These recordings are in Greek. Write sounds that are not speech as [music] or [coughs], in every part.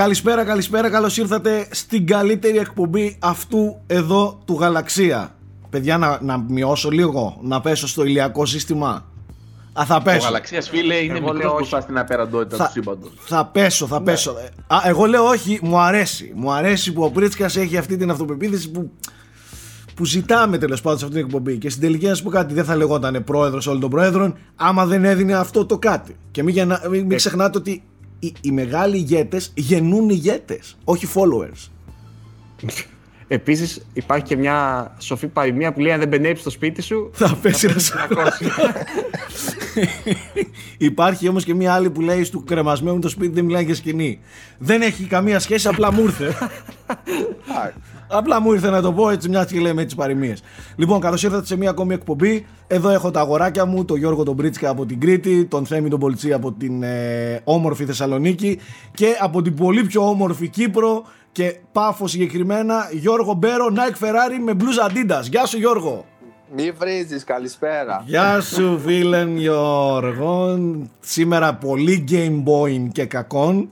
Καλησπέρα, καλησπέρα, καλώς ήρθατε στην καλύτερη εκπομπή αυτού εδώ του Γαλαξία. Παιδιά, να, να μειώσω λίγο, να πέσω στο ηλιακό σύστημα. Α, θα πέσω. Ο Γαλαξίας φίλε είναι Εγώ λέω μικρός όχι. μπροστά στην απεραντότητα Θα- του σύμπαντος. Θα πέσω, θα πέσω. Α, εγώ λέω όχι, μου αρέσει. Μου αρέσει που ο Πρίτσκας έχει αυτή την αυτοπεποίθηση που, που ζητάμε τέλος πάντων σε αυτή την εκπομπή. Και στην τελική να σου πω κάτι, δεν θα λεγόταν πρόεδρος όλων των πρόεδρων, άμα δεν έδινε αυτό το κάτι. Και μην, γεννα- μην, μην ξεχνάτε ότι οι, οι μεγάλοι ηγέτες γεννούν ηγέτες, όχι followers. Επίσης υπάρχει και μια σοφή παροιμία που λέει: Αν δεν μπενέψει στο σπίτι σου, Θα πέσει ένας θα πλακώσει. Υπάρχει όμως και μία άλλη που λέει στου κρεμασμένου το σπίτι δεν μιλάει για σκηνή. Δεν έχει καμία σχέση, απλά μου ήρθε. [laughs] απλά μου ήρθε να το πω έτσι, μιας και λέμε έτσι παροιμίες. Λοιπόν, καλώς ήρθατε σε μία ακόμη εκπομπή. Εδώ έχω τα αγοράκια μου, τον Γιώργο τον Μπρίτσκα από την Κρήτη, τον Θέμη τον Πολιτσί από την ε, όμορφη Θεσσαλονίκη και από την πολύ πιο όμορφη Κύπρο και πάφο συγκεκριμένα Γιώργο Μπέρο, Nike Ferrari με blues Adidas. Γεια σου Γιώργο. Μη βρίζεις, καλησπέρα. Γεια σου φίλεν Γιώργο Σήμερα πολύ Game Boy και κακόν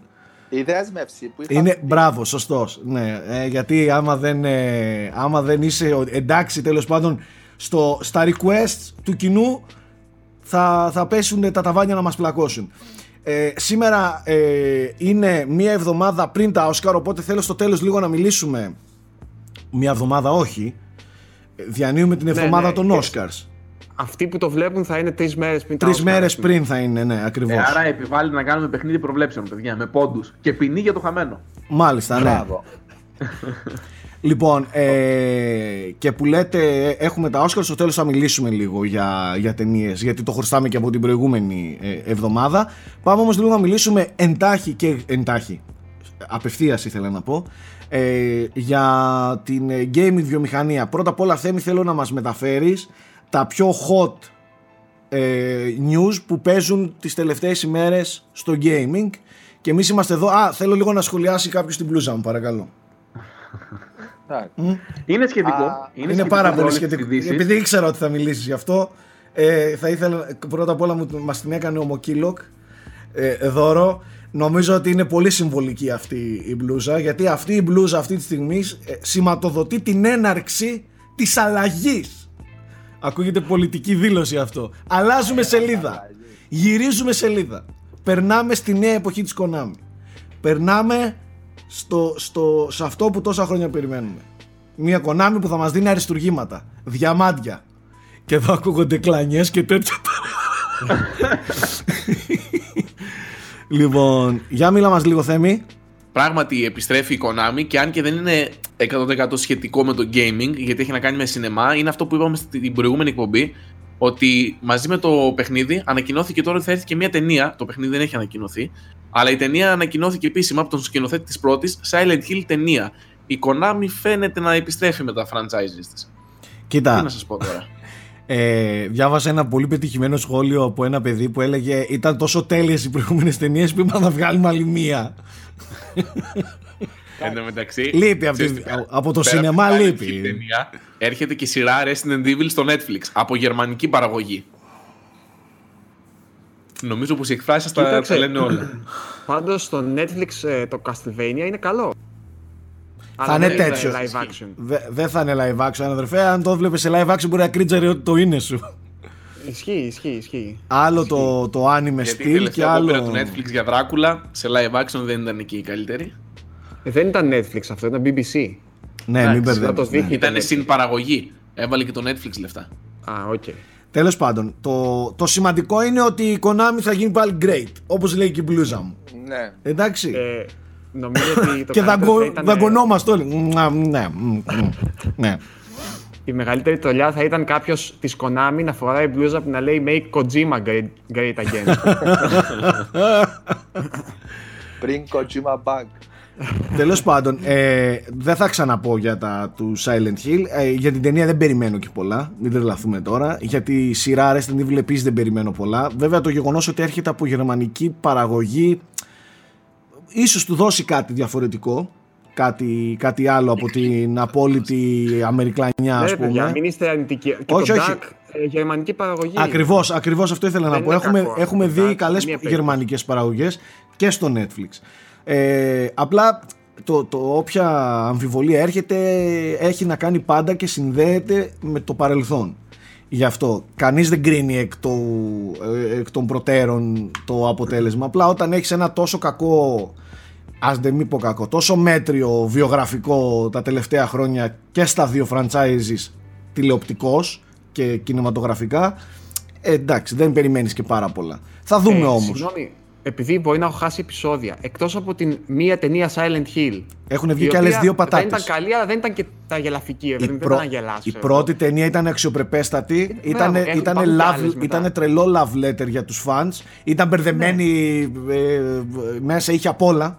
Η δέσμευση που είχα Είναι πει. μπράβο, σωστός ναι, ε, Γιατί άμα δεν, ε, άμα δεν είσαι ο- εντάξει τέλος πάντων στο, Στα requests του κοινού θα, θα πέσουν τα ταβάνια να μας πλακώσουν ε, Σήμερα ε, είναι μία εβδομάδα πριν τα Όσκαρ Οπότε θέλω στο τέλος λίγο να μιλήσουμε Μία εβδομάδα όχι Ε, Διανύουμε την εβδομάδα ναι, των και- Όσκαρς Αυτοί που το βλέπουν θα είναι τρεις μέρες πριν τα Τρεις Oscar, μέρες ας πούμε. πριν θα είναι, ναι, ακριβώς. Ε, άρα επιβάλλει να κάνουμε παιχνίδι προβλέψεων, παιδιά, με πόντους. Και ποινή για το χαμένο. Μάλιστα, ναι. [laughs] Μπράβο. Λοιπόν, ε, και που λέτε έχουμε τα Oscars, στο τέλος θα μιλήσουμε λίγο για, για ταινίες, γιατί το χρωστάμε και από την προηγούμενη ε, εβδομάδα. Πάμε όμως λίγο να μιλήσουμε εντάχει και εντάχει, απευθείας ήθελα να πω, ε, για την ε, gaming βιομηχανία. Πρώτα απ' όλα Θέμη θέλω να μας μεταφέρεις τα πιο hot ε, news που παίζουν τις τελευταίες ημέρες στο gaming και εμείς είμαστε εδώ. Α, θέλω λίγο να σχολιάσει κάποιος την μπλούζα μου παρακαλώ. [laughs] Εντάξει. Είναι σχετικό. Α, Είναι, σχετικό πάρα με πολύ όλες τις σχετικό. ειδήσεις. Επειδή ήξερα ότι θα μιλήσεις γι' αυτό, ε, θα ήθελα πρώτα απ' όλα μου, μας την έκανε ο Μοκίλοκ ε, δώρο. Νομίζω ότι είναι πολύ συμβολική αυτή η μπλούζα γιατί αυτή η μπλούζα αυτή τη στιγμή ε, σηματοδοτεί την έναρξη της αλλαγής. Ακούγεται πολιτική δήλωση αυτό. Αλλάζουμε σελίδα. Γυρίζουμε σελίδα. Περνάμε στη νέα εποχή της Konami. Περνάμε στο, στο, σε αυτό που τόσα χρόνια περιμένουμε. Μια Konami που θα μας δίνει αριστουργήματα, διαμάντια. Και εδώ ακούγονται κλανιές και τέτοια. λοιπόν, για μίλα μας λίγο Θέμη. Πράγματι επιστρέφει η Konami και αν και δεν είναι 100% σχετικό με το gaming, γιατί έχει να κάνει με σινεμά, είναι αυτό που είπαμε στην προηγούμενη εκπομπή, ότι μαζί με το παιχνίδι ανακοινώθηκε τώρα ότι θα έρθει και μια ταινία. Το παιχνίδι δεν έχει ανακοινωθεί, αλλά η ταινία ανακοινώθηκε επίσημα από τον σκηνοθέτη της πρώτης, Silent Hill ταινία. Η Konami φαίνεται να επιστρέφει με τα franchises της. Τι Κοίτα, να σας πω τώρα. [laughs] ε, διάβασα ένα πολύ πετυχημένο σχόλιο από ένα παιδί που έλεγε ήταν τόσο τέλειες οι προηγούμενες ταινίες που είπα να βγάλουμε άλλη μία. [laughs] Εν τω μεταξύ, Λείπει από, ξέρεις τη- τι κάνει. από το Πέρα σινεμά από την λείπει. Silent Hill ταινία, έρχεται και σειρά Resident Evil στο Netflix από γερμανική παραγωγή. Νομίζω πως οι εκφράσεις τα, Κοίταξε. τα λένε όλα. Πάντως στο Netflix ε, το Castlevania είναι καλό. Θα Αλλά είναι δεν τέτοιο. live action. Δε- Δεν θα είναι live action, αδερφέ. Αν το βλέπεις σε live action, μπορεί να κρίτζαρε ότι το είναι σου. Ισχύει, ισχύει, ισχύει. Άλλο το, το anime Γιατί η style και τελευταία απόπειρα άλλο. του Netflix για Δράκουλα σε live action δεν ήταν και η καλύτερη. Ε, δεν ήταν Netflix αυτό, ήταν BBC. Ναι, μην Εντάξει, να το μπερδεύεις. δείχνει. Ναι. Ήταν Netflix. συμπαραγωγή. Έβαλε και το Netflix λεφτά. Α, οκ. Τέλος πάντων, το, το σημαντικό είναι ότι η Konami θα γίνει πάλι great. Όπως λέει και η μπλούζα μου. Ναι. Εντάξει. Ε, νομίζω ότι το [laughs] και καλύτερο δαγκω, θα ήταν, δαγκωνόμαστε όλοι. Μουα, Ναι, μ, μ, ναι. Η μεγαλύτερη τρολιά θα ήταν κάποιος της Konami να φοράει μπλούζα που να λέει Make Kojima great, great again. [laughs] Πριν Kojima Bank. Τέλος πάντων, ε, δεν θα ξαναπώ για τα του Silent Hill. Ε, για την ταινία δεν περιμένω και πολλά. Μην τρελαθούμε τώρα. Για τη σειρά Resident Evil επίσης δεν περιμένω πολλά. Βέβαια, το γεγονός ότι έρχεται από γερμανική παραγωγή ίσως του δώσει κάτι διαφορετικό. Κάτι, κάτι άλλο από την απόλυτη Αμερικλανιά, ας Ναι, παιδιά, πούμε. μην είστε αρνητικοί. Και Όχι, το όχι. Duck, ε, γερμανική παραγωγή. Ακριβώς, ακριβώς αυτό ήθελα να Δεν πω. είναι Έχουμε, κακό. έχουμε δει Εντάξει, καλές καμία περίπτωση. γερμανικές παραγωγές και στο Netflix. Ε, απλά το, το όποια αμφιβολία έρχεται έχει να κάνει πάντα και συνδέεται με το παρελθόν. Γι' αυτό κανείς δεν κρίνει εκ, το, ε, εκ των προτέρων το αποτέλεσμα. Απλά όταν έχεις ένα τόσο κακό, ας δεν μην πω κακό, τόσο μέτριο βιογραφικό τα τελευταία χρόνια και στα δύο franchises τηλεοπτικός και κινηματογραφικά, ε, εντάξει δεν περιμένεις και πάρα πολλά. Θα δούμε Ε, όμως. Συγγνώμη, επειδή μπορεί να έχω χάσει επεισόδια. Εκτός από την μία ταινία Silent Hill. Έχουν βγει η και άλλες οποία δύο Δεν πατάτες. ήταν καλή, αλλά δεν ήταν και τα γελαφική. Η, δεν πρω- ήταν να γελάσω. η πρώτη ταινία ήταν αξιοπρεπέστατη. Ήταν, μπράβο, έχουν- ήταν, υπάρχουν κι love, άλλες μετά. ήταν τρελό love letter για τους fans. Ήταν μπερδεμένη ε, μέσα, είχε απ' όλα.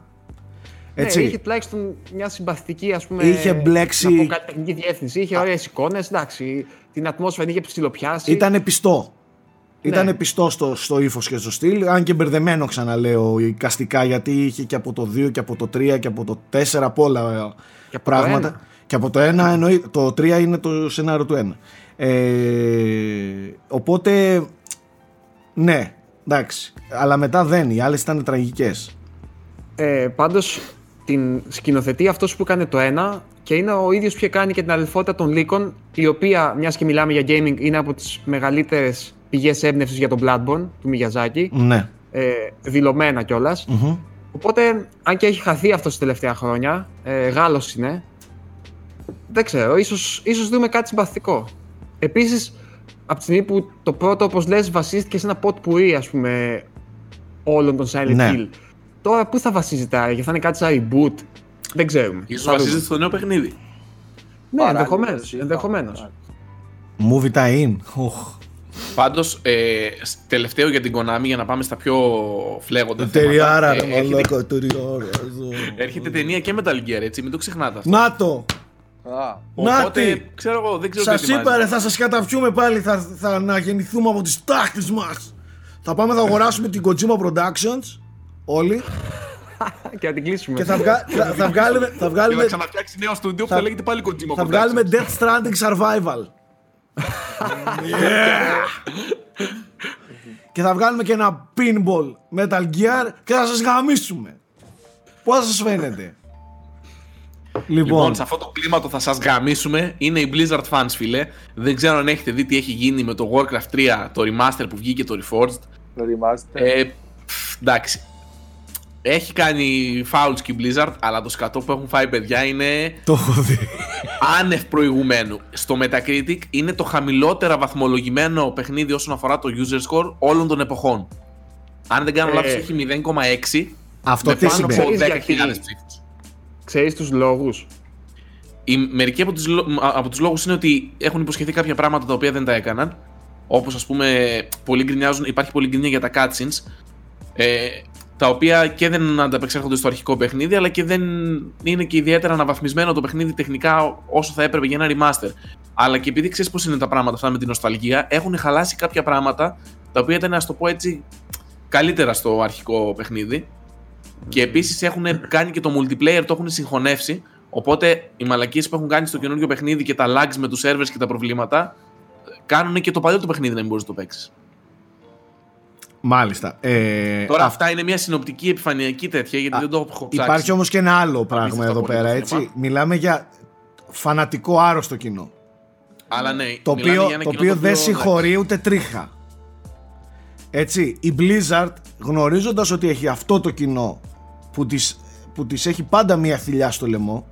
Έτσι. Ναι, είχε τουλάχιστον μια συμπαθητική ας πούμε, Είχε μπλέξει- να πω, καλλιτεχνική διεύθυνση. Είχε ωραίες εικόνες. Εντάξει, την ατμόσφαιρα την είχε ψηλοπιάσει. Ήταν πιστό. Ναι. Ήταν πιστό στο, στο ύφος και στο στυλ. Αν και μπερδεμένο, ξαναλέω, εικαστικά γιατί είχε και από το 2 και από το 3 και από το 4 από όλα ε, Και από το πράγματα. ένα. Και από το 1 εννοεί. Το 3 είναι το σενάριο του 1. Ε, οπότε. Ναι, εντάξει. Αλλά μετά δεν. Οι άλλες ήταν τραγικές. Ε, Πάντως την σκηνοθετεί αυτός που έκανε το ένα και είναι ο ίδιος που είχε κάνει και την αδελφότητα των Λύκων, η οποία, μιας και μιλάμε για gaming, είναι από τις μεγαλύτερες πηγές έμπνευσης για τον Bloodborne του Μιγιαζάκη. Ναι. Ε, δηλωμένα κιόλας. Μμμ. Οπότε, αν και έχει χαθεί αυτό τα τελευταία χρόνια, ε, Γάλλος είναι, δεν ξέρω, ίσως, ίσως δούμε κάτι συμπαθητικό. Επίσης, από τη στιγμή που το πρώτο, όπως λες, βασίστηκε σε ένα pot pourri, ας πούμε, όλων των Silent Ναι. Hill. Τώρα, πού θα βασίζεται, άραγε, θα είναι κάτι σαν reboot, δεν ξέρουμε. Ίσως Θα δούμε. βασίζεται στο νέο παιχνίδι. Ναι, Παράλληλα, ενδεχομένως, εσύ, ενδεχομένως. ναι. Movie tie-in. Οχ. Πάντως, ε, σ- τελευταίο για την Konami, για να πάμε στα πιο φλέγοντα. Τεριάρα, θέματα. ρε Ε, έρχεται, μαλάκα, τεριάρα. εδώ. έρχεται ταινία και Metal Gear, έτσι, μην το ξεχνάτε αυτό. Να το! Α, Να Οπότε, τι! ξέρω εγώ, δεν ξέρω Σας τι είπα ρε, θα σας καταπιούμε πάλι, θα, θα αναγεννηθούμε από τις τάχτες μας. Θα πάμε, θα αγοράσουμε την Kojima Productions, όλοι, και να την κλείσουμε. και θα, βγα- θα, θα βγάλουμε, θα Και να βγάλουμε, ξαναφτιάξει νέο στούντιο που θα λέγεται πάλι Kojima θα Productions. βγάλουμε Death Stranding Survival. Yeah! και θα βγάλουμε και ένα pinball Metal Gear και θα σας γαμίσουμε. Πώς θα σας φαίνεται; Λοιπόν, Λοιπόν, σε αυτό το κλίμα το θα σας γαμίσουμε είναι οι Blizzard fans, φίλε. Δεν ξέρω αν έχετε δει τι έχει γίνει με το Warcraft 3, το remaster που βγήκε το Reforged. το remaster. Ε, πφ, εντάξει. Έχει κάνει fouls και η Blizzard, αλλά το σκατό που έχουν φάει παιδιά είναι το έχω δει. άνευ προηγουμένου. Στο Metacritic είναι το χαμηλότερα βαθμολογημένο παιχνίδι όσον αφορά το user score όλων των εποχών. Αν δεν κάνω Ε. λάθος έχει 0,6 Αυτό με τι πάνω από σημαίνει. 10.000 Ξέρεις γιατί; ψήφους. Ξέρεις τους λόγους; Οι, μερικοί από τους, λο- από τους λόγους είναι ότι έχουν υποσχεθεί κάποια πράγματα τα οποία δεν τα έκαναν. Όπως ας πούμε, πολλοί γκρινιάζουν, υπάρχει πολλή γκρινιά για τα cutscenes, ε, τα οποία και δεν ανταπεξέρχονται στο αρχικό παιχνίδι, αλλά και δεν είναι και ιδιαίτερα αναβαθμισμένο το παιχνίδι τεχνικά όσο θα έπρεπε για ένα remaster. Αλλά και επειδή ξέρεις πώς είναι τα πράγματα αυτά με την νοσταλγία, έχουν χαλάσει κάποια πράγματα τα οποία ήταν, ας το πω έτσι, καλύτερα στο αρχικό παιχνίδι. Και επίσης έχουν κάνει και το multiplayer, το έχουν συγχωνεύσει. Οπότε οι μαλακίες που έχουν κάνει στο καινούργιο παιχνίδι και τα lags με τους servers και τα προβλήματα κάνουν και το παλιό το παιχνίδι να μην μπορείς να το παίξεις. Μάλιστα. Ε, Τώρα α- αυτά είναι μια συνοπτική επιφανειακή τέτοια γιατί δεν το έχω ψάξει. Υπάρχει όμως και ένα άλλο πράγμα Απίστευτα εδώ πολύ πέρα, το έτσι. θέμα. Μιλάμε για φανατικό άρρωστο κοινό. Αλλά ναι, Το μιλάμε οποίο, για ένα το κοινό οποίο δεν εντάξει. συγχωρεί ούτε τρίχα. Έτσι, η Blizzard γνωρίζοντας ότι έχει αυτό το κοινό που της, που της έχει πάντα μία θηλιά στο λαιμό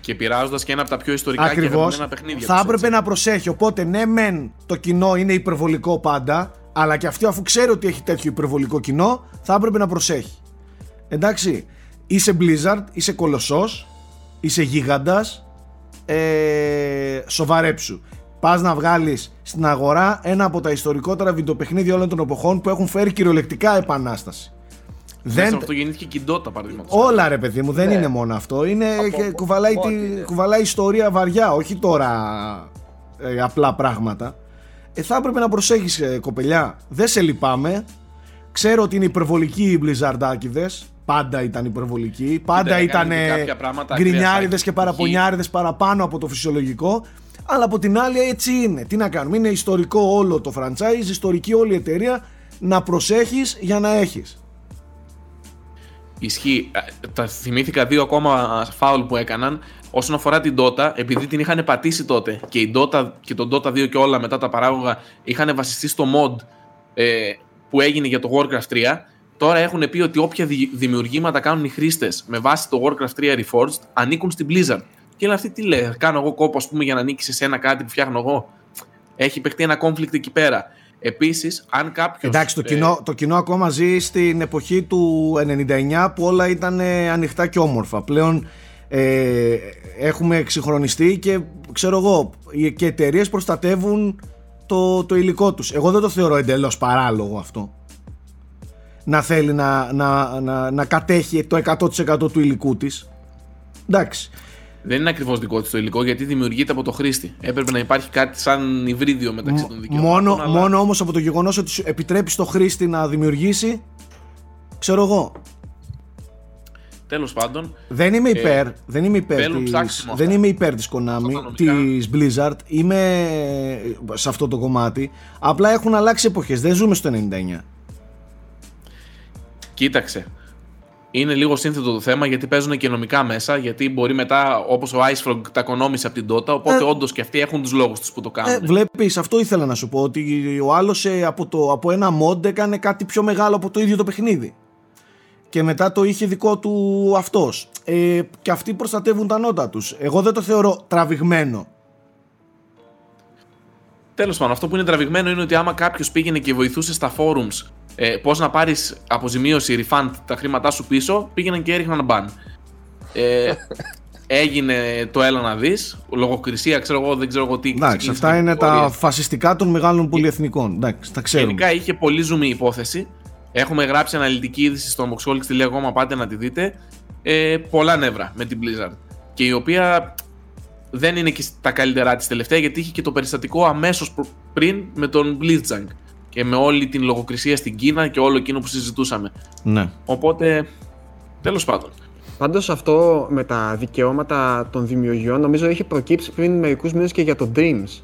Και πειράζοντας και ένα από τα πιο ιστορικά και Ακριβώς αγαπημένα παιχνίδια. θα τους, έπρεπε έτσι. να προσέχει οπότε ναι μεν το κοινό είναι υπερβολικό πάντα αλλά και αυτό αφού ξέρει ότι έχει τέτοιο υπερβολικό κοινό θα έπρεπε να προσέχει εντάξει είσαι Blizzard, είσαι κολοσσός είσαι γίγαντας ε, σοβαρέψου πας να βγάλεις στην αγορά ένα από τα ιστορικότερα βιντεοπαιχνίδια όλων των εποχών που έχουν φέρει κυριολεκτικά επανάσταση Μέσα δεν, από αυτό γεννήθηκε και η Dota παραδείγματος. Όλα ρε παιδί μου, δεν Ναι. είναι μόνο αυτό. Είναι και από- κουβαλάει, ό,τι τη, είναι. κουβαλάει ιστορία βαριά, όχι τώρα ε, απλά πράγματα. Ε, θα έπρεπε να προσέχεις ε, κοπελιά. Δεν σε λυπάμαι. Ξέρω ότι είναι υπερβολικοί οι μπλιζαρντάκιδες. Πάντα ήταν υπερβολικοί. Πάντα ήταν έκανε και κάποια πράγματα ακραία γκρινιάριδες side και παραπονιάριδες παραπάνω από το φυσιολογικό. Αλλά από την άλλη έτσι είναι. Τι να κάνουμε. Είναι ιστορικό όλο το franchise, ιστορική όλη η εταιρεία. Να προσέχεις για να έχεις. Ισχύει. Ε, Τα θυμήθηκα δύο ακόμα φάουλ που έκαναν. Όσον αφορά την Dota, επειδή την είχαν πατήσει τότε και η Dota και το Dota 2 και όλα μετά τα παράγωγα είχαν βασιστεί στο mod ε, που έγινε για το Warcraft 3, τώρα έχουν πει ότι όποια δη- δημιουργήματα κάνουν οι χρήστες με βάση το Warcraft 3 Reforged ανήκουν στην Blizzard. Και λέει αυτή τι λέει, κάνω εγώ κόπο ας πούμε, για να ανήκει σε ένα κάτι που φτιάχνω εγώ. Έχει παιχτεί ένα conflict εκεί πέρα. Επίσης, αν κάποιος. Εντάξει, το κοινό, το κοινό ακόμα ζει στην εποχή του 99 που όλα ήταν ε, ανοιχτά και όμορφα. Πλέον ε, έχουμε εξυγχρονιστεί και ξέρω εγώ, οι- και εταιρείες προστατεύουν το, το υλικό τους. Εγώ δεν το θεωρώ εντελώς παράλογο αυτό. Να θέλει να, να, να, να κατέχει το 100% του υλικού της. Εντάξει. Δεν είναι ακριβώς δικό της το υλικό γιατί δημιουργείται από το χρήστη. Έπρεπε να υπάρχει κάτι σαν υβρίδιο μεταξύ των δικαιωμάτων. Μόνο, αλλά μόνο όμως από το γεγονός ότι σου επιτρέπει στο χρήστη να δημιουργήσει, ξέρω εγώ, Τέλος πάντων, Δεν είμαι υπέρ, δεν είμαι υπέρ θέλουν της, ψάξιμο δεν αυτά. είμαι υπέρ της Konami, Οικονομικά. της Blizzard, είμαι σε αυτό το κομμάτι. Απλά έχουν αλλάξει εποχές, δεν ζούμε στο 99. κοίταξε. Είναι λίγο σύνθετο το θέμα γιατί παίζουν και νομικά μέσα. Γιατί μπορεί μετά, όπως ο Ice Frog τα οικονόμησε από την Dota. Οπότε Ε, όντως και αυτοί έχουν τους λόγους τους που το κάνουν. Ε, βλέπεις, αυτό ήθελα να σου πω, ότι ο άλλος ε, από, το, από ένα mod έκανε κάτι πιο μεγάλο από το ίδιο το παιχνίδι. Και μετά το είχε δικό του αυτός. Ε, και αυτοί προστατεύουν τα νότα τους. Εγώ δεν το θεωρώ τραβηγμένο. Τέλος πάντων, αυτό που είναι τραβηγμένο είναι ότι άμα κάποιος πήγαινε και βοηθούσε στα forums ε, πώς να πάρεις αποζημίωση, refund, τα χρήματά σου πίσω, πήγαιναν και έριχναν μπαν. Ε, [laughs] έγινε το έλα να δεις. Λογοκρισία, ξέρω εγώ, δεν ξέρω εγώ τι. Εντάξει, ξεκίνησε αυτά την είναι τα κατηγορία. φασιστικά των μεγάλων πολυεθνικών. Εντάξει, τα ξέρουμε. Γενικά είχε πολύ ζουμί υπόθεση. Έχουμε γράψει αναλυτική είδηση στο boxholics.com, πάτε να τη δείτε. Ε, πολλά νεύρα με την Blizzard. Και η οποία δεν είναι και στα καλύτερά της τελευταία, γιατί είχε και το περιστατικό αμέσως πριν με τον Blitzchung. Και με όλη την λογοκρισία στην Κίνα και όλο εκείνο που συζητούσαμε. Ναι. Οπότε, τέλος πάντων. Πάντως αυτό με τα δικαιώματα των δημιουργιών νομίζω είχε προκύψει πριν μερικούς μήνες και για το Dreams.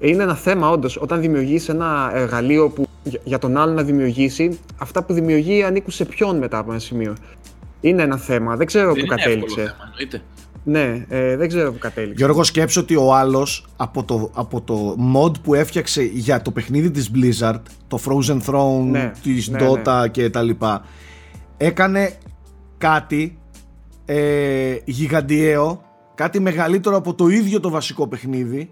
Είναι ένα θέμα όντως. Όταν δημιουργείς ένα εργαλείο που για- για τον άλλο να δημιουργήσει, αυτά που δημιουργεί ανήκουν σε ποιον μετά από ένα σημείο. Είναι ένα θέμα. Δεν ξέρω δεν που είναι εύκολο κατέληξε. θέμα, εννοείται. Ναι, ε, δεν ξέρω που κατέληξε. Γιώργο σκέψω ότι ο άλλος από το, από το mod που έφτιαξε για το παιχνίδι της Blizzard το Frozen Throne, Ναι, της ναι, Dota και τα λοιπά έκανε κάτι ε, γιγαντιαίο κάτι μεγαλύτερο από το ίδιο το βασικό παιχνίδι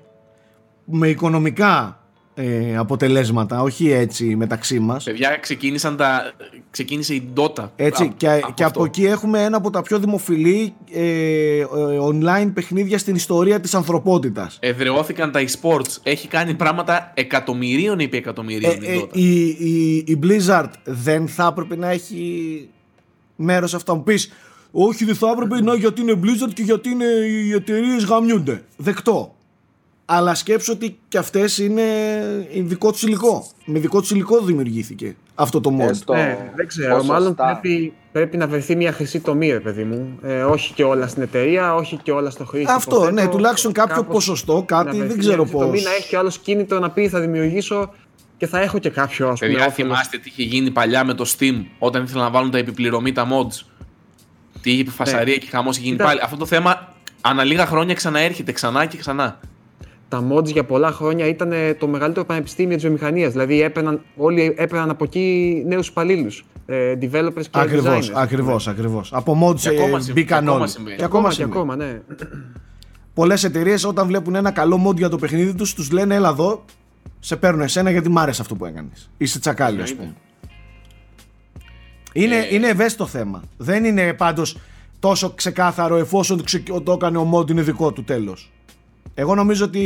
με οικονομικά ε, αποτελέσματα όχι έτσι μεταξύ μας Παιδιά, ξεκίνησαν τα... ξεκίνησε η Dota. έτσι, από- και, και από αυτό. εκεί έχουμε ένα από τα πιο δημοφιλή ε, ε, online παιχνίδια στην ιστορία της ανθρωπότητας Εδρεώθηκαν τα e-sports. Έχει κάνει πράγματα εκατομμυρίων επί εκατομμυρίων Ε, η ε, Dota. η, η, η Blizzard δεν θα έπρεπε να έχει μέρος αυτά μου πεις όχι δεν θα έπρεπε να γιατί είναι Blizzard και γιατί είναι οι εταιρείες γαμιούνται δεκτό αλλά σκέψω ότι και αυτές είναι δικό τους υλικό με δικό τους υλικό δημιουργήθηκε αυτό το mod Έστω Ναι, δεν ξέρω. ποσοστά. Μάλλον πρέπει, πρέπει να βρεθεί μια χρυσή τομή, ρε παιδί μου. Ε, όχι και όλα στην εταιρεία, όχι και όλα στο χρήστη. αυτό υποθέτω. ναι τουλάχιστον κάποιο Κάπως ποσοστό να κάτι βρεθεί δεν μια ξέρω χρυσή τομή, πώς Να έχει και άλλος κίνητρο να πει θα δημιουργήσω και θα έχω και κάποιο ας πούμε. Παιδιά, όφελος. θυμάστε τι είχε γίνει παλιά με το Steam όταν ήθελαν να βάλουν τα επιπληρωμή τα mods. Τι είχε φασαρία και χαμός είχε γίνει Κοίτα. πάλι. Αυτό το θέμα ανά λίγα χρόνια ξαναέρχεται ξανά και ξανά. Τα mods για πολλά χρόνια ήταν ε, το μεγαλύτερο πανεπιστήμιο της βιομηχανίας. Δηλαδή έπαιρναν, όλοι έπαιρναν από εκεί νέους υπαλλήλους. Ε, developers και ακριβώς, designers. ακριβώς, ακριβώς από mods Και ακόμα ε, συμβαίνει, μπήκαν και ακόμα όλοι συμβαίνει. και ακόμα Και συμβαίνει. ακόμα, ναι. Πολλές εταιρείες όταν βλέπουν ένα καλό mod για το παιχνίδι τους τους λένε έλα εδώ σε παίρνω εσένα γιατί μ' άρεσε αυτό που έκανες είσαι τσακάλι ας πούμε είναι, Ε, είναι ευαίσθητο θέμα δεν είναι πάντως τόσο ξεκάθαρο εφόσον ξε- το έκανε ο mod είναι δικό του τέλος εγώ νομίζω ότι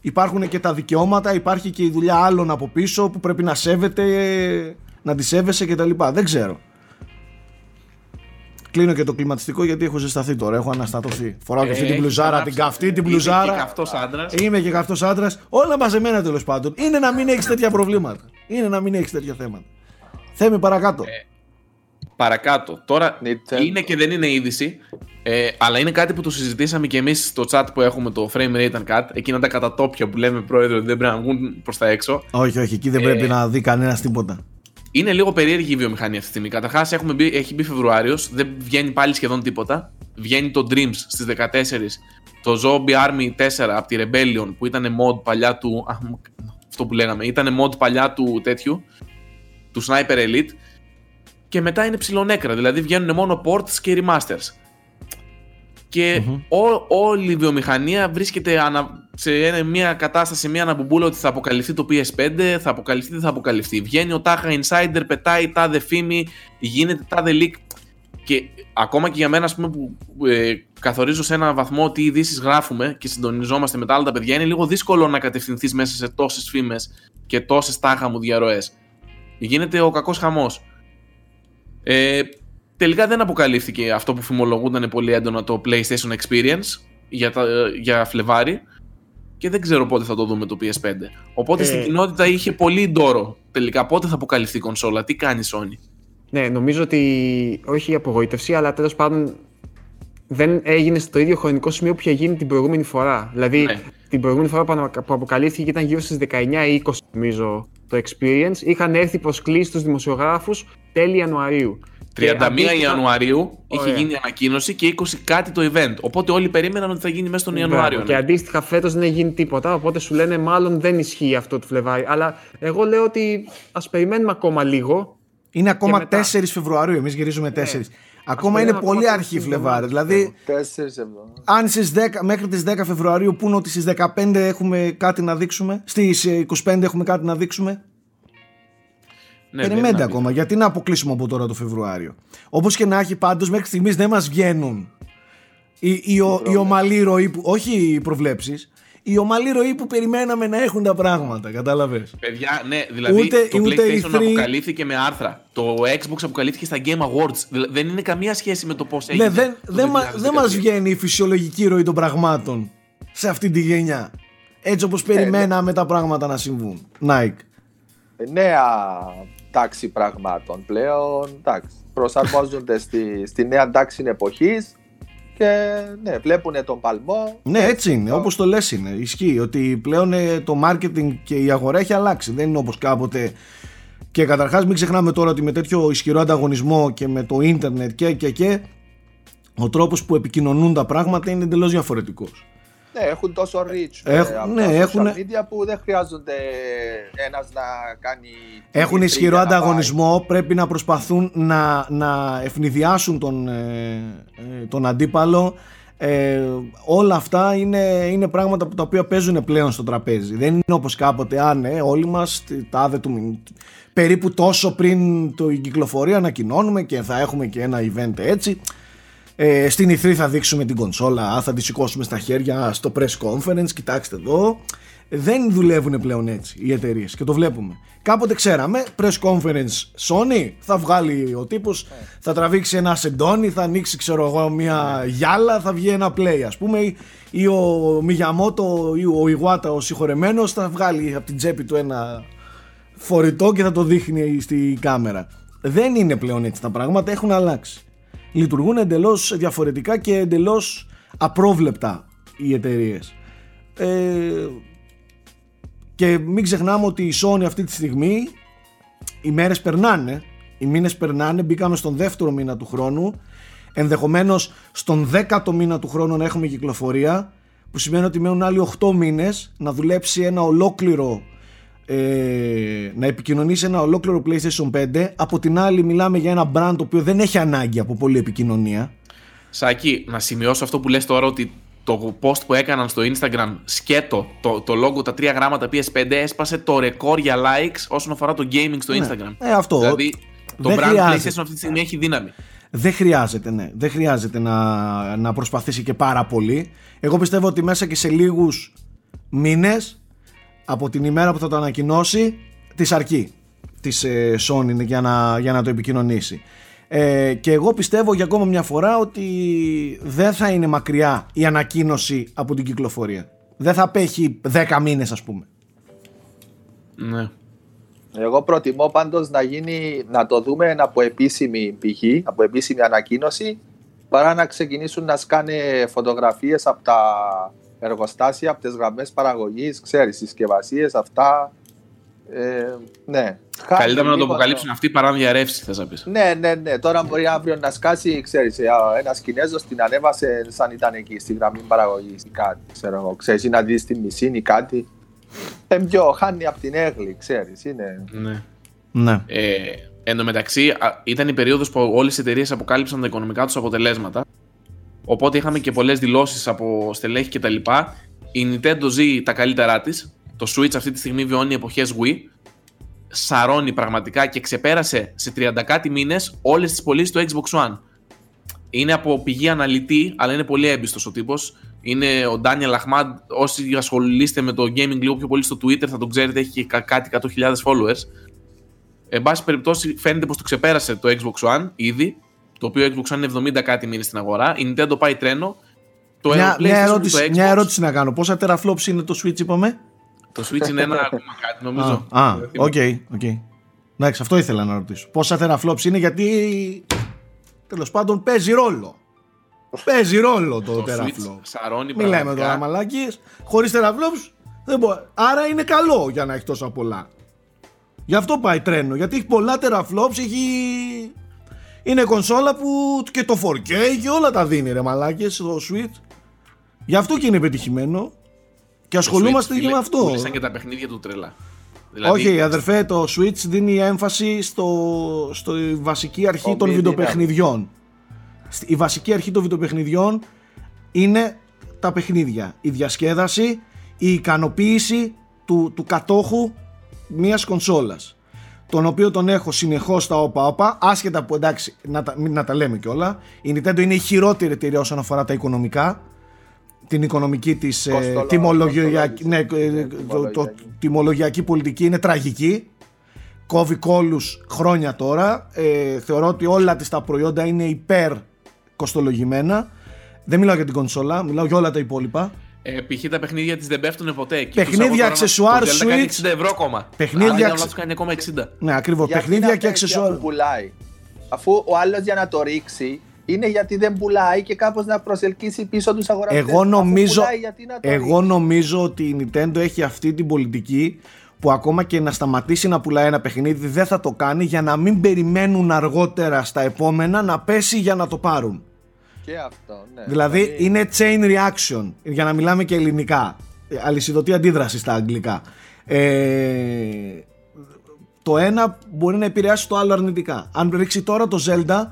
υπάρχουν και τα δικαιώματα υπάρχει και η δουλειά άλλων από πίσω που πρέπει να σέβεται να τη σέβεσαι κτλ δεν ξέρω Κλείνω και το κλιματιστικό γιατί έχω ζεσταθεί τώρα. Έχω αναστατωθεί. Φοράω και αυτή Ε, την έχει μπλουζάρα, γράψει. την καυτή, την Είμαι μπλουζάρα. και καυτός άντρας. Είμαι και καυτός άντρας. Όλα μαζεμένα τέλος πάντων. Είναι να μην έχεις τέτοια προβλήματα. Είναι να μην έχεις τέτοια θέματα. Θέμη παρακάτω. Παρακάτω. Τώρα Nintendo. είναι και δεν είναι είδηση. Ε, αλλά είναι κάτι που το συζητήσαμε και εμείς στο chat που έχουμε το frame rate and cut. Εκείνα τα κατατόπια που λέμε πρόεδρο ότι δεν πρέπει να βγουν προς τα έξω. όχι, όχι, εκεί δεν ε, πρέπει να δει κανένας τίποτα. είναι λίγο περίεργη η βιομηχανία αυτή τη στιγμή. Καταρχάς, έχει μπει Φεβρουάριος, δεν βγαίνει πάλι σχεδόν τίποτα. Βγαίνει το Dreams στις 14, το Zombie Army 4 από τη Rebellion που ήταν mod παλιά του. Α, αυτό που λέγαμε, ήταν mod παλιά του τέτοιου, του Sniper Elite. Και μετά είναι ψηλονέκρα, δηλαδή βγαίνουν μόνο ports και remasters και όλη η βιομηχανία βρίσκεται σε μια κατάσταση, σε μια αναμπουμπούλα ότι θα αποκαλυφθεί το PS5, θα αποκαλυφθεί, δεν θα αποκαλυφθεί. Βγαίνει ο Τάχα Insider, πετάει τάδε φήμη, γίνεται τάδε leak. Και ακόμα και για μένα, ας πούμε, που ε, καθορίζω σε έναν βαθμό τι ειδήσεις γράφουμε και συντονιζόμαστε με τα άλλα τα παιδιά, είναι λίγο δύσκολο να κατευθυνθείς μέσα σε τόσες φήμες και τόσες τάχα μου διαρροές. Γίνεται ο κακός χαμός. Ε, Τελικά δεν αποκαλύφθηκε αυτό που φημολογούνταν πολύ έντονα το PlayStation Experience για, τα, για Φλεβάρι και δεν ξέρω πότε θα το δούμε το PS5. Οπότε ε... στην κοινότητα είχε πολύ ντόρο τελικά πότε θα αποκαλυφθεί η κονσόλα, τι κάνει Sony; Ναι, νομίζω ότι όχι η απογοήτευση, αλλά τέλος πάντων δεν έγινε στο ίδιο χρονικό σημείο που είχε γίνει την προηγούμενη φορά. Δηλαδή, ναι. Την προηγούμενη φορά που αποκαλύφθηκε ήταν γύρω στις 19 ή 20, νομίζω, το Experience. Είχαν έρθει προσκλήσεις στους δημοσιογράφους τέλη Ιανουαρίου. 31 Ιανουαρίου είχε γίνει ανακοίνωση και 20 κάτι το event. Οπότε όλοι περίμεναν ότι θα γίνει μέσα στον Ιανουάριο. Και αντίστοιχα φέτος δεν έχει γίνει τίποτα. Οπότε σου λένε μάλλον δεν ισχύει αυτό το Φλεβάρι. Αλλά εγώ λέω ότι ας περιμένουμε ακόμα λίγο. Είναι ακόμα 4 Φεβρουαρίου. Εμείς γυρίζουμε 4. Ναι. Ακόμα είναι πολύ αρχή Φλεβάρι. Δηλαδή, αν στις 10, μέχρι τις 10 Φεβρουαρίου πούνε ότι στις 15 έχουμε κάτι να δείξουμε, στις 25 έχουμε κάτι να δείξουμε, ναι, Περιμένετε ακόμα. Γιατί να αποκλείσουμε από τώρα το Φεβρουάριο. Όπως και να έχει πάντως, μέχρι στιγμής δεν μας βγαίνουν οι, οι, οι ομαλοί ροοί που. Όχι οι προβλέψεις. Οι ομαλοί ροοί που περιμέναμε να έχουν τα πράγματα. Κατάλαβες. Παιδιά, ναι, δηλαδή ούτε, το ούτε PlayStation 3... αποκαλύφθηκε με άρθρα. Το Xbox αποκαλύφθηκε στα Game Awards. Δεν είναι καμία σχέση με το πώς έγινε. Ναι, δεν, δεν, δεν μας βγαίνει η φυσιολογική ροή των πραγμάτων σε αυτή τη γενιά. Έτσι όπως ναι. περιμέναμε τα πράγματα να συμβούν. Nike. Ε, νέα τάξη πραγμάτων πλέον. Εντάξει, προσαρμόζονται στη, στη νέα τάξη εποχής και ναι, βλέπουν τον παλμό. Ναι, έτσι είναι. Όπως το λες είναι. Ισχύει ότι πλέον ε, το marketing και η αγορά έχει αλλάξει. Δεν είναι όπως κάποτε. Και καταρχάς, μην ξεχνάμε τώρα ότι με τέτοιο ισχυρό ανταγωνισμό και με το ίντερνετ και και και ο τρόπος που επικοινωνούν τα πράγματα είναι εντελώς διαφορετικός. Ναι, έχουν τόσο reach ε, από ναι, τα έχουν... media που δεν χρειάζονται ένας να κάνει... Έχουν ισχυρό ανταγωνισμό, πρέπει να προσπαθούν να, να ευνηδιάσουν τον, ε, ε, τον αντίπαλο. Ε, όλα αυτά είναι, είναι πράγματα που τα οποία παίζουν πλέον στο τραπέζι. Δεν είναι όπως κάποτε, αν ναι, όλοι μας τάδε του περίπου τόσο πριν το κυκλοφορία ανακοινώνουμε και θα έχουμε και ένα event έτσι. Ε, στην E3 θα δείξουμε την κονσόλα, θα τη σηκώσουμε στα χέρια στο press conference. Κοιτάξτε εδώ. Δεν δουλεύουν πλέον έτσι οι εταιρείες και το βλέπουμε. Κάποτε ξέραμε, press conference Sony, θα βγάλει ο τύπος, θα τραβήξει ένα σεντόνι, θα ανοίξει ξέρω εγώ μια γυάλα, θα βγει ένα play ας πούμε ή ο Μιγιαμότο ή ο Ιγουάτα ο συγχωρεμένος θα βγάλει από την τσέπη του ένα φορητό και θα το δείχνει στη κάμερα. Δεν είναι πλέον έτσι τα πράγματα, έχουν αλλάξει λειτουργούν εντελώς διαφορετικά και εντελώς απρόβλεπτα οι εταιρείες. Ε, και μην ξεχνάμε ότι η Sony αυτή τη στιγμή οι μέρες περνάνε, οι μήνες περνάνε, μπήκαμε στον δεύτερο μήνα του χρόνου, ενδεχομένως στον δέκατο μήνα του χρόνου να έχουμε κυκλοφορία, που σημαίνει ότι μένουν άλλοι 8 μήνες να δουλέψει ένα ολόκληρο ε, να επικοινωνήσει ένα ολόκληρο PlayStation 5 από την άλλη μιλάμε για ένα brand το οποίο δεν έχει ανάγκη από πολλή επικοινωνία Σάκη, να σημειώσω αυτό που λες τώρα ότι το post που έκαναν στο Instagram σκέτο το, το logo, τα τρία γράμματα PS5 έσπασε το ρεκόρ για likes όσον αφορά το gaming στο ναι. Instagram. Ε, αυτό. Δηλαδή το brand χρειάζεται. PlayStation αυτή τη στιγμή έχει δύναμη. Δεν χρειάζεται, ναι. Δεν χρειάζεται να, να προσπαθήσει και πάρα πολύ. Εγώ πιστεύω ότι μέσα και σε λίγους μήνες από την ημέρα που θα το ανακοινώσει της αρκεί της ε, Sony για να, για να το επικοινωνήσει. Ε, και εγώ πιστεύω για ακόμα μια φορά ότι δεν θα είναι μακριά η ανακοίνωση από την κυκλοφορία. Δεν θα απέχει 10 μήνες ας πούμε. Ναι. Εγώ προτιμώ πάντως να γίνει, να το δούμε από επίσημη πηγή, από επίσημη ανακοίνωση, παρά να ξεκινήσουν να σκάνε φωτογραφίες από τα εργοστάσια, από τις γραμμές παραγωγής, ξέρεις, συσκευασίες, αυτά. Ε, ναι. Καλύτερα να το λίγο αποκαλύψουν αυτοί παρά να διαρρεύσει, θες να πεις. Ναι, ναι, ναι. Τώρα μπορεί αύριο να σκάσει, ξέρεις, ε, ένας Κινέζος την ανέβασε σαν ήταν εκεί στη γραμμή παραγωγής ή κάτι, ξέρω εγώ. Ξέρεις, ή να δεις τη μισή ή κάτι. Ε, πιο, χάνει από την έγλη, ξέρεις, είναι... Ναι. Ναι. Ε, εν τω μεταξύ, α, ήταν η περίοδος που όλες οι εταιρείες αποκάλυψαν τα οικονομικά τους αποτελέσματα. Οπότε είχαμε και πολλές δηλώσεις από στελέχη κτλ. Η Nintendo ζει τα καλύτερά της. Το Switch αυτή τη στιγμή βιώνει εποχές Wii. Σαρώνει πραγματικά και ξεπέρασε σε 30 κάτι μήνες όλες τις πωλήσεις του Xbox One. Είναι από πηγή αναλυτή, αλλά είναι πολύ έμπιστος ο τύπος. Είναι ο Daniel Ahmad. Όσοι ασχολείστε με το gaming λίγο πιο πολύ στο Twitter θα τον ξέρετε, έχει και κα- κάτι 100.000 followers. Εν πάση περιπτώσει, φαίνεται πως το ξεπέρασε το Xbox One ήδη. Το οποίο Xbox One είναι 70 κάτι μήνες στην αγορά. Η Nintendo πάει τρένο. Το Μια, PlayStation μια, και ερώτηση, το Xbox, μια ερώτηση να κάνω. Πόσα teraflops είναι το Switch, είπαμε; Το Switch είναι ένα ακόμα κάτι, νομίζω. Α, α, Δεν οκ, θυμάμαι. οκ. Εντάξει, αυτό ήθελα να ρωτήσω. Πόσα teraflops είναι, γιατί τέλος πάντων παίζει ρόλο. Παίζει ρόλο το, Το teraflop. Switch σαρώνει Μην λέμε πραγματικά. τώρα μαλάκι. Χωρίς teraflops δεν μπορεί. Άρα είναι καλό για να έχει τόσα πολλά. Γι' αυτό πάει τρένο. Γιατί έχει πολλά teraflops, έχει. Είναι κονσόλα που και το 4K και όλα τα δίνει ρε μαλάκες στο Switch. Γι' αυτό και είναι πετυχημένο. Και Το ασχολούμαστε Switch, και φίλε, με αυτό. πούλησαν και τα παιχνίδια του τρελά. Δηλαδή, Όχι, αδερφέ, το Switch δίνει έμφαση στο, στο βασική αρχή Το των μη βιντεοπαιχνιδιών. Στη- Η βασική αρχή των βιντεοπαιχνιδιών είναι τα παιχνίδια. Η διασκέδαση, η ικανοποίηση του, του κατόχου μιας κονσόλας. Τον οποίο τον έχω συνεχώς στα όπα όπα, άσχετα που εντάξει, να τα, μην να τα λέμε κιόλα. Η Nintendo είναι η χειρότερη εταιρεία όσον αφορά τα οικονομικά. Την οικονομική της ε, Κοστολο- τιμολογιακή, ναι, ε, κοστολογική. το- το- τιμολογιακή πολιτική είναι τραγική. Κόβει κόλους χρόνια τώρα. Ε, θεωρώ ότι όλα της τα προϊόντα είναι υπέρ κοστολογημένα. Δεν μιλάω για την κονσόλα, μιλάω για όλα τα υπόλοιπα. Ε, π.χ. τα παιχνίδια της δεν πέφτουν ποτέ. Και Παιχνίδια, τους αγορά- αξεσουάρ, το Zelda κάνει Switch. 60 ευρώ ακόμα. Παιχνίδια, Αν δεν αξε- λάθος, κάνει ακόμα 60. Ναι, ακριβώς. Γιατί Παιχνίδια είναι και τέτοια αξεσουάρ. που πουλάει. Αφού ο άλλος για να το ρίξει είναι γιατί δεν πουλάει και κάπως να προσελκύσει πίσω τους αγοραστές. Εγώ νομίζω, γιατί να το εγώ ρίξει; νομίζω ότι η Nintendo έχει αυτή την πολιτική που ακόμα και να σταματήσει να πουλάει ένα παιχνίδι δεν θα το κάνει για να μην περιμένουν αργότερα στα επόμενα να πέσει για να το πάρουν. Και αυτό, ναι. Δηλαδή είναι chain reaction για να μιλάμε και ελληνικά. Ε, Αλυσιδωτή αντίδραση στα αγγλικά. Ε, το ένα μπορεί να επηρεάσει το άλλο αρνητικά. Αν ρίξει τώρα το Zelda,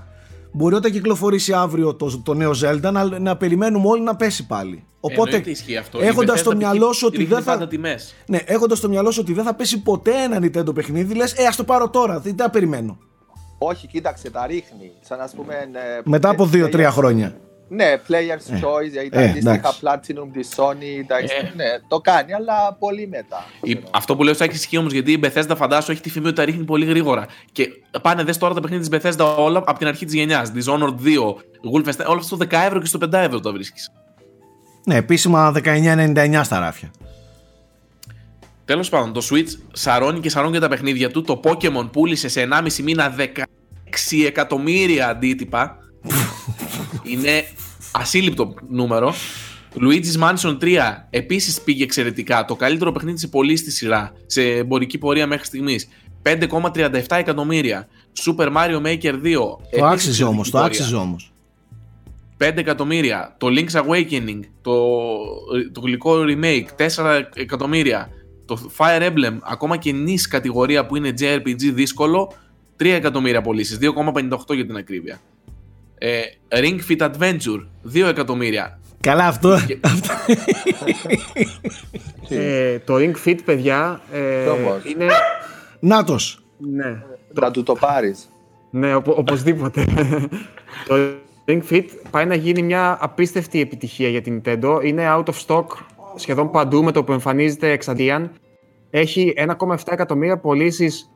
μπορεί όταν κυκλοφορήσει αύριο το, το νέο Zelda να, να περιμένουμε όλοι να πέσει πάλι. Οπότε, Εννοείται ισχύει αυτό. Η έχοντας Bethesda στο π.χ. μυαλό σου ότι ρίχνει δεν θα- πάντα τιμές. ναι, έχοντας στο μυαλό σου ότι δεν θα πέσει ποτέ ένα Nintendo παιχνίδι, λες: Ε, ας το πάρω τώρα, δεν τα περιμένω. Όχι, κοίταξε, τα ρίχνει. Σαν να πούμε. ε, Μετά από play- 2-3 χρόνια. Ναι, player's choice, για τα ε, αντίστοιχα εντάξει. Platinum της Sony. Τα, Ε. Ναι, το κάνει, αλλά πολύ μετά. Η- Αυτό που λέω στο ισχύει όμως γιατί η Bethesda φαντάσου έχει τη φήμη ότι τα ρίχνει πολύ γρήγορα. Και πάνε δες τώρα τα παιχνίδια της Bethesda όλα από την αρχή της γενιάς. Dishonored 2, Wolfenstein, όλα αυτά στο 10 ευρώ και στο 5 ευρώ τα βρίσκεις. Ναι, επίσημα 19,99 στα ράφια. Τέλος πάντων, το Switch σαρώνει και σαρώνει και τα παιχνίδια του. Το Pokemon πούλησε σε 1,5 μήνα 16 εκατομμύρια αντίτυπα. Είναι ασύλληπτο νούμερο. Luigi's Mansion 3 επίσης πήγε εξαιρετικά. Το καλύτερο παιχνίδι σε πολύ στη σειρά. Σε εμπορική πορεία μέχρι στιγμής. 5,37 εκατομμύρια. Super Mario Maker 2. Το επίσης άξιζε εξαιρετική όμως, το πορεία. άξιζε όμως. 5 εκατομμύρια. Το Link's Awakening, το, το γλυκό remake, 4 εκατομμύρια. Το Fire Emblem, ακόμα και νης κατηγορία που είναι JRPG δύσκολο, 3 εκατομμύρια πωλήσεις, 2,58 για την ακρίβεια. Ε, Ring Fit Adventure, 2 εκατομμύρια. Καλά, αυτό. Ε, το Ring Fit, παιδιά, ε, Όμως. είναι. Νάτος. Ναι, Να του το πάρεις. ναι οπο- οπωσδήποτε. [laughs] το Ring Fit πάει να γίνει μια απίστευτη επιτυχία για την Nintendo. Είναι out of stock σχεδόν παντού με το που εμφανίζεται εξαντίαν. Έχει 1,7 εκατομμύρια πωλήσεις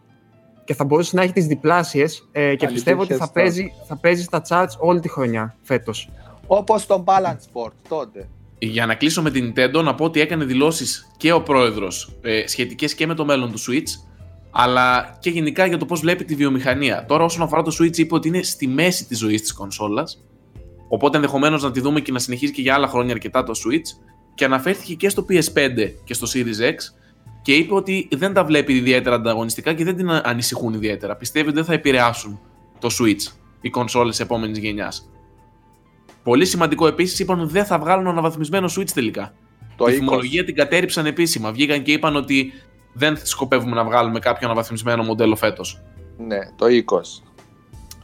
και θα μπορούσε να έχει τις διπλάσιες ε, και πιστεύω ότι θα Αληθές παίζει, θα παίζει στα charts όλη τη χρονιά φέτος. Όπως τον Balance Sport τότε. Για να κλείσω με την Nintendo, να πω ότι έκανε δηλώσεις και ο πρόεδρος ε, σχετικές και με το μέλλον του Switch, αλλά και γενικά για το πώς βλέπει τη βιομηχανία. Τώρα όσον αφορά το Switch είπε ότι είναι στη μέση της ζωής της κονσόλας, οπότε ενδεχομένως να τη δούμε και να συνεχίσει και για άλλα χρόνια αρκετά το Switch και αναφέρθηκε και στο PS5 και στο Series X και είπε ότι δεν τα βλέπει ιδιαίτερα ανταγωνιστικά και δεν την ανησυχούν ιδιαίτερα. Πιστεύει ότι δεν θα επηρεάσουν το Switch, οι κονσόλες επόμενης γενιάς. Πολύ σημαντικό επίσης είπαν ότι δεν θα βγάλουν αναβαθμισμένο Switch τελικά. Το Τη 20. θυμολογία την κατέριψαν επίσημα. Βγήκαν και είπαν ότι δεν σκοπεύουμε να βγάλουμε κάποιο αναβαθμισμένο μοντέλο φέτος. Ναι, το 20.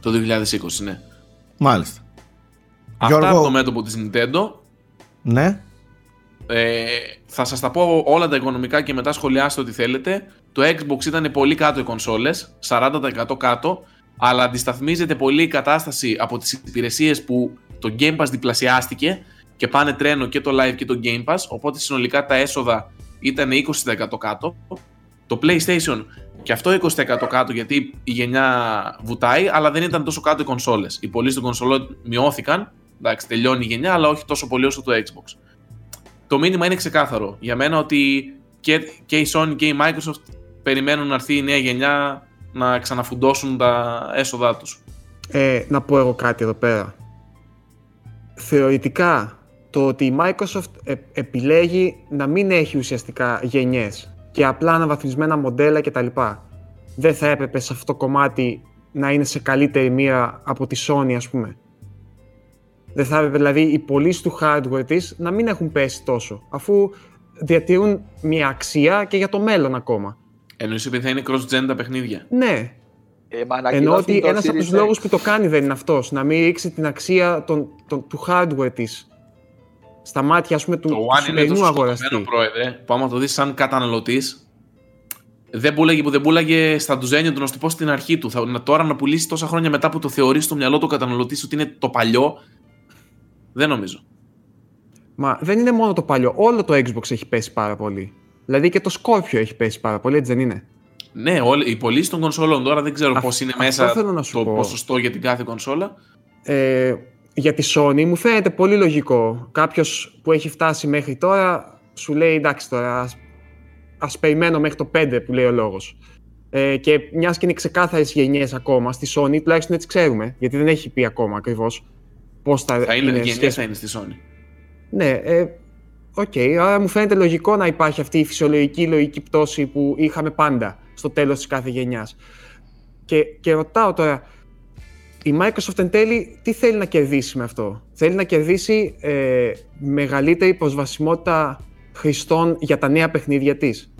Το 2020, ναι. Μάλιστα. Αυτά Γιώργο- από το μέτωπο της Nintendo. Ναι. Ε, θα σας τα πω όλα τα οικονομικά και μετά σχολιάστε ό,τι θέλετε. Το Xbox ήταν πολύ κάτω οι κονσόλες, 40% κάτω, αλλά αντισταθμίζεται πολύ η κατάσταση από τις υπηρεσίες που το Game Pass διπλασιάστηκε και πάνε τρένο και το Live και το Game Pass, οπότε συνολικά τα έσοδα ήταν 20% κάτω. Το PlayStation και αυτό 20% κάτω γιατί η γενιά βουτάει, αλλά δεν ήταν τόσο κάτω οι κονσόλες. Οι πωλήσεις των κονσολών μειώθηκαν, εντάξει τελειώνει η γενιά, αλλά όχι τόσο πολύ όσο το Xbox το μήνυμα είναι ξεκάθαρο για μένα ότι και, και η Sony και η Microsoft περιμένουν να έρθει η νέα γενιά να ξαναφουντώσουν τα έσοδά τους. Ε, να πω εγώ κάτι εδώ πέρα. Θεωρητικά, το ότι η Microsoft ε- επιλέγει να μην έχει ουσιαστικά γενιές και απλά αναβαθμισμένα μοντέλα κτλ. Δεν θα έπρεπε σε αυτό το κομμάτι να είναι σε καλύτερη μοίρα από τη Sony, ας πούμε. Δεν θα έπρεπε δηλαδή οι πωλήσει του hardware της να μην έχουν πέσει τόσο, αφού διατηρούν μια αξία και για το μέλλον ακόμα. Εννοείς ότι θα είναι cross-gen τα παιχνίδια. Ναι, Ε, μα Ενώ ανακοινώθηκε ότι το ένας από Series τους X. λόγου που το κάνει δεν είναι αυτός. Να μην ρίξει την αξία των, των, του hardware της στα μάτια ας πούμε, του, Το του One είναι σημερινού τόσο αγοραστή. σκοτωμένο πρόεδρε, που άμα το δεις σαν καταναλωτής, δεν πουλάγε που δεν πουλάγε στα ντουζένια του να σου το πω στην αρχή του. Θα, να, τώρα να πουλήσεις τόσα χρόνια μετά που το θεωρείς στο μυαλό του καταναλωτής ότι είναι το παλιό, δεν νομίζω. Μα δεν είναι μόνο το παλιό. Όλο το Xbox έχει πέσει πάρα πολύ. Δηλαδή και το Scorpio έχει πέσει πάρα πολύ, έτσι δεν είναι; Ναι, όλοι, οι πωλήσει των κονσόλων τώρα δεν ξέρω Αυ- πώς είναι αυτό μέσα θέλω να σου το πω. ποσοστό για την κάθε κονσόλα. Ε, για τη Sony μου φαίνεται πολύ λογικό. Κάποιος που έχει φτάσει μέχρι τώρα σου λέει εντάξει τώρα, ας, ας περιμένω μέχρι το 5 που λέει ο λόγος. Ε, και μιας και είναι ξεκάθαρες γενιές ακόμα στη Sony, τουλάχιστον έτσι ξέρουμε, γιατί δεν έχει πει ακόμα ακριβώς πώς θα, Θα είναι, είναι γενιές σχέση θα είναι στη Sony. Ναι, ε, οκ. άρα μου φαίνεται λογικό να υπάρχει αυτή η φυσιολογική λογική πτώση που είχαμε πάντα στο τέλος της κάθε γενιάς. Και, και ρωτάω τώρα, η Microsoft εν τέλει τι θέλει να κερδίσει με αυτό; Θέλει να κερδίσει ε, μεγαλύτερη προσβασιμότητα χρηστών για τα νέα παιχνίδια της;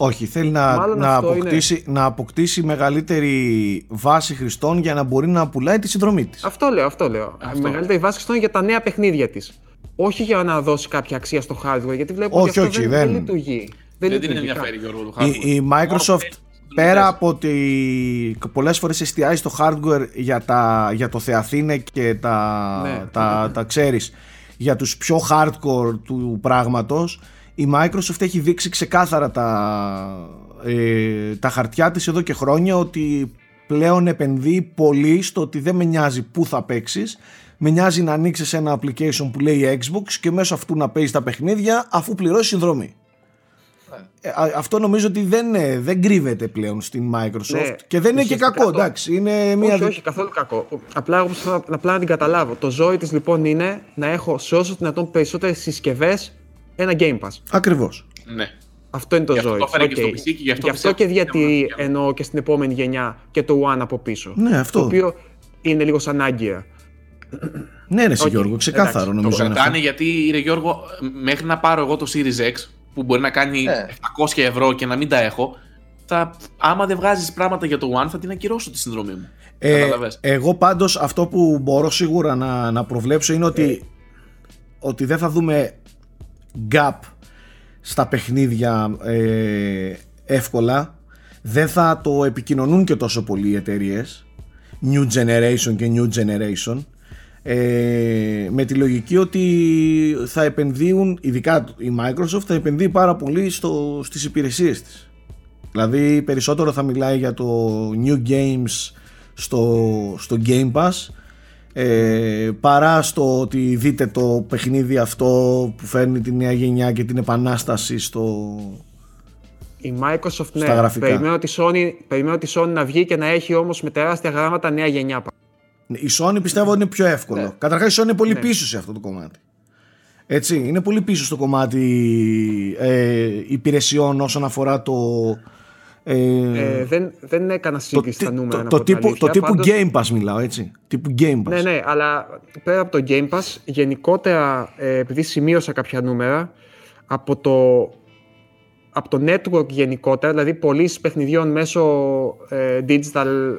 Όχι, θέλει να, Μάλλον να, αυτό αποκτήσει, να αποκτήσει μεγαλύτερη βάση χρηστών για να μπορεί να πουλάει τη συνδρομή της. Αυτό λέω, αυτό λέω. Αυτό. Μεγαλύτερη βάση χρηστών για τα νέα παιχνίδια της. Όχι για να δώσει κάποια αξία στο hardware, γιατί βλέπω Όχι, ότι αυτό όχι, δεν, δεν δεν- λειτουργεί. Δεν, την λειτουργεί ενδιαφέρει Γιώργο το Η, hardware. η Μόνο Microsoft παίζει τους πέρα δουλειές. από ότι πολλές φορές εστιάζει στο hardware για, τα, για το Θεαθήνε και τα, Ναι. τα, τα ξέρεις για τους πιο hardcore του πράγματος η Microsoft έχει δείξει ξεκάθαρα τα, ε, τα χαρτιά της εδώ και χρόνια ότι πλέον επενδύει πολύ στο ότι δεν με νοιάζει πού θα παίξεις με νοιάζει να ανοίξεις ένα application που λέει Xbox και μέσω αυτού να παίζεις τα παιχνίδια αφού πληρώσεις συνδρομή. Ε, α- αυτό νομίζω ότι δεν, ε, δεν κρύβεται πλέον στην Microsoft Ναι, και δεν είναι και ουσιαστικά κακό, το- εντάξει. Είναι μια... Όχι, όχι, καθόλου κακό. Απλά εγώ θέλω να- απλά να την καταλάβω. Το ζόρι της λοιπόν είναι να έχω σε όσο δυνατόν περισσότερες συσκευές ένα Game Pass. Ακριβώς. Ναι. Αυτό είναι το Γι' αυτό ζόρι. το έφερε και Οκ. στο PC και γι' αυτό Γι' αυτό πιστεύω και ότι διατηρεί είναι μόνο εννοώ και στην επόμενη γενιά και το One από πίσω. Ναι, αυτό. Το οποίο είναι λίγο σαν άγκυρα. Ναι, ρε, εσύ, Οκ, Γιώργο, ξεκάθαρο εντάξει, το Το νομίζω. είναι κρατάνε αυτό. γιατί, ρε Γιώργο, μέχρι να πάρω εγώ το Series X, που μπορεί να κάνει Ναι. 700 ευρώ και να μην τα έχω, θα, άμα δεν βγάζεις πράγματα για το One, θα την ακυρώσω τη συνδρομή μου. Ε, Καταλαβες. εγώ πάντως αυτό που μπορώ σίγουρα να, να προβλέψω είναι ότι, ότι δεν θα δούμε gap στα παιχνίδια ε, εύκολα. Δεν θα το επικοινωνούν και τόσο πολύ οι εταιρείες. New Generation και New Generation. Ε, με τη λογική ότι θα επενδύουν, ειδικά η Microsoft θα επενδύει πάρα πολύ στο, στις υπηρεσίες της. Δηλαδή περισσότερο θα μιλάει για το New Games στο, στο Game Pass ε, παρά στο ότι δείτε το παιχνίδι αυτό που φέρνει τη νέα γενιά και την επανάσταση στο... Η Microsoft, ναι, Στα γραφικά. περιμένω τη, Sony, περιμένω τη Sony να βγει και να έχει όμως με τεράστια γράμματα νέα γενιά. Η Sony πιστεύω είναι πιο εύκολο. Ναι. Καταρχάς η Sony είναι πολύ Ναι. πίσω σε αυτό το κομμάτι. Έτσι, είναι πολύ πίσω στο κομμάτι ε, υπηρεσιών όσον αφορά το... Ε, δεν, δεν έκανα σύγκριση στα νούμερα. Το, το, τύπου, το τύπου Game Pass μιλάω, έτσι. Τύπου Game Pass. Ναι, ναι, αλλά πέρα από το Game Pass, γενικότερα, ε, επειδή σημείωσα κάποια νούμερα, από το, από το network γενικότερα, δηλαδή πωλήσει παιχνιδιών μέσω ε, digital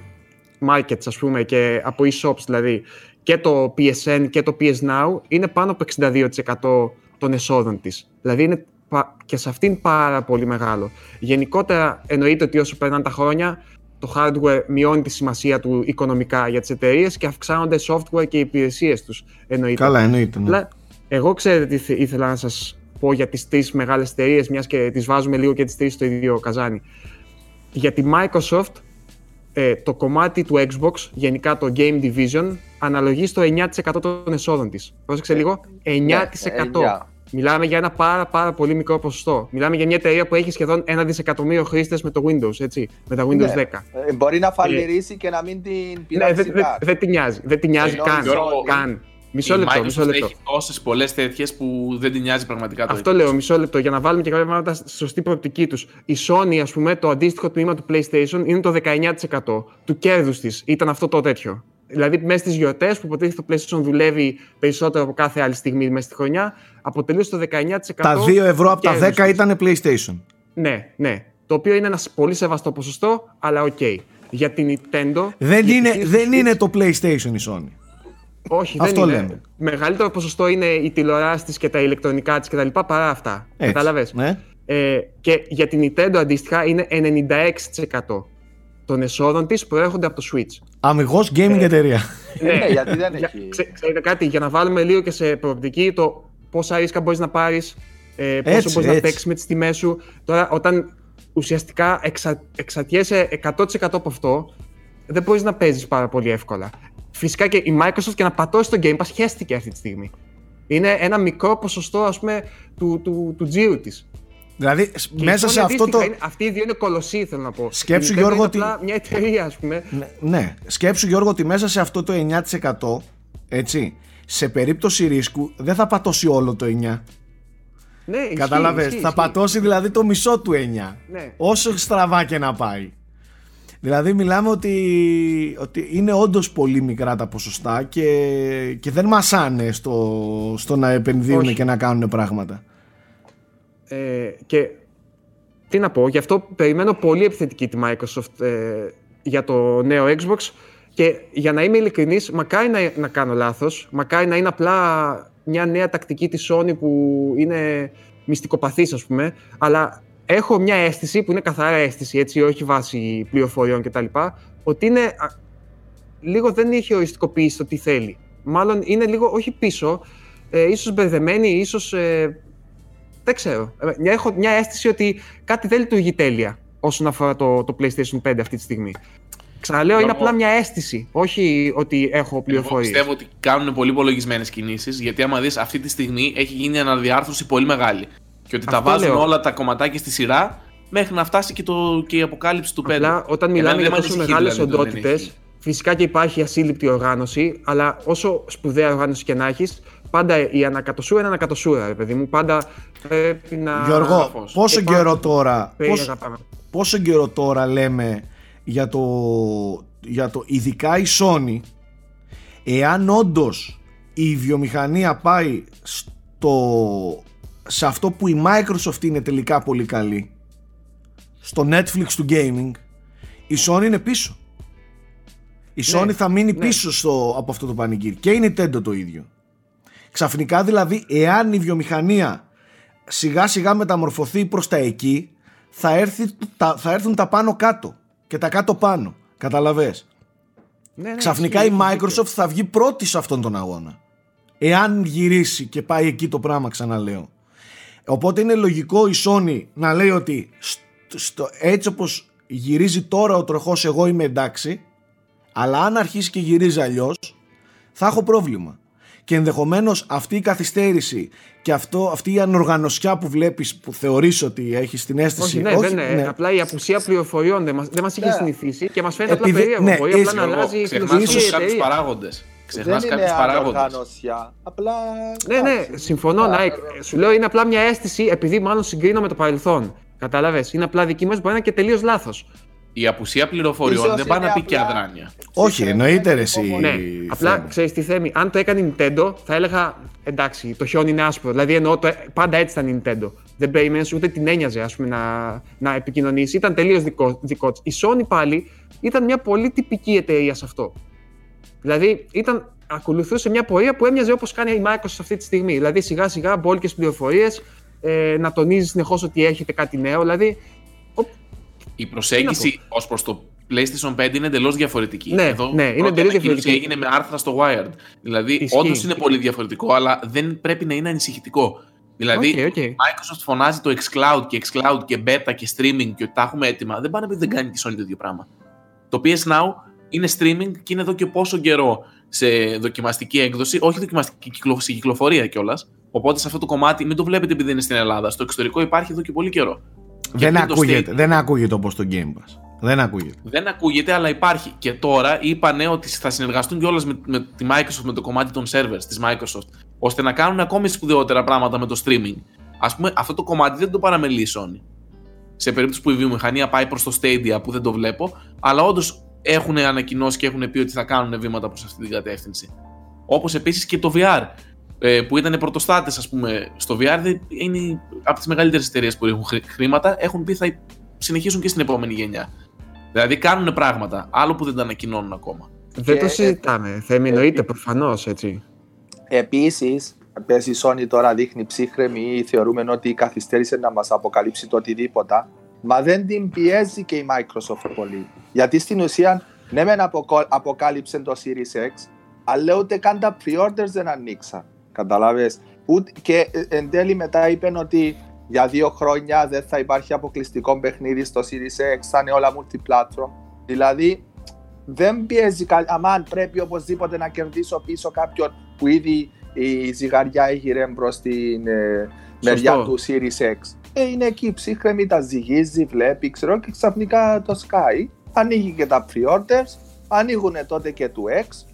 markets, ας πούμε, και από e-shops δηλαδή, και το PSN και το PS Now, είναι πάνω από 62% των εσόδων της. Δηλαδή είναι και σε αυτήν πάρα πολύ μεγάλο. Γενικότερα εννοείται ότι όσο περνάνε τα χρόνια, το hardware μειώνει τη σημασία του οικονομικά για τις εταιρείες και αυξάνονται software και οι υπηρεσίες τους. Εννοείται. Καλά, εννοείται. Ναι. Εγώ ξέρετε τι ήθελα να σας πω για τις τρεις μεγάλες εταιρείες, μιας και τις βάζουμε λίγο και τις τρεις στο ίδιο καζάνι. Για τη Microsoft, ε, το κομμάτι του Xbox, γενικά το Game Division, αναλογεί στο 9% των εσόδων της. Πρόσεξε λίγο, 9%. Μιλάμε για ένα πάρα, πάρα πολύ μικρό ποσοστό. Μιλάμε για μια εταιρεία που έχει σχεδόν ένα δισεκατομμύριο χρήστες με το Windows, έτσι, με τα Windows 10. Ναι. Ε, μπορεί να φαλυρίσει ε, και να μην την ναι, πειράξει. Ναι, δεν δε, δε την νοιάζει. Δεν την νοιάζει καν. καν. Μισό λεπτό, μισό λεπτό. Έχει τόσες πολλές τέτοιες που δεν την νοιάζει πραγματικά το Αυτό λέω, μισό λεπτό, για να βάλουμε και κάποια πράγματα στη σωστή προοπτική τους. Η Sony, ας πούμε, το αντίστοιχο τμήμα του PlayStation είναι το 19% του κέρδους της. Ήταν αυτό το τέτοιο. Δηλαδή, μέσα στις γιορτές που υποτίθεται το PlayStation δουλεύει περισσότερο από κάθε άλλη στιγμή μέσα στη χρονιά, αποτελούσε το 19%. Τα 2 ευρώ από τα 10 ήταν PlayStation. Ναι, ναι. Το οποίο είναι ένας πολύ σεβαστό ποσοστό, αλλά ok. Okay. Για την Nintendo. Δεν, είναι, δεν είναι το PlayStation η Sony. Όχι, Αυτό δεν είναι. Λέμε. Μεγαλύτερο ποσοστό είναι οι τηλεοράσεις της και τα ηλεκτρονικά της κτλ. παρά αυτά. Κατάλαβε. Ναι. Ε, και για την Nintendo αντίστοιχα είναι 96% των εσόδων της προέρχονται από το Switch. Αμιγώς gaming ε, εταιρεία. Ναι, ναι, γιατί δεν έχει. ξέρετε κάτι, για να βάλουμε λίγο και σε προοπτική το πόσα ρίσκα μπορείς να πάρεις, ε, πόσο μπορείς να παίξεις με τις τιμές σου. Τώρα, όταν ουσιαστικά εξα, εξαρτιέσαι 100% από αυτό, δεν μπορείς να παίζεις πάρα πολύ εύκολα. Φυσικά και η Microsoft και να πατώσεις το Game Pass χαίστηκε αυτή τη στιγμή. Είναι ένα μικρό ποσοστό ας πούμε, του, του, του τζίρου της. Δηλαδή, μέσα σε αυτό το. Είναι, αυτοί οι δύο είναι κολοσσοί, θέλω να πω. Σκέψου, Γιώργο, ότι. Μια εταιρεία, ας πούμε. Ναι, ναι, σκέψου, Γιώργο, ότι μέσα σε αυτό το 9%, έτσι, σε περίπτωση ρίσκου δεν θα πατώσει όλο το 9%. Ναι, Κατάλαβες; Θα πατώσει δηλαδή το μισό του 9. Ναι. Όσο στραβά και να πάει. Δηλαδή μιλάμε ότι, ότι είναι όντως πολύ μικρά τα ποσοστά και, και δεν μασάνε στο, στο να επενδύουν και να κάνουν πράγματα. Ε, και τι να πω, γι' αυτό περιμένω πολύ επιθετική τη Microsoft ε, για το νέο Xbox και για να είμαι ειλικρινής, μακάρι να, να κάνω λάθος, μακάρι να είναι απλά μια νέα τακτική της Sony που είναι μυστικοπαθής ας πούμε, αλλά έχω μια αίσθηση που είναι καθαρά αίσθηση, έτσι, όχι βάση πληροφοριών κτλ. Ότι είναι. λίγο δεν έχει οριστικοποιήσει το τι θέλει. Μάλλον είναι λίγο, όχι πίσω, ε, ίσως μπερδεμένη, ίσως. Ε, δεν ξέρω. Ε, έχω μια αίσθηση ότι κάτι δεν λειτουργεί τέλεια όσον αφορά το, το PlayStation 5 αυτή τη στιγμή. Ξαναλέω, είναι απλά μια αίσθηση, όχι ότι έχω πληροφορίες. Εγώ πιστεύω ότι κάνουν πολύ υπολογισμένες κινήσεις, γιατί άμα δεις αυτή τη στιγμή έχει γίνει αναδιάρθρωση πολύ μεγάλη. Και ότι τα βάζουν όλα τα κομματάκια στη σειρά μέχρι να φτάσει και, το, και η αποκάλυψη του 5. Απλά όταν μιλάμε για τόσο μεγάλες δηλαδή, οντότητες, φυσικά και υπάρχει ασύλληπτη οργάνωση, αλλά όσο σπουδαία οργάνωση και να έχεις, πάντα η ανακατοσούρα είναι ανακατοσούρα, ρε παιδί μου. Πάντα πρέπει να. Γιώργο, πόσο καιρό τώρα. Πόσο, πόσο καιρό τώρα λέμε για το, για το ειδικά η Sony, εάν όντως η βιομηχανία πάει στο σε αυτό που η Microsoft είναι τελικά πολύ καλή στο Netflix του gaming η Sony είναι πίσω η ναι, Sony θα μείνει ναι. πίσω στο, από αυτό το πανηγύρι και η Nintendo το ίδιο ξαφνικά δηλαδή εάν η βιομηχανία σιγά σιγά μεταμορφωθεί προς τα εκεί θα, έρθει, τα, θα έρθουν τα πάνω κάτω και τα κάτω πάνω. Καταλαβες; Ναι, ναι, ξαφνικά η Microsoft θα βγει πρώτη σε αυτόν τον αγώνα. Εάν γυρίσει και πάει εκεί το πράγμα ξαναλέω. Οπότε είναι λογικό η Sony να λέει ότι στο, έτσι όπως γυρίζει τώρα ο τροχός εγώ είμαι εντάξει αλλά αν αρχίσει και γυρίζει αλλιώς, θα έχω πρόβλημα. Και ενδεχομένως αυτή η καθυστέρηση και αυτό, αυτή η ανοργανωσιά που βλέπεις που θεωρείς ότι έχεις την αίσθηση. Όχι, ναι, όχι, δεν, ναι. απλά η απουσία πληροφοριών δεν μας, δεν μας είχε ναι. συνηθίσει και μας φαίνεται απλά περίεργο. Ναι, Μπορεί απλά να αλλάζει η φιλοσοφία. παράγοντες. Ξεχνάς δεν κάποιους είναι παράγοντες. ανοργάνωσια. Απλά. Ναι, ναι, εντάξει. συμφωνώ, Ε, Nike. Σου λέω είναι απλά μια αίσθηση, επειδή μάλλον συγκρίνω με το παρελθόν. Κατάλαβες; Είναι απλά δική μας, μπορεί να είναι και τελείως λάθος. Η απουσία πληροφοριών Ίσως δεν πάει είναι να πει και απλά- αδράνεια. Όχι, Ψυχρεμία εννοείται, και ρε, εσύ. υπομονή. Ναι, Θέμη. απλά ξέρεις τι θέμη. Αν το έκανε Nintendo, θα έλεγα εντάξει, το χιόνι είναι άσπρο. Δηλαδή εννοώ το, πάντα έτσι ήταν η Nintendo. Δεν περίμενες ούτε την ένοιαζε ας πούμε, να, να επικοινωνήσει. Ήταν τελείως δικό, δικό της. Η Sony πάλι ήταν μια πολύ τυπική εταιρεία σε αυτό. Δηλαδή ήταν, ακολουθούσε μια πορεία που έμοιαζε όπως κάνει η Microsoft αυτή τη στιγμή. Δηλαδή σιγά σιγά μπόλικες πληροφορίες, ε, να τονίζει συνεχώς ότι έχετε κάτι νέο. Δηλαδή Η προσέγγιση ως προς το PlayStation 5 είναι εντελώς διαφορετική. Ναι, Εδώ ναι, είναι πρώτη εντελώς ανακοίνωση διαφορετική. Έγινε με άρθρα στο Wired. Δηλαδή, Ισχύει. όντως είναι πολύ διαφορετικό, αλλά δεν πρέπει να είναι ανησυχητικό. Δηλαδή, Ok, ok. η Microsoft φωνάζει το xCloud και xCloud και beta και streaming και ότι τα έχουμε έτοιμα. Δεν πάνε επειδή δεν κάνει και η Sony το ίδιο πράγμα. Το PS Now είναι streaming και είναι εδώ και πόσο καιρό σε δοκιμαστική έκδοση, όχι δοκιμαστική κυκλο, σε κυκλοφορία κιόλας. Οπότε σε αυτό το κομμάτι μην το βλέπετε επειδή είναι στην Ελλάδα. Στο εξωτερικό υπάρχει εδώ και πολύ καιρό. Δεν πριν το ακούγεται, Stadia. δεν ακούγεται όπως το Game Pass. Δεν ακούγεται. Δεν ακούγεται, αλλά υπάρχει. Και τώρα είπανε ότι θα συνεργαστούν κιόλας με, με τη Microsoft, με το κομμάτι των servers της Microsoft, ώστε να κάνουν ακόμη σπουδαιότερα πράγματα με το streaming. Α πούμε, αυτό το κομμάτι δεν το παραμελεί η Sony. Σε περίπτωση που η βιομηχανία πάει προς το Stadia, που δεν το βλέπω, αλλά όντως έχουν ανακοινώσει και έχουν πει ότι θα κάνουν βήματα προς αυτή την κατεύθυνση. Όπως επίσης και το VR, ε, που ήταν πρωτοστάτες, ας πούμε, στο VR, δεν- είναι από τις μεγαλύτερες εταιρείες που έχουν χρη- χρήματα, έχουν πει θα συνεχίσουν και στην επόμενη γενιά. Δηλαδή κάνουν πράγματα, άλλο που δεν τα ανακοινώνουν ακόμα. δεν Και- το συζητάμε. Θέμη, εννοείται προφανώς έτσι. Επίσης, πες η Sony τώρα δείχνει ψύχρεμη ή θεωρούμε ότι καθυστέρησε να μας αποκαλύψει το οτιδήποτε. Μα δεν την πιέζει και η Microsoft πολύ. Γιατί στην ουσία, ναι, μεν αποκο- αποκάλυψε το Series X, αλλά ούτε καν τα pre-orders δεν ανοίξαν. Καταλάβες. Ούτε, και ε, εν τέλει μετά είπαν ότι για δύο χρόνια δεν θα υπάρχει αποκλειστικό παιχνίδι στο Series X, θα είναι όλα multiplatform. Δηλαδή, δεν πιέζει κα... αμάν πρέπει οπωσδήποτε να κερδίσω πίσω κάποιον που ήδη η ζυγαριά έγινε προ την ε, μεριά του Series X. Ε, είναι εκεί ψύχρεμη, τα ζυγίζει, βλέπει, ξέρω και ξαφνικά το Sky ανοίγει και τα pre-orders, ανοίγουν τότε και του X,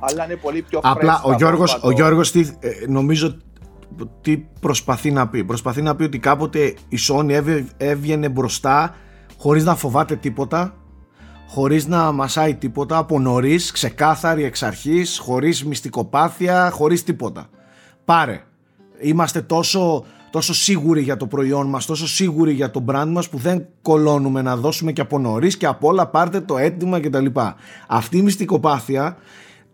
αλλά είναι πολύ πιο Απλά fresh ο Γιώργος, από ο το- Γιώργος τι, ε, νομίζω τι προσπαθεί να πει. Προσπαθεί να πει ότι κάποτε η Sony έβε- έβγαινε μπροστά χωρίς να φοβάται τίποτα, χωρίς να μασάει τίποτα, από νωρίς, ξεκάθαρη εξ αρχής, χωρίς μυστικοπάθεια, χωρίς τίποτα. Πάρε. Είμαστε τόσο, τόσο σίγουροι για το προϊόν μας, τόσο σίγουροι για το brand μας που δεν κολώνουμε να δώσουμε και από νωρίς και από όλα πάρτε το έτοιμα κτλ. Αυτή η μυστικοπάθεια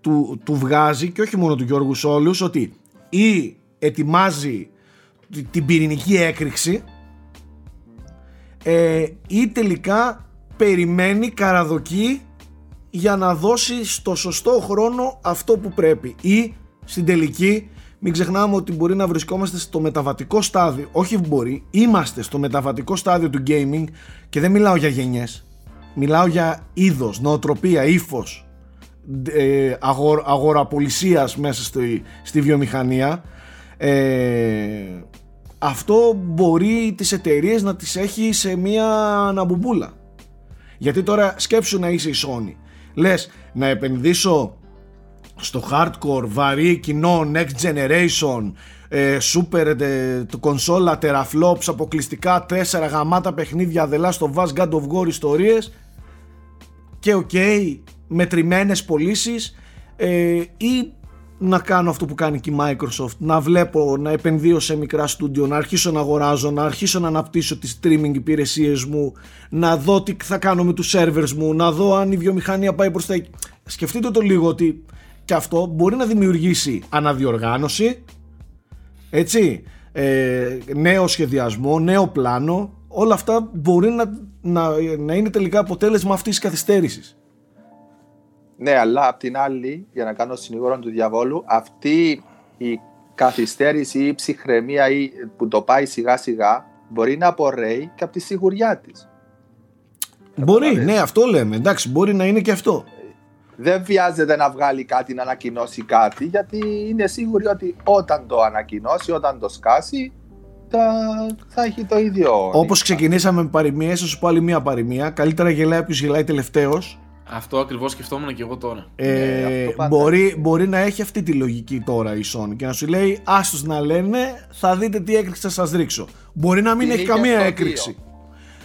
του, του βγάζει και όχι μόνο του Γιώργου σε όλους ότι ή ετοιμάζει τη- την πυρηνική έκρηξη ε, ή τελικά περιμένει καραδοκεί για να δώσει στο σωστό χρόνο αυτό που πρέπει. Ή στην τελική μην ξεχνάμε ότι μπορεί να βρισκόμαστε στο μεταβατικό στάδιο. Όχι μπορεί, είμαστε στο μεταβατικό στάδιο του gaming και δεν μιλάω για γενιές. Μιλάω για είδος, νοοτροπία, ύφος ε, αγορ, αγοραπολισίας μέσα στη, στη βιομηχανία. Ε, αυτό μπορεί τις εταιρείες να τις έχει σε μία αναμπομπούλα. Γιατί τώρα σκέψου να είσαι η Sony. Λες να επενδύσω στο hardcore βαρύ κοινό next generation ε, super ε, το κονσόλα teraflops αποκλειστικά 4 γαμάτα παιχνίδια The Last of Us, God of War ιστορίες. Και οκ μετρημένες πωλήσεις ε, ή να κάνω αυτό που κάνει και η Microsoft να βλέπω, να επενδύω σε μικρά στούντιο να αρχίσω να αγοράζω, να αρχίσω να αναπτύσσω τις streaming υπηρεσίες μου να δω τι θα κάνω με τους servers μου να δω αν η βιομηχανία πάει προς τα εκεί. Σκεφτείτε το λίγο ότι και αυτό μπορεί να δημιουργήσει αναδιοργάνωση έτσι ε, νέο σχεδιασμό, νέο πλάνο όλα αυτά μπορεί να, να, να είναι τελικά αποτέλεσμα αυτής της καθυστέρησης Ναι, αλλά απ' την άλλη, για να κάνω συνήγορο του διαβόλου, αυτή η καθυστέρηση ή η ψυχραιμία ή που το πάει σιγά σιγά μπορεί να απορρέει και από τη σιγουριά της. Μπορεί, Καταλάβες. ναι, αυτό λέμε. Εντάξει, μπορεί να είναι και αυτό. Δεν βιάζεται να βγάλει κάτι, να ανακοινώσει κάτι, γιατί είναι σίγουρη ότι όταν το ανακοινώσει, όταν το σκάσει, θα, θα έχει το ίδιο. Όπως νύχτα. ξεκινήσαμε με παροιμίες, θα σου πω άλλη μία παροιμία. Καλύτερα γελάει όποιος γελάει τελευταίος. Αυτό ακριβώς σκεφτόμουν και εγώ τώρα. Ε, Ναι, αυτό πάντα. μπορεί, μπορεί να έχει αυτή τη λογική τώρα η Sony και να σου λέει άστος να λένε θα δείτε τι έκρηξη θα σας ρίξω. Μπορεί να μην Την έχει είχε καμία στο έκρηξη.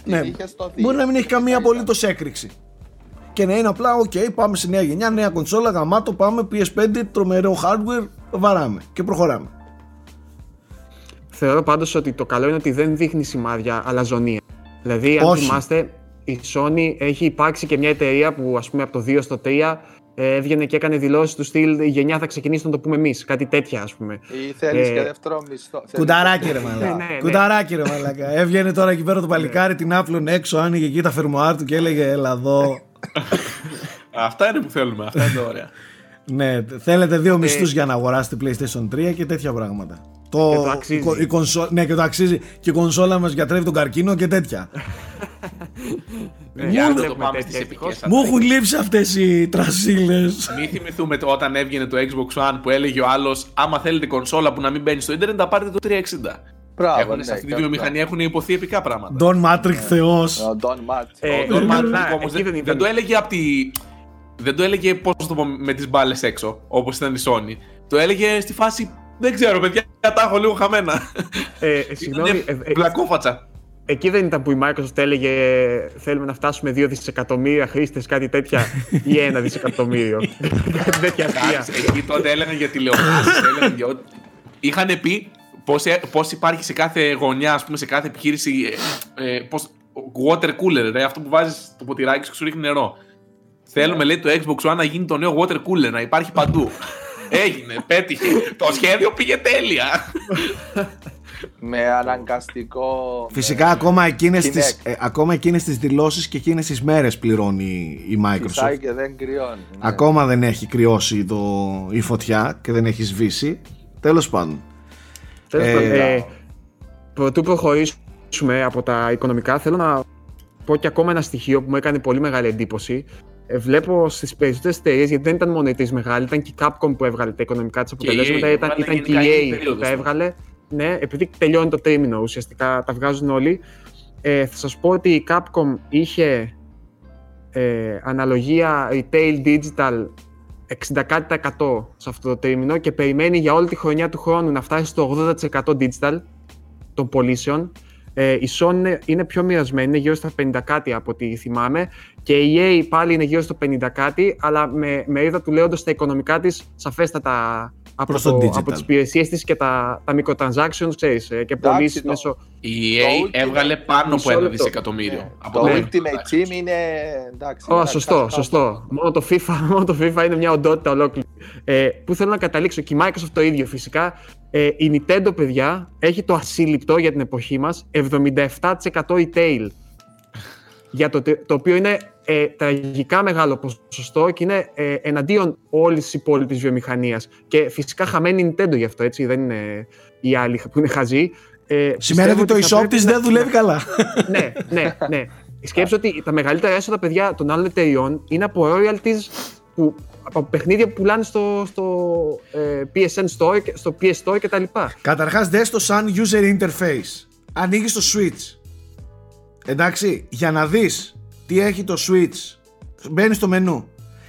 Την Ναι, είχε στο δύο. μπορεί να μην έχει καμία Καλύτερα. απολύτως έκρηξη. Και να είναι απλά, οκ, πάμε στη νέα γενιά, νέα κονσόλα, γαμάτο, πάμε PS5, τρομερό hardware, βαράμε και προχωράμε. Θεωρώ πάντως ότι το καλό είναι ότι δεν δείχνει σημάδια αλαζονία. Δηλαδή, αν Όχι. θυμάστε, η Sony έχει υπάρξει και μια εταιρεία που, ας πούμε, από το 2 στο 3 ε, έβγαινε και έκανε δηλώσεις του στυλ η γενιά θα ξεκινήσει να το πούμε εμείς. Κάτι τέτοια, ας πούμε. Ή θέλεις Ε, και δεύτερο μισθό. θέλεις Κουνταράκι ρε δεύτερο μαλάκα. Ναι, ναι, ναι. Κουνταράκι ρε μαλάκα. Έβγαινε τώρα εκεί πέρα το παλικάρι την άπλων έξω, άνοιγε εκεί τα φερμοάρ του και έλεγε έλα εδώ. [laughs] Αυτά είναι που θέλουμε. Αυτά είναι τα ωραία. ναι, θέλετε Ε, δύο μισθούς για να αγοράσετε PlayStation 3 και τέτοια πράγματα. Το, Και το αξίζει. η κο- η κονσό- ναι, και το αξίζει. Και η κονσόλα μας γιατρεύει τον καρκίνο και τέτοια. Ναι, Για δεν να το βλέπουμε πάμε τέτοια, στις ευτυχώς. επικές Μου έχουν λείψει αυτές οι τρασίλες. Μην θυμηθούμε το όταν έβγαινε το Xbox One που έλεγε ο άλλος: Άμα θέλετε κονσόλα που να μην μπαίνει στο Ιντερνετ, θα πάρετε το 360. Μπράβο, Έχουν, ναι, σε αυτή τη και βιομηχανία έχουν υποθεί επικά πράγματα. Don Matrix Θεός. αυτό. Ο Don Matt. Ε, Ο Don ε, Matrix να, όμως εκεί δεν, δεν δεν το ήταν. έλεγε από τη. Δεν το έλεγε πώς το πω με τις μπάλες έξω, όπως ήταν η Sony. Το έλεγε στη φάση. Δεν ξέρω, παιδιά, τα έχω λίγο χαμένα. Ε, ε, συγγνώμη, ε, ε, Βλακόφατσα. εκεί δεν ήταν που η Microsoft έλεγε θέλουμε να φτάσουμε 2 δισεκατομμύρια χρήστες, κάτι τέτοια, ή 1 δισεκατομμύριο. Κάτι τέτοια αστεία. Εντάξει, εκεί τότε έλεγαν για τηλεοράσει. έλεγαν για ό,τι. Είχαν πει πώς υπάρχει σε κάθε γωνιά, ας πούμε, σε κάθε επιχείρηση. Ε, ε, πώς, water cooler, ρε, αυτό που βάζεις το ποτηράκι σου και σου ρίχνει νερό. Θέλουμε, λέει, το Xbox One να γίνει το νέο water cooler, να υπάρχει παντού. Έγινε, πέτυχε. το σχέδιο πήγε τέλεια. Με αναγκαστικό. Φυσικά ακόμα εκείνες, Kinect. τις, ε, ακόμα εκείνες τις δηλώσεις και εκείνες τις μέρες πληρώνει η Microsoft. Φυσάει και δεν κρυώνει. ναι. Ακόμα δεν έχει κρυώσει το, η φωτιά και δεν έχει σβήσει. Τέλος πάντων. Τέλος Ε, πάντων, ε, πρωτού προχωρήσουμε από τα οικονομικά, θέλω να πω και ακόμα ένα στοιχείο που μου έκανε πολύ μεγάλη εντύπωση. Ε, βλέπω στις περισσότερες εταιρείες, γιατί δεν ήταν μόνο οι εταιρείε μεγάλη, ήταν και η Capcom που έβγαλε τα οικονομικά της αποτελέσματα, EA, ήταν, έβγαλε ήταν και η γενικά η EA που περίοδος, τα ναι. έβγαλε. Ναι, επειδή τελειώνει το τρίμηνο, ουσιαστικά τα βγάζουν όλοι. Ε, θα σας πω ότι η Capcom είχε ε, αναλογία retail digital 60% κάτι τα εκατό σε αυτό το τρίμηνο και περιμένει για όλη τη χρονιά του χρόνου να φτάσει στο 80% digital των πωλήσεων. Ε, η Sony είναι, είναι πιο μοιρασμένη, είναι γύρω στα 50 κάτι από ό,τι θυμάμαι και η EA πάλι είναι γύρω στο 50 κάτι, αλλά με μερίδα του λέοντος τα οικονομικά της σαφέστατα από, Προς το το, digital. από τις υπηρεσίες της και τα, τα microtransactions, ξέρεις, ε, και Εντάξει, πωλήσεις το- μέσω... Η EA Ultimate- έβγαλε πάνω από Μισό ένα λεπτό. δισεκατομμύριο. Ναι. Από Το το Ultimate Team είναι. Εντάξει. Ω, ένα σωστό, κάτω-κάτω. σωστό. Μόνο το, FIFA, [laughs] μόνο το FIFA είναι μια οντότητα ολόκληρη. Ε, πού θέλω να καταλήξω, και η Microsoft το ίδιο φυσικά. Ε, η Nintendo, παιδιά, έχει το ασύλληπτο για την εποχή μας 77% retail. Για το, το οποίο είναι ε, τραγικά μεγάλο ποσοστό και είναι ε, εναντίον όλης της υπόλοιπης βιομηχανίας. Και φυσικά χαμένη η Nintendo γι' αυτό, έτσι, δεν είναι οι άλλοι που είναι χαζοί. Ε, Σημαίνει πιστεύω ότι το θα e-shop πρέπει της να- δεν δουλεύει καλά. ναι, ναι, ναι. Σκέψτε ότι τα μεγαλύτερα έσοδα, παιδιά, των άλλων εταιριών είναι από royalties που, από παιχνίδια που πουλάνε στο, στο ε, PSN Store, και- στο PS Store κτλ. Καταρχάς δες το σαν user interface. Ανοίγεις το switch. Εντάξει, για να δεις τι έχει το switch, μπαίνεις στο μενού.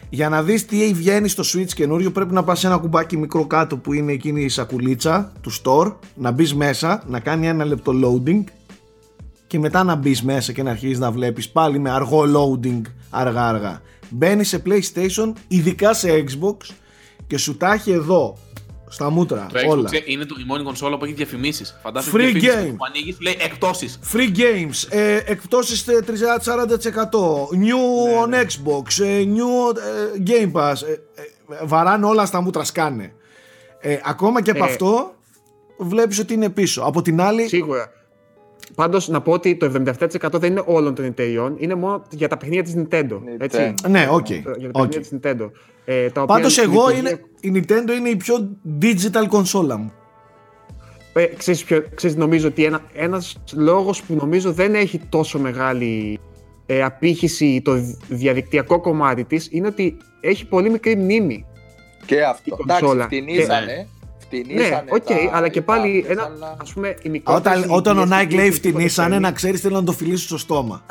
Για να δεις τι βγαίνει στο switch καινούριο πρέπει να πας σε ένα κουμπάκι μικρό κάτω που είναι εκείνη η σακουλίτσα του store, να μπεις μέσα, να κάνει ένα λεπτό loading και μετά να μπεις μέσα και να αρχίσεις να βλέπεις πάλι με αργό loading αργά αργά. Μπαίνει σε PlayStation, ειδικά σε Xbox και σου τα έχει εδώ στα μούτρα Το όλα. Xbox είναι το, η μόνη κονσόλα που έχει διαφημίσεις. Φαντάζομαι Free διαφήμισης game. που ανοίγεις σου λέει εκτόσει. Free games, ε, εκπτώσεις τε- 30-40%, new on Xbox, ε, new ε, Game Pass, ε, ε, βαράνε όλα στα μούτρα σκάνε. Ε, ακόμα και από Ε. αυτό βλέπεις ότι είναι πίσω. Από την άλλη, Σίγουρα. Πάντως να πω ότι το 77% δεν είναι όλων των εταιριών, είναι μόνο για τα παιχνίδια της Nintendo. Έτσι. ναι, οκ. Για τα οκ. παιχνίδια της Nintendo. Ε, τα οποία Πάντως εγώ λειτουργεί- είναι, η Nintendo είναι η πιο digital κονσόλα μου. Ε, ξέρεις, ποιο, ξέρεις, νομίζω ότι ένα, ένας λόγος που νομίζω δεν έχει τόσο μεγάλη ε, απήχηση το δι- διαδικτυακό κομμάτι της είναι ότι έχει πολύ μικρή μνήμη. Και αυτό. Η κονσόλα. Εντάξει, φτηνίσανε. Φτηνήσανε Ναι, οκ, τα- αλλά και οι πάλι κάρτες, ένα, αλλά- ας πούμε, η μικρότερη Όταν, όταν ο ηλικία Nike στην λέει οποία φτηνήσανε, παίρνει- να ξέρεις θέλω να το φιλήσω στο στόμα.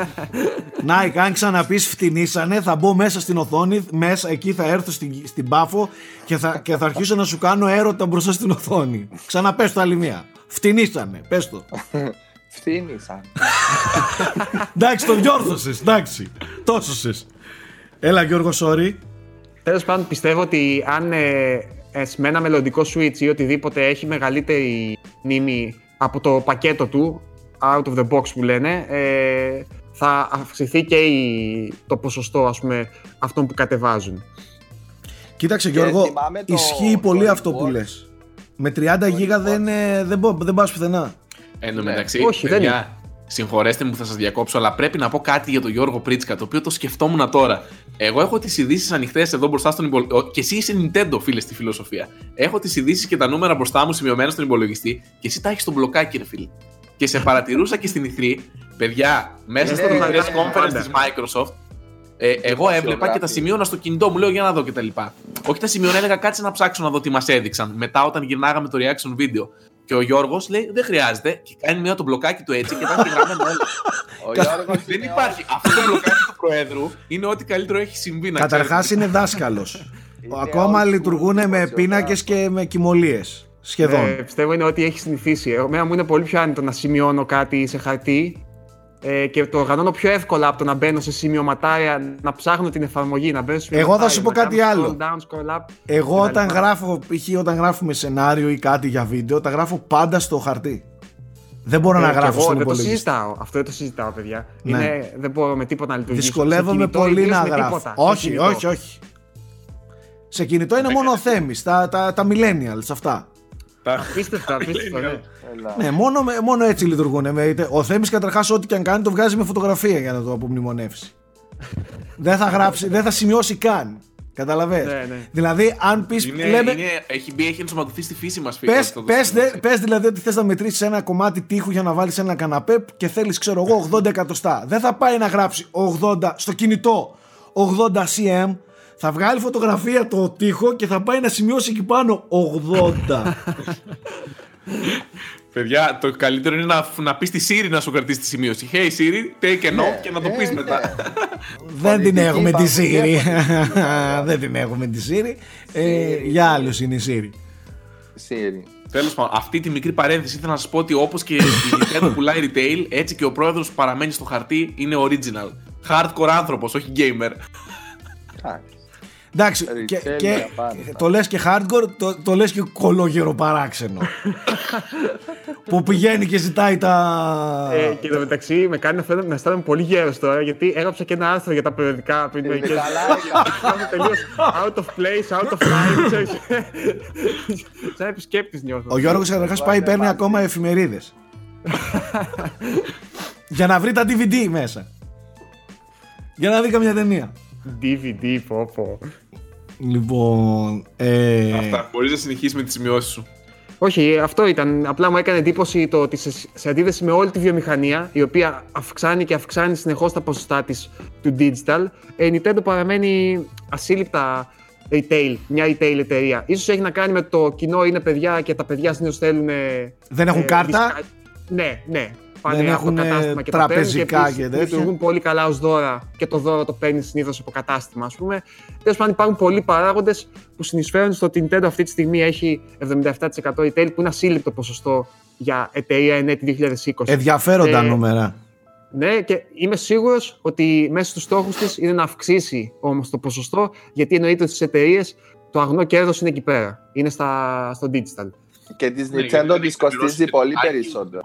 [laughs] Nike, αν ξαναπείς φτηνήσανε, θα μπω μέσα στην οθόνη, μέσα εκεί θα έρθω στην, στην πάφο και θα, και θα αρχίσω να σου κάνω έρωτα μπροστά στην οθόνη. Ξαναπες το άλλη μία. Φτηνήσανε, πες το. [laughs] Φτηνήσαν. [laughs] εντάξει, το διόρθωσες, εντάξει. Το σωσες. Έλα Γιώργο, sorry. Τέλος πάντων, πιστεύω ότι αν ε, ε, με ένα μελλοντικό Switch ή οτιδήποτε έχει μεγαλύτερη μνήμη από το πακέτο του, out of the box που λένε, ε, θα αυξηθεί και η, το ποσοστό ας πούμε, αυτών που κατεβάζουν. Κοίταξε Και Γιώργο, θυμάμαι το- ισχύει πολύ το αυτό που reward. λες. Με 30 γίγα δεν, ε, δεν, μπο- δεν πας πουθενά. Εν τω Ναι. μεταξύ, Όχι, δεν παιδιά, συγχωρέστε μου που θα σας διακόψω, αλλά πρέπει να πω κάτι για τον Γιώργο Πρίτσκα, το οποίο το σκεφτόμουν τώρα. Εγώ έχω τις ειδήσεις ανοιχτές εδώ μπροστά στον υπολογιστή. Και εσύ είσαι Nintendo, φίλε, στη φιλοσοφία. Έχω τις ειδήσεις και τα νούμερα μπροστά μου σημειωμένα στον υπολογιστή και εσύ τα έχεις στο μπλοκάκι, ρε φίλε. Και σε παρατηρούσα και στην E3, παιδιά, μέσα Είναι στο το press χαρτάκι conference πάντα. της Microsoft, ε, εγώ έβλεπα και τα σημείωνα στο κινητό μου, λέω για να δω κτλ. Όχι τα σημείωνα, έλεγα κάτσε να ψάξω να δω τι μας έδειξαν. Μετά, όταν γυρνάγαμε το reaction video. Και ο Γιώργος λέει: Δεν χρειάζεται. Και κάνει μία το μπλοκάκι του έτσι και τα έχει γραμμένα όλα. Ο Γιώργος Δεν είναι υπάρχει. Αυτό το μπλοκάκι του Προέδρου είναι ό,τι καλύτερο έχει συμβεί. να Καταρχάς ξέρετε. είναι δάσκαλος. Είναι Ακόμα old school λειτουργούν με δημοσιογράφος. πίνακες και με κοιμωλίες. Σχεδόν. Ε, πιστεύω είναι ότι έχει συνηθίσει. Εμένα μου είναι πολύ πιο άνετο να σημειώνω κάτι σε χαρτί ε, και το οργανώνω πιο εύκολα από το να μπαίνω σε σημειωματάρια, να ψάχνω την εφαρμογή, να μπαίνω σε Εγώ θα σου πω σημειωματάρια, κάτι να άλλο. κάνω Scroll down, scroll up. Εγώ κτλ. όταν γράφω, π.χ. όταν γράφουμε σενάριο ή κάτι για βίντεο, τα γράφω πάντα στο χαρτί. Δεν μπορώ να Ε, και γράφω εγώ στον δεν το υπολογιστή. συζητάω. Αυτό δεν το συζητάω, παιδιά. Ναι. Είναι, δεν μπορώ με τίποτα να λειτουργήσω. Δυσκολεύομαι Σε κινητό, πολύ ιδίως να με γράφω. τίποτα. Σε Όχι, κινητό. όχι, όχι. Σε κινητό είναι μόνο ο Θέμης, τα, τα, τα millennials αυτά. Απίστευτα, [laughs] απίστευτα. ναι. Έλα. Ναι, μόνο, με- μόνο έτσι λειτουργούν. Με, είτε- ο Θέμης καταρχάς ό,τι και αν κάνει το βγάζει με φωτογραφία για να το απομνημονεύσει. δεν θα γράψει, δεν θα σημειώσει καν. Καταλαβες; Ναι, ναι. Δηλαδή, αν πεις. Είναι, λέμε, είναι, έχει μπει, έχει ενσωματωθεί στη φύση μας, φίλε. Πες, αυτό το πες, σημείο. δε- πες δηλαδή ότι θες να μετρήσεις ένα κομμάτι τείχου για να βάλεις ένα καναπέ και θέλεις ξέρω εγώ 80 εκατοστά. Δεν θα πάει να γράψει 80 στο κινητό 80 cm. Θα βγάλει φωτογραφία το τείχο και θα πάει να σημειώσει εκεί πάνω 80. Παιδιά, το καλύτερο είναι να, να πεις στη Siri να σου κρατήσει τη σημείωση. Hey Siri, take a note και να το ναι, πεις ναι. μετά. Δεν την Πολιτική έχουμε τη Siri. παγκοσμία [laughs] Δεν την έχουμε τη Siri. Ε, για άλλους είναι η Siri. Siri. Τέλος πάντων, αυτή τη μικρή παρένθεση ήθελα να σας πω ότι όπως και η Nintendo πουλάει retail, έτσι και ο πρόεδρος που παραμένει στο χαρτί είναι original. Hardcore άνθρωπος, όχι gamer. Εντάξει. Εντάξει, Retail και, για και πάντα. το λες και hardcore, το, το λες και κολόγερο παράξενο. [laughs] που πηγαίνει και ζητάει τα... Ε, και εν τω μεταξύ με κάνει να, φαίνομαι, να αισθάνομαι πολύ γέρος τώρα γιατί έγραψα και ένα άρθρο για τα περιοδικά πριν Είναι μερικές καλά, [laughs] Νιώθω τελείως out of place, out of line, ξέρεις. [laughs] Σαν επισκέπτης νιώθω. Ο Γιώργος καταρχάς πάει Βάλε παίρνει μαζί. ακόμα εφημερίδες. για να βρει τα DVD μέσα. Για να δει καμιά ταινία. DVD, πω πω. Λοιπόν, ε, Αυτά. Μπορείς να συνεχίσεις με τις σημειώσεις σου. Όχι, αυτό ήταν. Απλά μου έκανε εντύπωση το ότι σε, σε αντίθεση με όλη τη βιομηχανία, η οποία αυξάνει και αυξάνει συνεχώς τα ποσοστά της του digital, ε, η Nintendo παραμένει ασύλληπτα retail, μια retail εταιρεία. Ίσως έχει να κάνει με το κοινό είναι παιδιά και τα παιδιά συνήθως θέλουν. ε, Δεν έχουν κάρτα; δισκα- Ναι, ναι. Πάνε Δεν από έχουν, κατάστημα ε, και τα παίρνουν τραπεζικά επίσης και τέτοια. Λειτουργούν πολύ καλά ως δώρα και το δώρο το παίρνει συνήθως από κατάστημα, ας πούμε. Τέλος πάντων, υπάρχουν πολλοί παράγοντες που συνεισφέρουν στο ότι η Nintendo αυτή τη στιγμή έχει 77% retail, που είναι ασύλληπτο ποσοστό για εταιρεία ενέτη 2020. Ενδιαφέροντα Ε, νούμερα. Ναι, και είμαι σίγουρος ότι μέσα στους στόχους της είναι να αυξήσει όμως το ποσοστό, γιατί εννοείται ότι στις εταιρείες το αγνό κέρδος είναι εκεί πέρα. Είναι στα, στο digital. Και της Ναι, Nintendo γιατί της δεν έχει κοστίζει πληρώσει πολύ λεπτάκι, περισσότερο.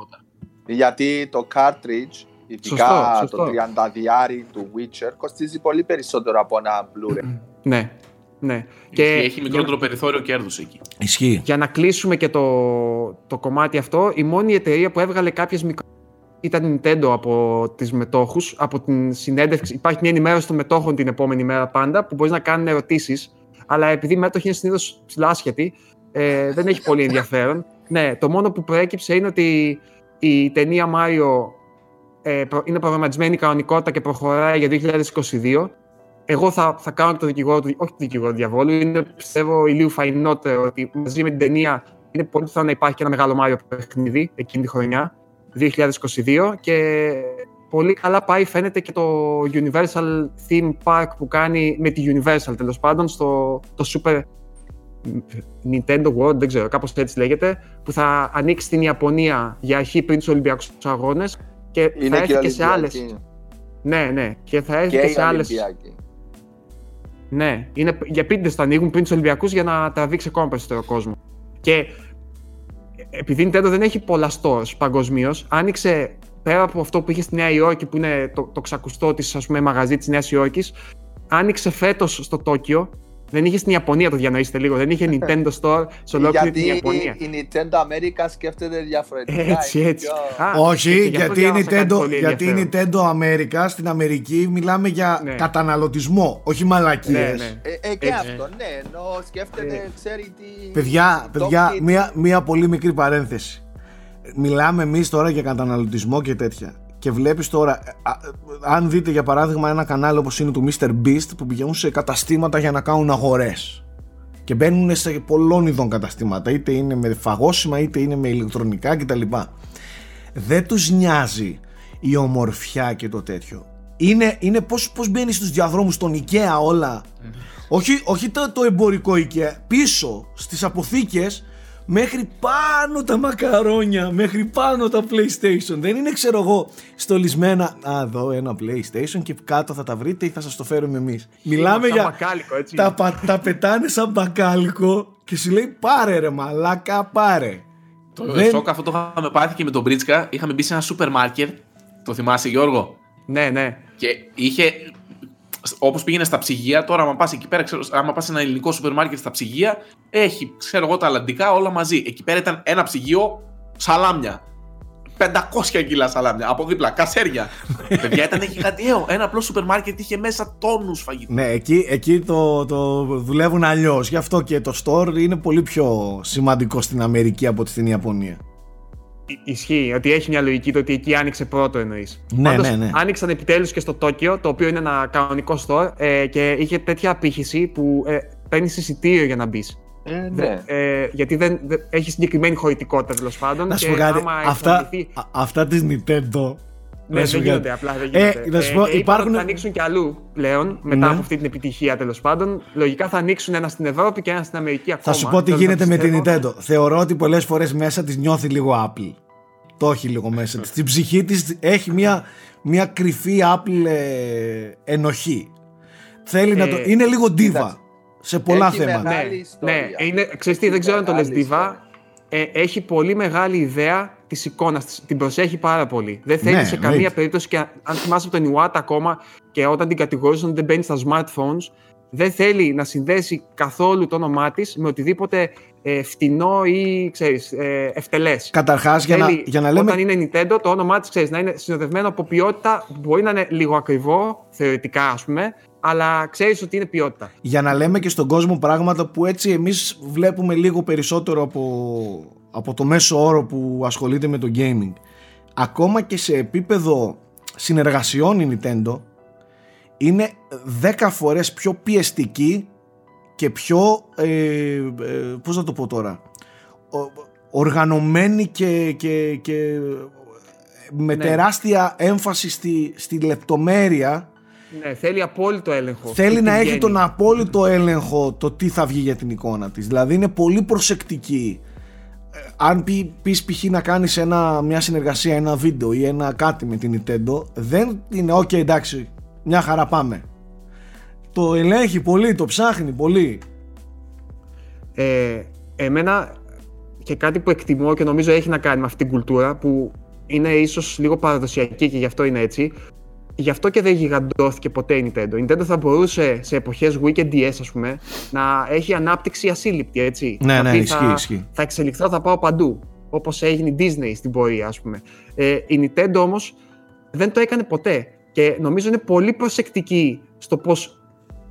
Τίποτα. Γιατί το cartridge, ειδικά Σωστό, σωστό. το 30 διάρι του Witcher, κοστίζει πολύ περισσότερο από ένα Blu-ray. Ναι. ναι. Και έχει μικρότερο περιθώριο κέρδους εκεί. Ισχύει. Για να κλείσουμε και το, το κομμάτι αυτό, η μόνη εταιρεία που έβγαλε κάποιες μικρο... ήταν η Nintendo από τις μετόχους, από την συνέντευξη. Υπάρχει μια ενημέρωση των μετόχων την επόμενη μέρα πάντα, που μπορείς να κάνουν ερωτήσεις, αλλά επειδή οι μέτοχοι είναι συνήθως ψηλά άσχετοι, ε, δεν έχει πολύ ενδιαφέρον. Ναι, το μόνο που προέκυψε είναι ότι η ταινία Mario ε, προ- είναι προγραμματισμένη κανονικότητα και προχωράει για 2022. εγώ θα, θα κάνω και το δικηγόρο του, όχι το δικηγόρο του διαβόλου, είναι πιστεύω ηλίου φαϊνότερο ότι μαζί με την ταινία είναι πολύ πιθανό να υπάρχει και ένα μεγάλο Μάριο παιχνίδι εκείνη τη χρονιά, 2022 και πολύ καλά πάει φαίνεται και το Universal Theme Park που κάνει με τη Universal τέλος πάντων στο το Super Nintendo World, δεν ξέρω, κάπως έτσι λέγεται, που θα ανοίξει στην Ιαπωνία για αρχή πριν τους Ολυμπιακούς Αγώνες και Είναι θα έρθει και, και σε άλλες. Ολυμπιακή. Ναι, ναι, και θα έρθει Και και, η σε άλλες. Ολυμπιακή. Ναι, είναι για πίτε θα ανοίγουν πριν τους Ολυμπιακούς για να τραβήξει ακόμα περισσότερο κόσμο. Και επειδή η Nintendo δεν έχει πολλά stores παγκοσμίως, άνοιξε πέρα από αυτό που είχε στη Νέα Υόρκη, που είναι το, το ξακουστό της μαγαζί της Νέας Υόρκης, άνοιξε φέτος στο Τόκιο. Δεν είχες στην Ιαπωνία, το διανοήσετε λίγο. Δεν είχε Nintendo Store σε ολόκληρη την Γιατί Ιαπωνία. η Nintendo America σκέφτεται διαφορετικά. Έτσι, είναι έτσι. πιο- Α, Όχι, και γι' αυτό γιατί η διάβασα κάτι Nintendo, πολύ γιατί η ενδιαφέρον. Nintendo America στην Αμερική μιλάμε για Ναι. καταναλωτισμό, όχι μαλακίες. Ναι, ναι. Ε, ε, και Έτσι. αυτό, ναι, ενώ σκέφτεται, Ε. ξέρει τι. Παιδιά, το παιδιά kit. μία, μία πολύ μικρή παρένθεση. Μιλάμε εμείς τώρα για καταναλωτισμό και τέτοια. Και βλέπεις τώρα, ε, α, ε, αν δείτε για παράδειγμα ένα κανάλι όπως είναι του Mr. Beast που πηγαίνουν σε καταστήματα για να κάνουν αγορές. Και μπαίνουν σε πολλών ειδών καταστήματα, είτε είναι με φαγόσιμα είτε είναι με ηλεκτρονικά κτλ. Δεν τους νοιάζει η ομορφιά και το τέτοιο. Είναι, είναι πώς, πώς μπαίνει στους διαδρόμους των IKEA όλα. Όχι, όχι το, το εμπορικό IKEA, πίσω στις αποθήκες μέχρι πάνω τα μακαρόνια, μέχρι πάνω τα PlayStation. Δεν είναι ξέρω εγώ στολισμένα, α εδώ ένα PlayStation και κάτω θα τα βρείτε ή θα σας το φέρουμε εμείς. Μιλάμε σαν για... μπακάλικο, έτσι. Τα, πα- τα πετάνε σαν μπακάλικο και σου λέει πάρε ρε μαλάκα πάρε. Το Δεν- σοκ αυτό το είχαμε πάθει και με τον Μπρίτσκα. Είχαμε μπει σε ένα σούπερ μάρκετ. Το θυμάσαι, Γιώργο; Ναι, ναι. Και είχε. Όπως πήγαινε στα ψυγεία, τώρα, άμα πας εκεί πέρα, ξέρω, άμα πας σε ένα ελληνικό σούπερ μάρκετ στα ψυγεία, έχει, ξέρω εγώ, τα αλλαντικά όλα μαζί. Εκεί πέρα ήταν ένα ψυγείο σαλάμια. 500 κιλά σαλάμια από δίπλα, κασέρια. [laughs] Παιδιά ήταν γιγαντιαίο. Ένα απλό σούπερ μάρκετ είχε μέσα τόνους φαγητού. Ναι, εκεί, εκεί το, το δουλεύουν αλλιώς. Γι' αυτό και το store είναι πολύ πιο σημαντικό στην Αμερική από ότι στην Ιαπωνία. Ι- Ισχύει ότι έχει μια λογική το ότι εκεί άνοιξε πρώτο εννοείς. Ναι, ναι, ναι. Άνοιξαν επιτέλους και στο Τόκιο, το οποίο είναι ένα κανονικό store ε, και είχε τέτοια απήχηση που ε, παίρνεις εισιτήριο για να μπεις. Ε, ναι. Ε, γιατί δεν, δεν- έχει συγκεκριμένη χωρητικότητα τέλος πάντων. Να σου και πω κάτι, άμα αυτά, εξαντληθεί- α- αυτά της Nintendo Ναι, να σου δεν πω γίνονται κάτι. απλά. Δεν Ε, γίνονται. να σου πω, είπαν υπάρχουν- ότι θα ανοίξουν και αλλού πλέον, μετά Ναι. από αυτή την επιτυχία τέλος πάντων. Λογικά θα ανοίξουν ένα στην Ευρώπη και ένα στην Αμερική ακόμα. Θα σου πω τι Θέλω να γίνεται με την πιστεύω. Nintendo. Θεωρώ ότι πολλές φορές μέσα της νιώθει λίγο Apple. Το έχει λίγο μέσα της. Στην ψυχή της έχει μια, μια κρυφή Apple ε, ενοχή. Θέλει να Ε, το... Είναι λίγο diva κοίταξε. σε πολλά Έχει θέματα. μεγάλη Ναι, ιστορία. ναι, είναι, ξέρεις τι, δεν ξέρω αν το λες Μεγάλη Diva. Ε, έχει πολύ μεγάλη ιδέα της εικόνας της. Την προσέχει πάρα πολύ. Δεν θέλει Ναι, σε εννοείται. καμία περίπτωση και αν- αν θυμάσαι από τον Iwata ακόμα και όταν την κατηγορούσαν ότι δεν μπαίνει στα smartphones, δεν θέλει να συνδέσει καθόλου το όνομά της με οτιδήποτε ε, φτηνό ή ξέρεις, ε, ευτελές. Καταρχάς για να, Θέλει, για να λέμε Όταν είναι Nintendo, το όνομά της ξέρεις να είναι συνοδευμένο από ποιότητα που μπορεί να είναι λίγο ακριβό, θεωρητικά ας πούμε, αλλά ξέρεις ότι είναι ποιότητα. για να λέμε και στον κόσμο πράγματα που έτσι εμείς βλέπουμε λίγο περισσότερο από, από το μέσο όρο που ασχολείται με το gaming. Ακόμα και σε επίπεδο συνεργασιών η Nintendo είναι 10 φορές πιο πιεστική και πιο, ε, ε, πώς να το πω τώρα, ο- οργανωμένη και, και, και με Ναι. τεράστια έμφαση στη, στη λεπτομέρεια Ναι, θέλει απόλυτο έλεγχο. Θέλει Τι να έχει βγαίνει. τον απόλυτο έλεγχο το τι θα βγει για την εικόνα της. Δηλαδή είναι πολύ προσεκτική. Ε, Αν πει, πεις π.χ. να κάνεις ένα, μια συνεργασία, ένα βίντεο ή ένα κάτι με την Nintendo, δεν είναι ok εντάξει, μια χαρά πάμε. Το ελέγχει πολύ, το ψάχνει πολύ. Ε, εμένα και κάτι που εκτιμώ και νομίζω έχει να κάνει με αυτή την κουλτούρα που είναι ίσως λίγο παραδοσιακή και γι' αυτό είναι έτσι. Γι' αυτό και δεν γιγαντώθηκε ποτέ η Nintendo. Η Nintendo θα μπορούσε σε εποχές Wii και DS ας πούμε να έχει ανάπτυξη ασύλληπτη έτσι. Ναι, Να ναι, πει, ισχύει, θα, ισχύει. θα εξελιχθώ, θα πάω παντού. Όπως έγινε η Disney στην πορεία ας πούμε. Ε, η Nintendo όμως δεν το έκανε ποτέ και νομίζω είναι πολύ προσεκτική στο πώς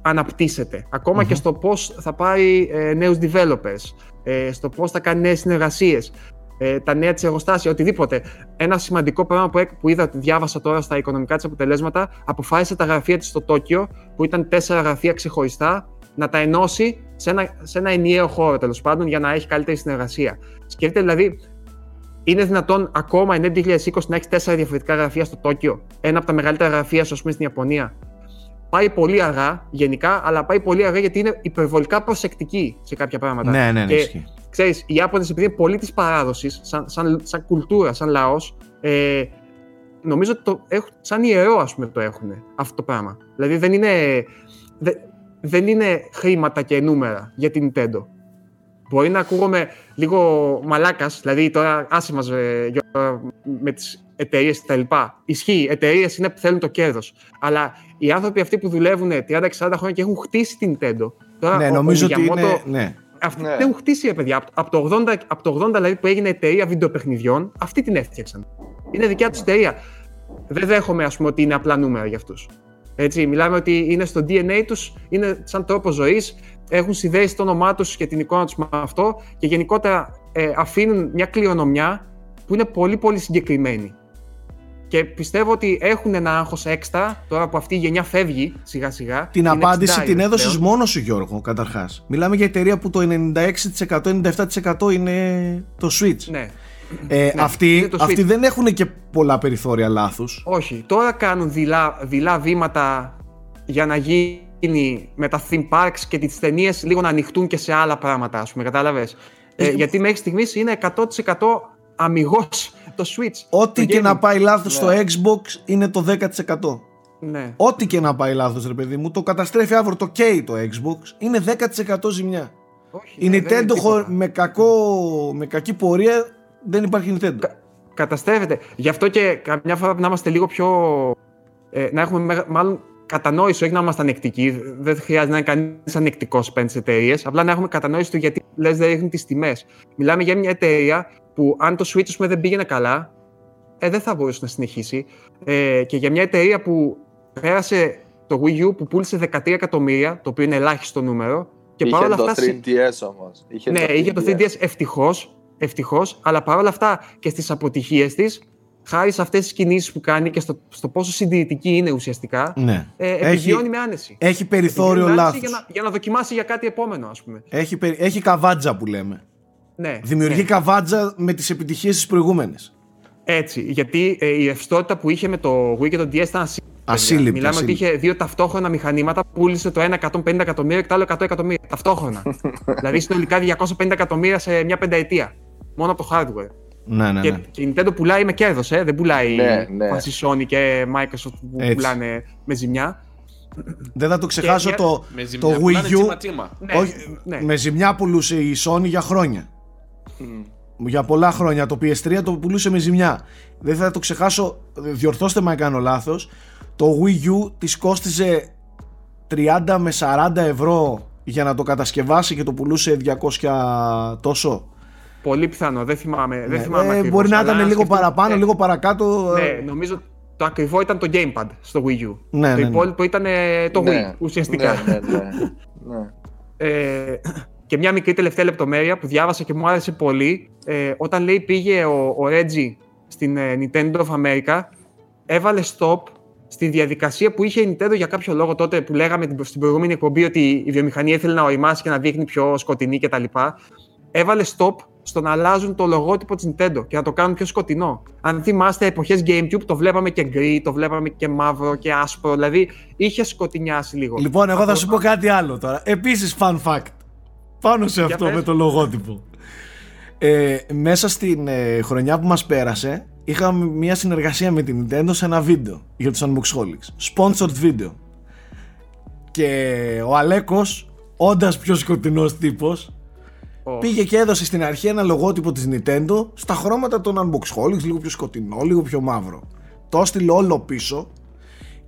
αναπτύσσεται. Ακόμα και στο πώς θα πάρει ε, νέους developers, ε, στο πώς θα κάνει νέες συνεργασίες. Ε, τα νέα της εργοστάσια, οτιδήποτε. Ένα σημαντικό πράγμα που, που είδα, διάβασα τώρα στα οικονομικά της αποτελέσματα, αποφάσισε τα γραφεία της στο Τόκιο, που ήταν τέσσερα γραφεία ξεχωριστά, να τα ενώσει σε ένα, σε ένα ενιαίο χώρο τέλος πάντων για να έχει καλύτερη συνεργασία. Σκέφτεται δηλαδή, είναι δυνατόν ακόμα η 2020 να έχεις τέσσερα διαφορετικά γραφεία στο Τόκιο, ένα από τα μεγαλύτερα γραφεία, ας πούμε, στην Ιαπωνία. Πάει πολύ αργά γενικά, αλλά πάει πολύ αργά γιατί είναι υπερβολικά προσεκτική σε κάποια πράγματα. Ναι, ναι, ναι, και, ξέρεις, οι Ιάπωνες επειδή είναι πολύ της παράδοσης, σαν, σαν, σαν κουλτούρα, σαν λαός, ε, νομίζω ότι το έχουν, σαν ιερό ας πούμε το έχουν αυτό το πράγμα. Δηλαδή δεν είναι, δε, δεν είναι χρήματα και νούμερα για την Nintendo. Μπορεί να ακούγομαι λίγο μαλάκας, δηλαδή τώρα άσε μας ε, με τις εταιρείες κτλ. Ισχύει, εταιρείες είναι που θέλουν το κέρδος. Αλλά οι άνθρωποι αυτοί που δουλεύουν 30-40 χρόνια και έχουν χτίσει την Nintendo. Τώρα, ναι, ο, νομίζω ο ότι Miyamoto, είναι. Ναι. Αυτοί Ναι. την έχουν χτίσει, ρε παιδιά. Από, από, το 80, από το 80 δηλαδή που έγινε εταιρεία βιντεοπαιχνιδιών, αυτή την έφτιαξαν. Είναι δικιά τους εταιρεία. Δεν δέχομαι, ας πούμε, ότι είναι απλά νούμερα για αυτούς. Έτσι, μιλάμε ότι είναι στο DNA τους, είναι σαν τρόπο ζωής, έχουν συνδέσει το όνομά τους και την εικόνα τους με αυτό και γενικότερα ε, αφήνουν μια κληρονομιά που είναι πολύ πολύ συγκεκριμένη. Και πιστεύω ότι έχουν ένα άγχος έξτρα τώρα που αυτή η γενιά φεύγει σιγά σιγά. Την Είναι απάντηση 60 την έδωσες πλέον. μόνος σου, Γιώργο, καταρχάς. Μιλάμε για εταιρεία που το 96%-97% είναι το Switch. Ναι. Ε, Ναι, αυτοί, είναι το Switch. αυτοί δεν έχουν και πολλά περιθώρια λάθους. Όχι. Τώρα κάνουν δειλά, δειλά βήματα για να γίνει με τα theme parks και τις ταινίες λίγο να ανοιχτούν και σε άλλα πράγματα, ας πούμε, κατάλαβες; Ε, Ε, γιατί μέχρι στιγμής είναι 100% αμυγός το Switch. Ό,τι Το και gaming. να πάει λάθος στο Ναι. Xbox είναι το 10%. Ναι. Ό,τι και να πάει λάθος, ρε παιδί μου, το καταστρέφει αύριο το καίει το Xbox, είναι 10% ζημιά. Όχι, Η ναι, δεν είναι Nintendo τίποτα. χω- με, κακό, με κακή πορεία δεν υπάρχει Nintendo. Κα- καταστρέφεται. Γι' αυτό και καμιά φορά πρέπει να είμαστε λίγο πιο. Ε, να έχουμε μεγα- μάλλον κατανόηση, όχι να είμαστε ανεκτικοί. Δεν χρειάζεται να είναι κανείς ανεκτικός απέναντι σε εταιρείες. Απλά να έχουμε κατανόηση του γιατί λες δεν ρίχνουν τις τιμές. Μιλάμε για μια εταιρεία που αν το Switch ας πούμε, δεν πήγαινε καλά, ε, δεν θα μπορούσε να συνεχίσει. Ε, και για μια εταιρεία που πέρασε το Wii U που πούλησε 13 εκατομμύρια, το οποίο είναι ελάχιστο νούμερο. Και είχε παρόλα το αυτά. 3DS όμως. Είχε Ναι, είχε το 3DS ευτυχώς, ευτυχώς, αλλά παρόλα αυτά και στις αποτυχίες της, χάρη σε αυτές τις κινήσεις που κάνει και στο, στο πόσο συντηρητική είναι ουσιαστικά, Ναι. ε, Έχει- επιβιώνει με άνεση. Έχει περιθώριο Επιβιώνει με άνεση λάθος. Για να, για να δοκιμάσει για κάτι επόμενο, ας πούμε. Έχει, περι- έχει καβάτζα που λέμε. Ναι, Δημιουργεί ναι. καβάτζα με τις επιτυχίες της προηγούμενε. Έτσι, γιατί ε, η ρευστότητα που είχε με το Wii και το DS ήταν ασύλληπτη. Ασύλληπτη, Μιλάμε ότι ασύλληπτη. είχε δύο ταυτόχρονα μηχανήματα που πούλησε το ένα 150 εκατομμύρια και το άλλο 100 εκατομμύρια. Ταυτόχρονα. [laughs] δηλαδή συνολικά 250 εκατομμύρια σε μια πενταετία. Μόνο από το hardware. Ναι, ναι, Και, ναι. και η Nintendo πουλάει με κέρδος, ε, δεν πουλάει Ναι, ναι. βάσει Sony και Microsoft που Έτσι. πουλάνε με ζημιά. Δεν θα το ξεχάσω Και- το, Με το ζημιά πουλάνε Wii U. τσίμα-τσίμα. Ναι, όχι, ναι. Με ζημιά πουλούσε η Sony για χρόνια. Για πολλά χρόνια. Το PS3 το πουλούσε με ζημιά. Δεν θα το ξεχάσω, διορθώστε με αν κάνω λάθος. Το Wii U της κόστιζε 30 με 40 ευρώ για να το κατασκευάσει και το πουλούσε 200 τόσο. Πολύ πιθανό, δεν θυμάμαι. Ναι, Δεν θυμάμαι ε, ακριβώς, μπορεί να αλλά ήταν αν λίγο σκεφτούμε- παραπάνω, ναι, λίγο παρακάτω. ε, Ναι, νομίζω το ακριβό ήταν το Gamepad στο Wii U. Ναι, το ναι, ναι. υπόλοιπο ήταν ε, το Ναι, Wii ουσιαστικά. Ναι, ναι, ναι. ναι. Ε, [clears throat] [clears throat] και μια μικρή τελευταία λεπτομέρεια που διάβασα και μου άρεσε πολύ. Ε, όταν λέει πήγε ο, ο Reggie στην ε, Nintendo of America, έβαλε stop στη διαδικασία που είχε η Nintendo για κάποιο λόγο τότε που λέγαμε την- στην προηγούμενη εκπομπή ότι η βιομηχανία ήθελε να οριμάσει και να δείχνει πιο σκοτεινή κτλ. Έβαλε stop στο να αλλάζουν το λογότυπο της Nintendo και να το κάνουν πιο σκοτεινό. Αν θυμάστε εποχές Gamecube το βλέπαμε και γκρι, το βλέπαμε και μαύρο και άσπρο, δηλαδή είχε σκοτεινιάσει λίγο. Λοιπόν, εγώ θα Από- σου πω κάτι άλλο τώρα. Επίσης fun fact. Πάνω σε αυτό πες. με το λογότυπο. Ε, μέσα στην ε, χρονιά που μας πέρασε είχαμε μια συνεργασία με την Nintendo σε ένα βίντεο για τους Unboxholics. Sponsored video. Και ο Αλέκος, όντας πιο σκοτεινός τύπος, Ω. πήγε και έδωσε στην αρχή ένα λογότυπο της Nintendo στα χρώματα των Unboxholics, λίγο πιο σκοτεινό, λίγο πιο μαύρο. Το έστειλε όλο πίσω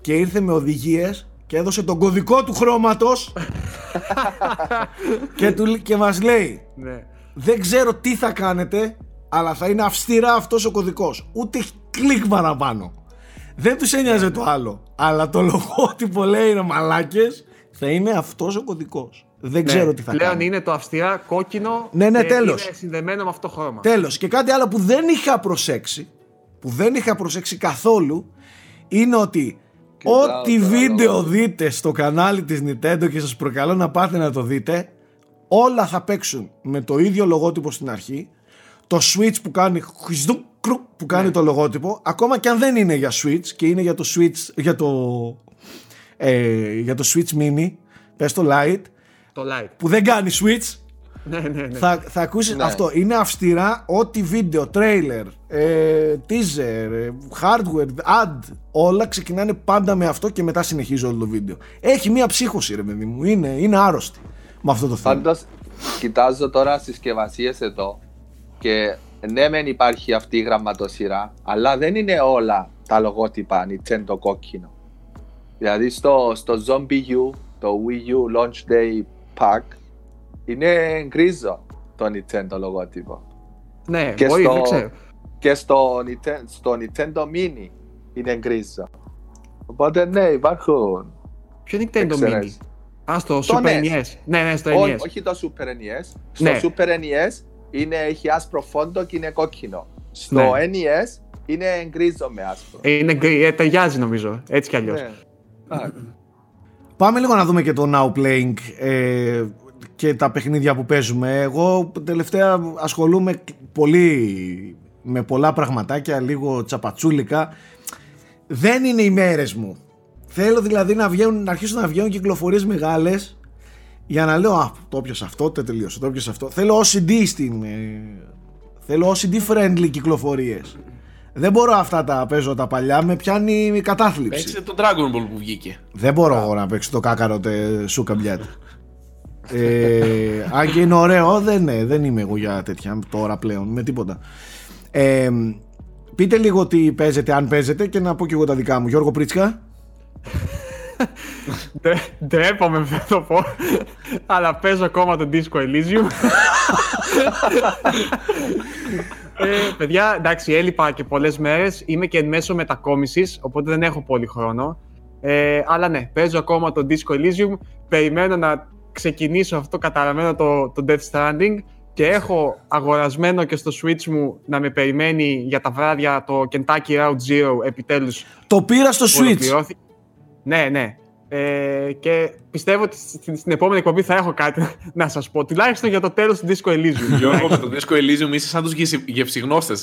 και ήρθε με οδηγίες και έδωσε τον κωδικό του χρώματος [laughs] και, του, και μας λέει Ναι. δεν ξέρω τι θα κάνετε αλλά θα είναι αυστηρά αυτός ο κωδικός ούτε κλικ παραπάνω δεν τους ένοιαζε το άλλο αλλά το λογότυπο [laughs] λέει είναι μαλάκες θα είναι αυτός ο κωδικός Δεν ξέρω τι θα Πλέον κάνει. είναι το αυστηρά κόκκινο Ναι, ναι, και τέλος. είναι συνδεμένο με αυτό το χρώμα. Τέλος. Και κάτι άλλο που δεν είχα προσέξει, που δεν είχα προσέξει καθόλου, είναι ότι Κοιτάω ό,τι τώρα βίντεο λόγω. δείτε στο κανάλι της Nintendo και σας προκαλώ να πάτε να το δείτε, όλα θα παίξουν με το ίδιο λογότυπο στην αρχή, το switch που κάνει χουιζδουμ, κρου, που κάνει Ναι. το λογότυπο, ακόμα και αν δεν είναι για switch και είναι για το switch, για το, ε, για το switch mini, πες το light, Το light. που δεν κάνει switch, Ναι, ναι, ναι. θα, θα ακούσεις Ναι. αυτό. Είναι αυστηρά ό,τι βίντεο, τρέιλερ, ε, teaser, ε, hardware, ad, όλα ξεκινάνε πάντα με αυτό και μετά συνεχίζει όλο το βίντεο. Έχει μία ψύχωση ρε παιδί μου, είναι, είναι άρρωστη με αυτό το θέμα. Πάντως, κοιτάζω τώρα συσκευασίες εδώ και ναι μεν υπάρχει αυτή η γραμματοσυρά, αλλά δεν είναι όλα τα λογότυπα Nintendo κόκκινο. Δηλαδή στο, στο Zombie U, το Wii U Launch Day Pack, είναι γκρίζο το Nintendo λογότυπο. Ναι, Και μπορεί, στο- δεν ξέρω. Και στο, Nintendo, στο Nintendo Mini είναι γκρίζο. Οπότε ναι, υπάρχουν. Ποιο είναι Nintendo Mini; εξαιρέσεις. Α, στο Το Super NES. NES. Ναι, ναι, στο Όχι, NES. όχι το Super NES. Στο Ναι. Super NES είναι, έχει άσπρο φόντο και είναι κόκκινο. Στο Ναι. NES είναι γκρίζο με άσπρο. Είναι γκρι, ε, ταιριάζει νομίζω. Έτσι κι αλλιώς. Ναι. Α, Πάμε λίγο να δούμε και το Now Playing ε, και τα παιχνίδια που παίζουμε. Εγώ τελευταία ασχολούμαι πολύ με πολλά πραγματάκια, λίγο τσαπατσούλικα. Δεν είναι οι μέρες μου. Θέλω δηλαδή να, βγαίνουν, να αρχίσουν να βγαίνουν κυκλοφορίες μεγάλες για να λέω «Α, το πιάσα αυτό, το τελείωσε, το πιάσα αυτό». Θέλω OCD στην... ε, θέλω OCD friendly κυκλοφορίες. Δεν μπορώ αυτά τα παίζω τα παλιά, με πιάνει η κατάθλιψη. Παίξτε το Dragon Ball που βγήκε. Δεν μπορώ εγώ να παίξω το κάκαρο τε σούκα μπλιάτα. Ε, αν και είναι ωραίο, δεν, ναι, δεν είμαι εγώ για τέτοια τώρα πλέον, με τίποτα. Ε, πείτε λίγο τι παίζετε, αν παίζετε και να πω και εγώ τα δικά μου. Γιώργο Πρίτσκα. Ντε- Ντρέπομαι να το πω. αλλά παίζω ακόμα το Disco Elysium. ε, παιδιά, εντάξει, έλειπα και πολλές μέρες. Είμαι και εν μέσω μετακόμισης, οπότε δεν έχω πολύ χρόνο. Ε, αλλά ναι, παίζω ακόμα το Disco Elysium. Περιμένω να ξεκινήσω αυτό καταραμένο το, το Death Stranding και έχω αγορασμένο και στο Switch μου να με περιμένει για τα βράδια το Kentucky Route Zero επιτέλους Το πήρα στο που Switch. ολοκληρώθη- Ναι, ναι. Ε, και πιστεύω ότι στην, στην επόμενη εκπομπή θα έχω κάτι [laughs] να σας πω. Τουλάχιστον για το τέλος του Disco Elysium. [laughs] Γιώργο, με το Disco Elysium είσαι σαν τους γευσιγνώστε.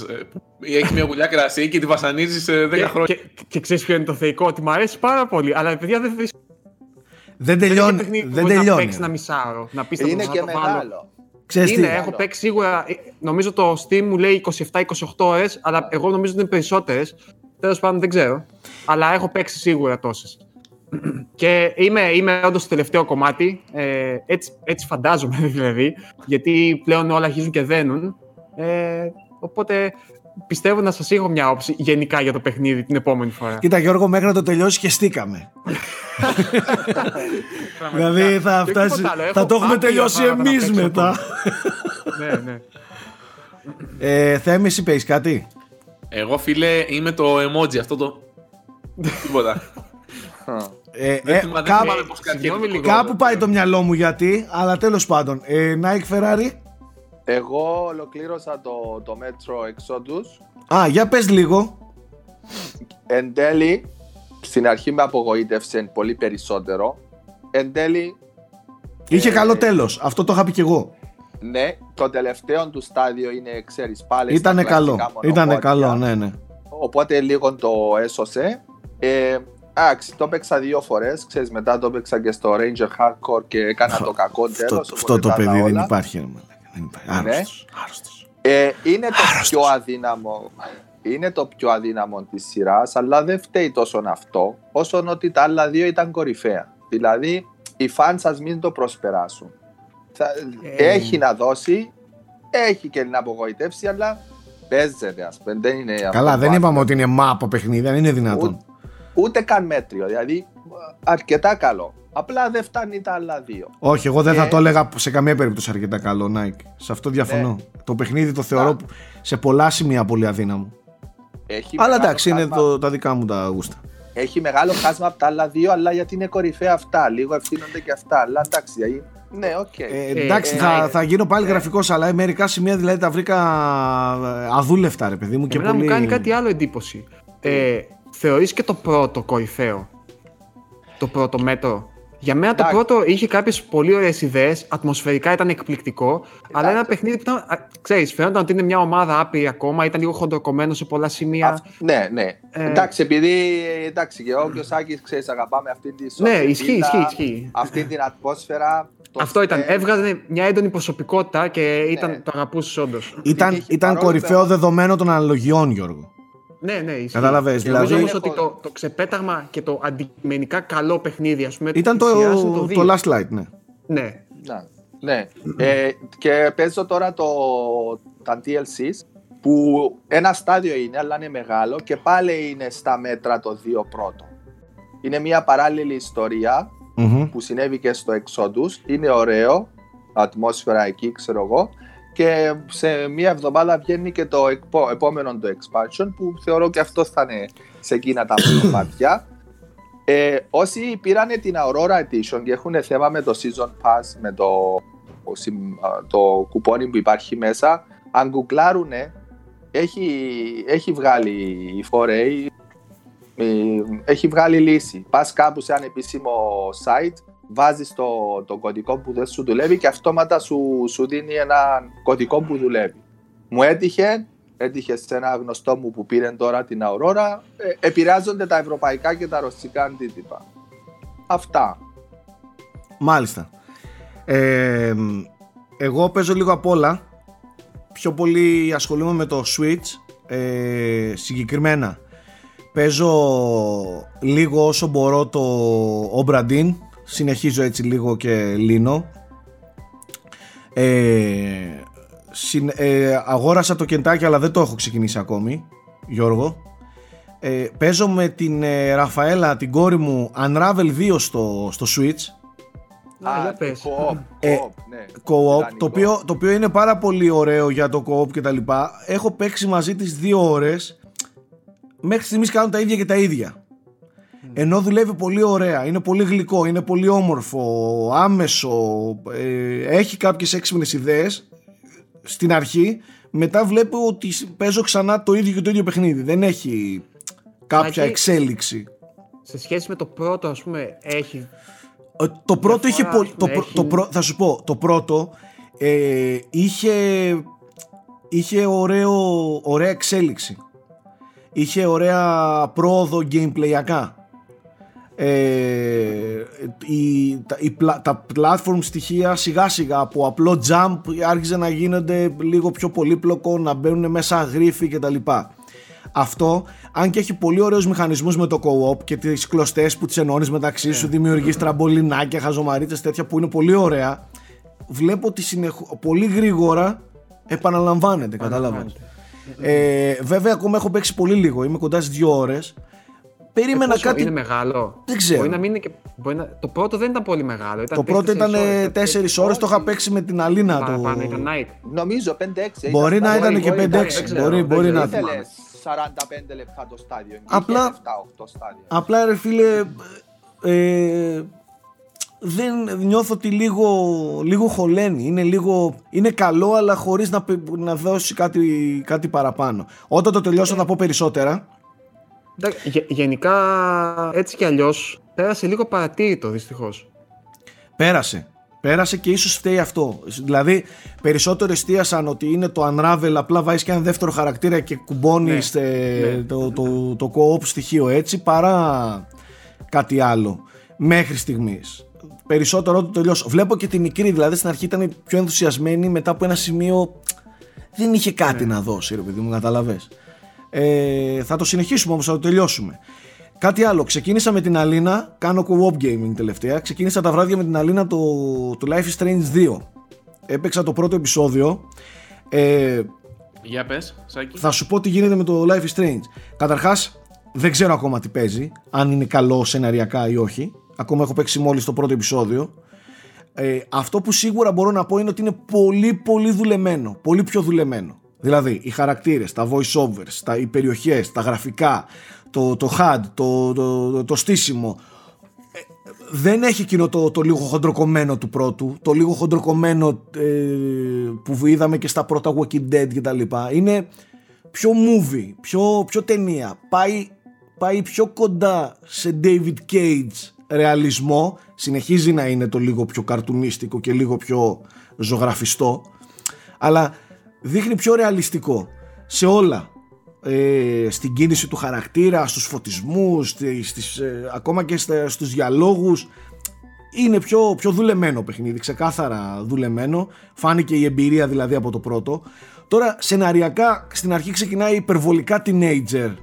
Έχει μια γουλιά κρασί και τη βασανίζεις σε 10 και, χρόνια. και, και ξέρεις ποιο είναι το θεϊκό, ότι μου αρέσει πάρα πολύ. Αλλά παιδιά δεν βρίσκω Δεν δεν τελειώνει. παιχνίδι που Δεν μπορείς να τελειώνει. παίξεις ένα μισάωρο. Να πεις θα το- Είναι θα και το βάλω. μεγάλο. Ξέρεις τι, Είναι, έχω παίξει σίγουρα. ε, Νομίζω το Steam μου λέει 27-28 ώρες, αλλά εγώ νομίζω ότι είναι περισσότερες. Τέλος πάντων δεν ξέρω. Αλλά έχω παίξει σίγουρα τόσες. [clears throat] Και είμαι, είμαι όντως στο τελευταίο κομμάτι. Ε, έτσι, έτσι φαντάζομαι [laughs] δηλαδή. Γιατί πλέον όλα αρχίζουν και δένουν. Ε, οπότε πιστεύω να σας έχω μια όψη γενικά για το παιχνίδι την επόμενη φορά. Κοίτα Γιώργο μέχρι να το τελειώσει και στήκαμε. δηλαδή θα, Και φτάσει, τίποτα άλλο, έχω θα το έχουμε άπειρα τελειώσει πράγματα να εμείς παίξω μετά. ναι, ναι. ε, Θέμη εσύ παίζεις κάτι. Εγώ, φίλε, είμαι το emoji αυτό το. Τίποτα. Ε, Δεν ε, θυμάμαι- δεν κάπου, θυμάμαι πώς κάτι συγγνώμη έρχεται. λίγο. κάπου πάει το μυαλό μου γιατί, αλλά τέλος πάντων. Ε, Nike Ferrari. Εγώ ολοκλήρωσα το, το Metro Exodus. Α, για πες λίγο. Εν τέλει, στην αρχή με απογοήτευσε πολύ περισσότερο. Εν τέλει, Είχε Ε, καλό τέλος. Αυτό το είχα πει και εγώ. ναι, το τελευταίο του στάδιο είναι, ξέρεις, πάλι Ήτανε στα καλό. κλασικά Ήτανε μονοπάτια. καλό, ναι, ναι. Οπότε λίγο το έσωσε. Ε, εντάξει, το παίξα δύο φορές. Ξέρεις, μετά το παίξα και στο Ranger Hardcore και έκανα το κακό Αυτό, τέλος. αυτό το παιδί δεν υπάρχει. Ρε μαλάκα, Δεν υπάρχει. Ναι. Άρρωστος, άρρωστος. Ε, είναι το πιο αδύναμο. Είναι το πιο αδύναμο της σειράς, αλλά δεν φταίει τόσο αυτό, όσο ότι τα άλλα δύο ήταν κορυφαία. Δηλαδή, οι φαν σας μην το προσπεράσουν. Θα, Ε. Έχει να δώσει, έχει και να απογοητεύσει, αλλά παίζεται, ας πούμε. Δεν είναι αυτό Καλά, το δεν είπαμε άθλιο. ότι είναι μάπο παιχνίδι, αν είναι δυνατόν. Ούτε, ούτε καν μέτριο. Δηλαδή, αρκετά καλό. Απλά δεν φτάνει τα άλλα δύο. Όχι, εγώ δεν θα Και- το έλεγα σε καμία περίπτωση αρκετά καλό, Nike. Σε αυτό διαφωνώ. Ναι. Το παιχνίδι το θεωρώ Α. σε πολλά σημεία πολύ αδύναμο. Έχει Αλλά μεγάλο εντάξει, είναι χάσμα- το, τα δικά μου τα γούστα. Έχει μεγάλο χάσμα από τα άλλα δύο, αλλά γιατί είναι κορυφαία αυτά. Λίγο ευθύνονται και αυτά. Αλλά εντάξει, δηλαδή, Ναι, οκ. Ε, εντάξει, ε, θα, ε, θα γίνω πάλι γραφικός αλλά μερικά σημεία δηλαδή τα βρήκα ε, αδούλευτα, ρε παιδί μου. Και Εμένα πολύ... μου κάνει κάτι άλλο εντύπωση. Ε, θεωρείς και το πρώτο κορυφαίο. Το πρώτο μέτρο. Για μένα το Εντάξει. πρώτο είχε κάποιες πολύ ωραίες ιδέες, ατμοσφαιρικά ήταν εκπληκτικό, αλλά ένα παιχνίδι που ήταν. α, Ξέρεις, φαίνονταν ότι είναι μια ομάδα άπειρη ακόμα, ήταν λίγο χοντροκομμένο σε πολλά σημεία. Αυ- ναι, ναι. Ε, εντάξει, επειδή εντάξει, και εγώ και ο Σάκης, ξέρεις, αγαπάμε αυτή τη Ναι, σοφρετίδα, ισχύει, ισχύει, ισχύει. Αυτή την ατμόσφαιρα. το Αυτό ήταν. στέλ. Έβγαζε μια έντονη προσωπικότητα και ήταν, Ναι. το αγαπούσες όντως. Ήταν, Είχε ήταν παρόλο κορυφαίο που- δεδομένο των αναλογιών, Γιώργο. Ναι, ναι, ισχύει. Κατάλαβες, Και νομίζω δηλαδή- όμως ότι το, το ξεπέταγμα και το αντικειμενικά καλό παιχνίδι, ας πούμε. Ήταν της το, σειράς είναι το, το, δύο. Last Light, ναι. Ναι. Να, ναι. Ε, και παίζω τώρα το, τα DLCs που ένα στάδιο είναι, αλλά είναι μεγάλο και πάλι είναι στα μέτρα το δύο πρώτο. Είναι μια παράλληλη ιστορία Μμμ. που συνέβη και στο Exodus. Είναι ωραίο, ατμόσφαιρα εκεί, ξέρω εγώ. Και σε μία εβδομάδα βγαίνει και το εκπο- επόμενο το expansion που θεωρώ και αυτό θα είναι σε εκείνα τα κομμάτια. Ε, όσοι πήραν την Aurora Edition και έχουν θέμα με το Season Pass, με το, ο συμ- α, το κουπόνι που υπάρχει μέσα, αν γκουγκλάρουνε, έχει, έχει βγάλει η 4A, ε, έχει βγάλει λύση. Πας κάπου σε ένα επίσημο site, βάζεις το, το κωδικό που δεν σου δουλεύει και αυτόματα σου, σου δίνει ένα κωδικό που δουλεύει. Μου έτυχε, έτυχε σε ένα γνωστό μου που πήρε τώρα την Aurora, ε, επηρεάζονται τα ευρωπαϊκά και τα ρωσικά αντίτυπα. Αυτά. Μάλιστα. Ε, εγώ παίζω λίγο απ' όλα. Πιο πολύ ασχολούμαι με το Switch. Ε, συγκεκριμένα παίζω λίγο όσο μπορώ το Obra Dinn. Συνεχίζω έτσι λίγο και λύνω. Ε, συν- ε, αγόρασα το κεντάκι αλλά δεν το έχω ξεκινήσει ακόμη Γιώργο ε, παίζω με την ε, Ραφαέλα την κόρη μου Unravel 2 στο, στο Switch Α, για πες. co-op, Ε, co-op, ναι. co-op, Ιδανικό. το οποίο, το οποίο είναι πάρα πολύ ωραίο για το co-op και τα λοιπά. Έχω παίξει μαζί τις δύο ώρες. Μέχρι στιγμής κάνουν τα ίδια και τα ίδια. Ενώ δουλεύει πολύ ωραία, είναι πολύ γλυκό, είναι πολύ όμορφο, άμεσο, ε, έχει κάποιες έξυπνες ιδέες στην αρχή, μετά βλέπω ότι παίζω ξανά το ίδιο και το ίδιο παιχνίδι. Δεν έχει κάποια Εκεί- εξέλιξη. Σε σχέση με το πρώτο, ας πούμε, έχει. Ε, Το πρώτο είχε Διαφορά, πολύ. ας Το, πούμε, πρω- έχει. το πρω- θα σου πω, το πρώτο ε, είχε, είχε ωραίο, ωραία εξέλιξη. Είχε ωραία πρόοδο gameplayακά. Ε, η, τα, η πλα- τα platform στοιχεία σιγά σιγά από απλό jump άρχιζε να γίνονται λίγο πιο πολύπλοκο να μπαίνουν μέσα γρίφοι κτλ. Αυτό, αν και έχει πολύ ωραίους μηχανισμούς με το co-op και τις κλωστές που τις ενώνεις μεταξύ σου, δημιουργείς τραμπολινάκια, χαζομαρίτσες τέτοια που είναι πολύ ωραία, βλέπω ότι συνεχ... πολύ γρήγορα επαναλαμβάνεται, κατάλαβες. Ε, βέβαια ακόμα έχω παίξει πολύ λίγο, είμαι κοντάς στις δύο ώρες. Περίμενα Ε, πόσο κάτι... Είναι μεγάλο; Δεν ξέρω. Μπορεί να μην είναι και... μπορεί να... Το πρώτο δεν ήταν πολύ μεγάλο. Ήταν Το πρώτο ήταν 4 ώρες, ώρες, το είχα παίξει με την Αλίνα. Το... Παραπάνω ήταν night. Νομίζω 5-6. Μπορεί να ήταν και 5-6. μπορεί, δεν ξέρω, Μπορεί, δεν μπορεί ξέρω. να Ήθελε ήταν. 45 λεπτά το στάδιο. Απλά- 7-8 στάδια. Απλά ρε φίλε, ε, δεν νιώθω ότι λίγο, λίγο χωλαίνει. Είναι, λίγο, είναι καλό, αλλά χωρίς να, πε- να δώσει κάτι, κάτι παραπάνω. Όταν το τελειώσω θα πω περισσότερα. Εντάξει, γε- Γενικά, έτσι κι αλλιώς πέρασε λίγο παρατήρητο δυστυχώς. Πέρασε. Πέρασε και ίσως φταίει αυτό. Δηλαδή, περισσότερο εστίασαν ότι είναι το Unravel, απλά βάζεις και ένα δεύτερο χαρακτήρα και κουμπώνεις Ναι, ε, ναι. το, το, το co-op στοιχείο έτσι, παρά κάτι άλλο. Μέχρι στιγμής. Περισσότερο το τελειώσω. Βλέπω και τη μικρή, δηλαδή στην αρχή ήταν πιο ενθουσιασμένη, μετά από ένα σημείο δεν είχε κάτι Ναι. να δώσει, ρε παιδί μου, καταλαβες. Ε, θα το συνεχίσουμε όμως, θα το τελειώσουμε. Κάτι άλλο, ξεκίνησα με την Αλίνα, κάνω co-op gaming τελευταία. Ξεκίνησα τα βράδια με την Αλίνα το, το Life is Strange 2. Έπαιξα το πρώτο επεισόδιο. Ε, Για πες, Σάκη. θα σου πω τι γίνεται με το Life is Strange. Καταρχάς, δεν ξέρω ακόμα τι παίζει, αν είναι καλό σεναριακά ή όχι. Ακόμα έχω παίξει μόλις το πρώτο επεισόδιο. Ε, αυτό που σίγουρα μπορώ να πω είναι ότι είναι πολύ πολύ δουλεμένο. Πολύ πιο δουλεμένο. Δηλαδή, οι χαρακτήρες, τα voice overs, τα, οι περιοχές, τα γραφικά, το, το HUD, το, το, το, το στήσιμο. Ε, δεν έχει εκείνο το, το λίγο χοντροκομμένο του πρώτου, το λίγο χοντροκομμένο ε, που είδαμε και στα πρώτα Walking Dead και τα λοιπά. Είναι πιο movie, πιο, πιο ταινία. Πάει, πάει πιο κοντά σε David Cage ρεαλισμό. Συνεχίζει να είναι το λίγο πιο καρτουνίστικο και λίγο πιο ζωγραφιστό. Αλλά δείχνει πιο ρεαλιστικό σε όλα. Ε, στην κίνηση του χαρακτήρα, στους φωτισμούς, στις, ε, ακόμα και στα, στους διαλόγους. Είναι πιο, πιο δουλεμένο παιχνίδι, ξεκάθαρα δουλεμένο. Φάνηκε η εμπειρία δηλαδή από το πρώτο. Τώρα σεναριακά στην αρχή ξεκινάει υπερβολικά teenager.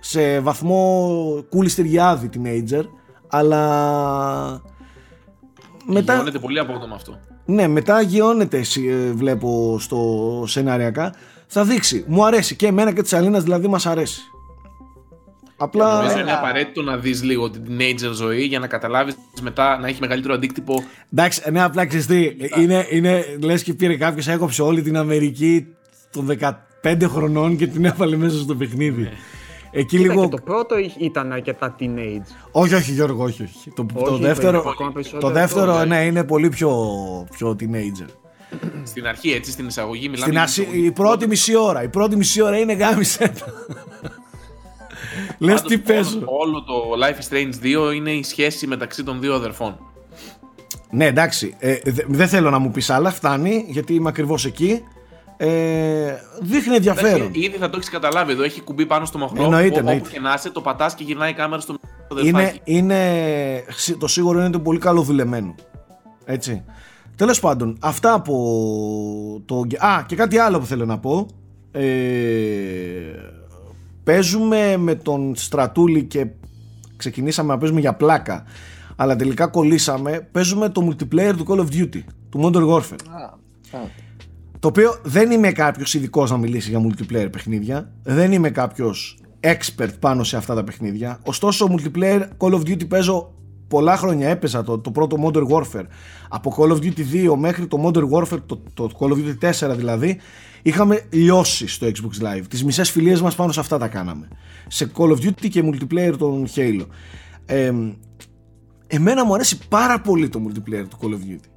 Σε βαθμό κουλιστεριάδη teenager αλλά μετά... Γιώνεται πολύ απότομα αυτό. Ναι, μετά γιώνεται ε, βλέπω στο σεναριακά θα δείξει. Μου αρέσει και εμένα και της Αλίνα δηλαδή μας αρέσει. Απλά. Νομίζω είναι απαραίτητο να δεις λίγο την teenager ζωή για να καταλάβεις μετά να έχει μεγαλύτερο αντίκτυπο. Εντάξει, ναι, απλά ξέρεις Είναι, είναι λες και πήρε κάποιος, έκοψε όλη την Αμερική των 15 χρονών και την έβαλε μέσα στο παιχνίδι. Ναι. Εκεί λίγο... Και το πρώτο ήταν αρκετά teenage. Όχι, όχι Γιώργο, όχι. όχι. Το, όχι, το δεύτερο, το δεύτερο ναι, είναι πολύ πιο, πιο teenager. Στην αρχή, έτσι, στην εισαγωγή μιλάμε. Στην η πρώτη μισή ώρα. Η πρώτη μισή ώρα είναι γάμισε. [laughs] Λες τι παίζω. Όλο το Life is Strange 2 είναι η σχέση μεταξύ των δύο αδερφών. Ναι, εντάξει. Ε, δεν θέλω να μου πεις άλλα. Φτάνει γιατί είμαι ακριβώς εκεί. Ε, δείχνει ενδιαφέρον. Εντάξει, ήδη θα το έχεις καταλάβει εδώ. Έχει κουμπί πάνω στο μοχλό. Εννοείται, όπου και να είσαι, το πατάς και γυρνάει η κάμερα στο είναι, είναι, Το σίγουρο είναι το πολύ καλό δουλεμένο. Έτσι. Τέλος πάντων, αυτά από το... Α, και κάτι άλλο που θέλω να πω. Ε, παίζουμε με τον Στρατούλη και ξεκινήσαμε να παίζουμε για πλάκα. Αλλά τελικά κολλήσαμε. Παίζουμε το multiplayer του Call of Duty, του Modern Warfare. Το οποίο δεν είμαι κάποιος ειδικός να μιλήσει για multiplayer παιχνίδια. Δεν είμαι κάποιος expert πάνω σε αυτά τα παιχνίδια. Ωστόσο, multiplayer Call of Duty παίζω πολλά χρόνια. Έπαιζα το, το πρώτο Modern Warfare. Από Call of Duty 2 μέχρι το Modern Warfare το, το Call of Duty 4 δηλαδή είχαμε λιώσεις στο Xbox Live. Τις μισές φιλίες μας πάνω σε αυτά τα κάναμε. Σε Call of Duty και multiplayer των Halo. Ε, εμένα μου αρέσει πάρα πολύ το multiplayer του Call of Duty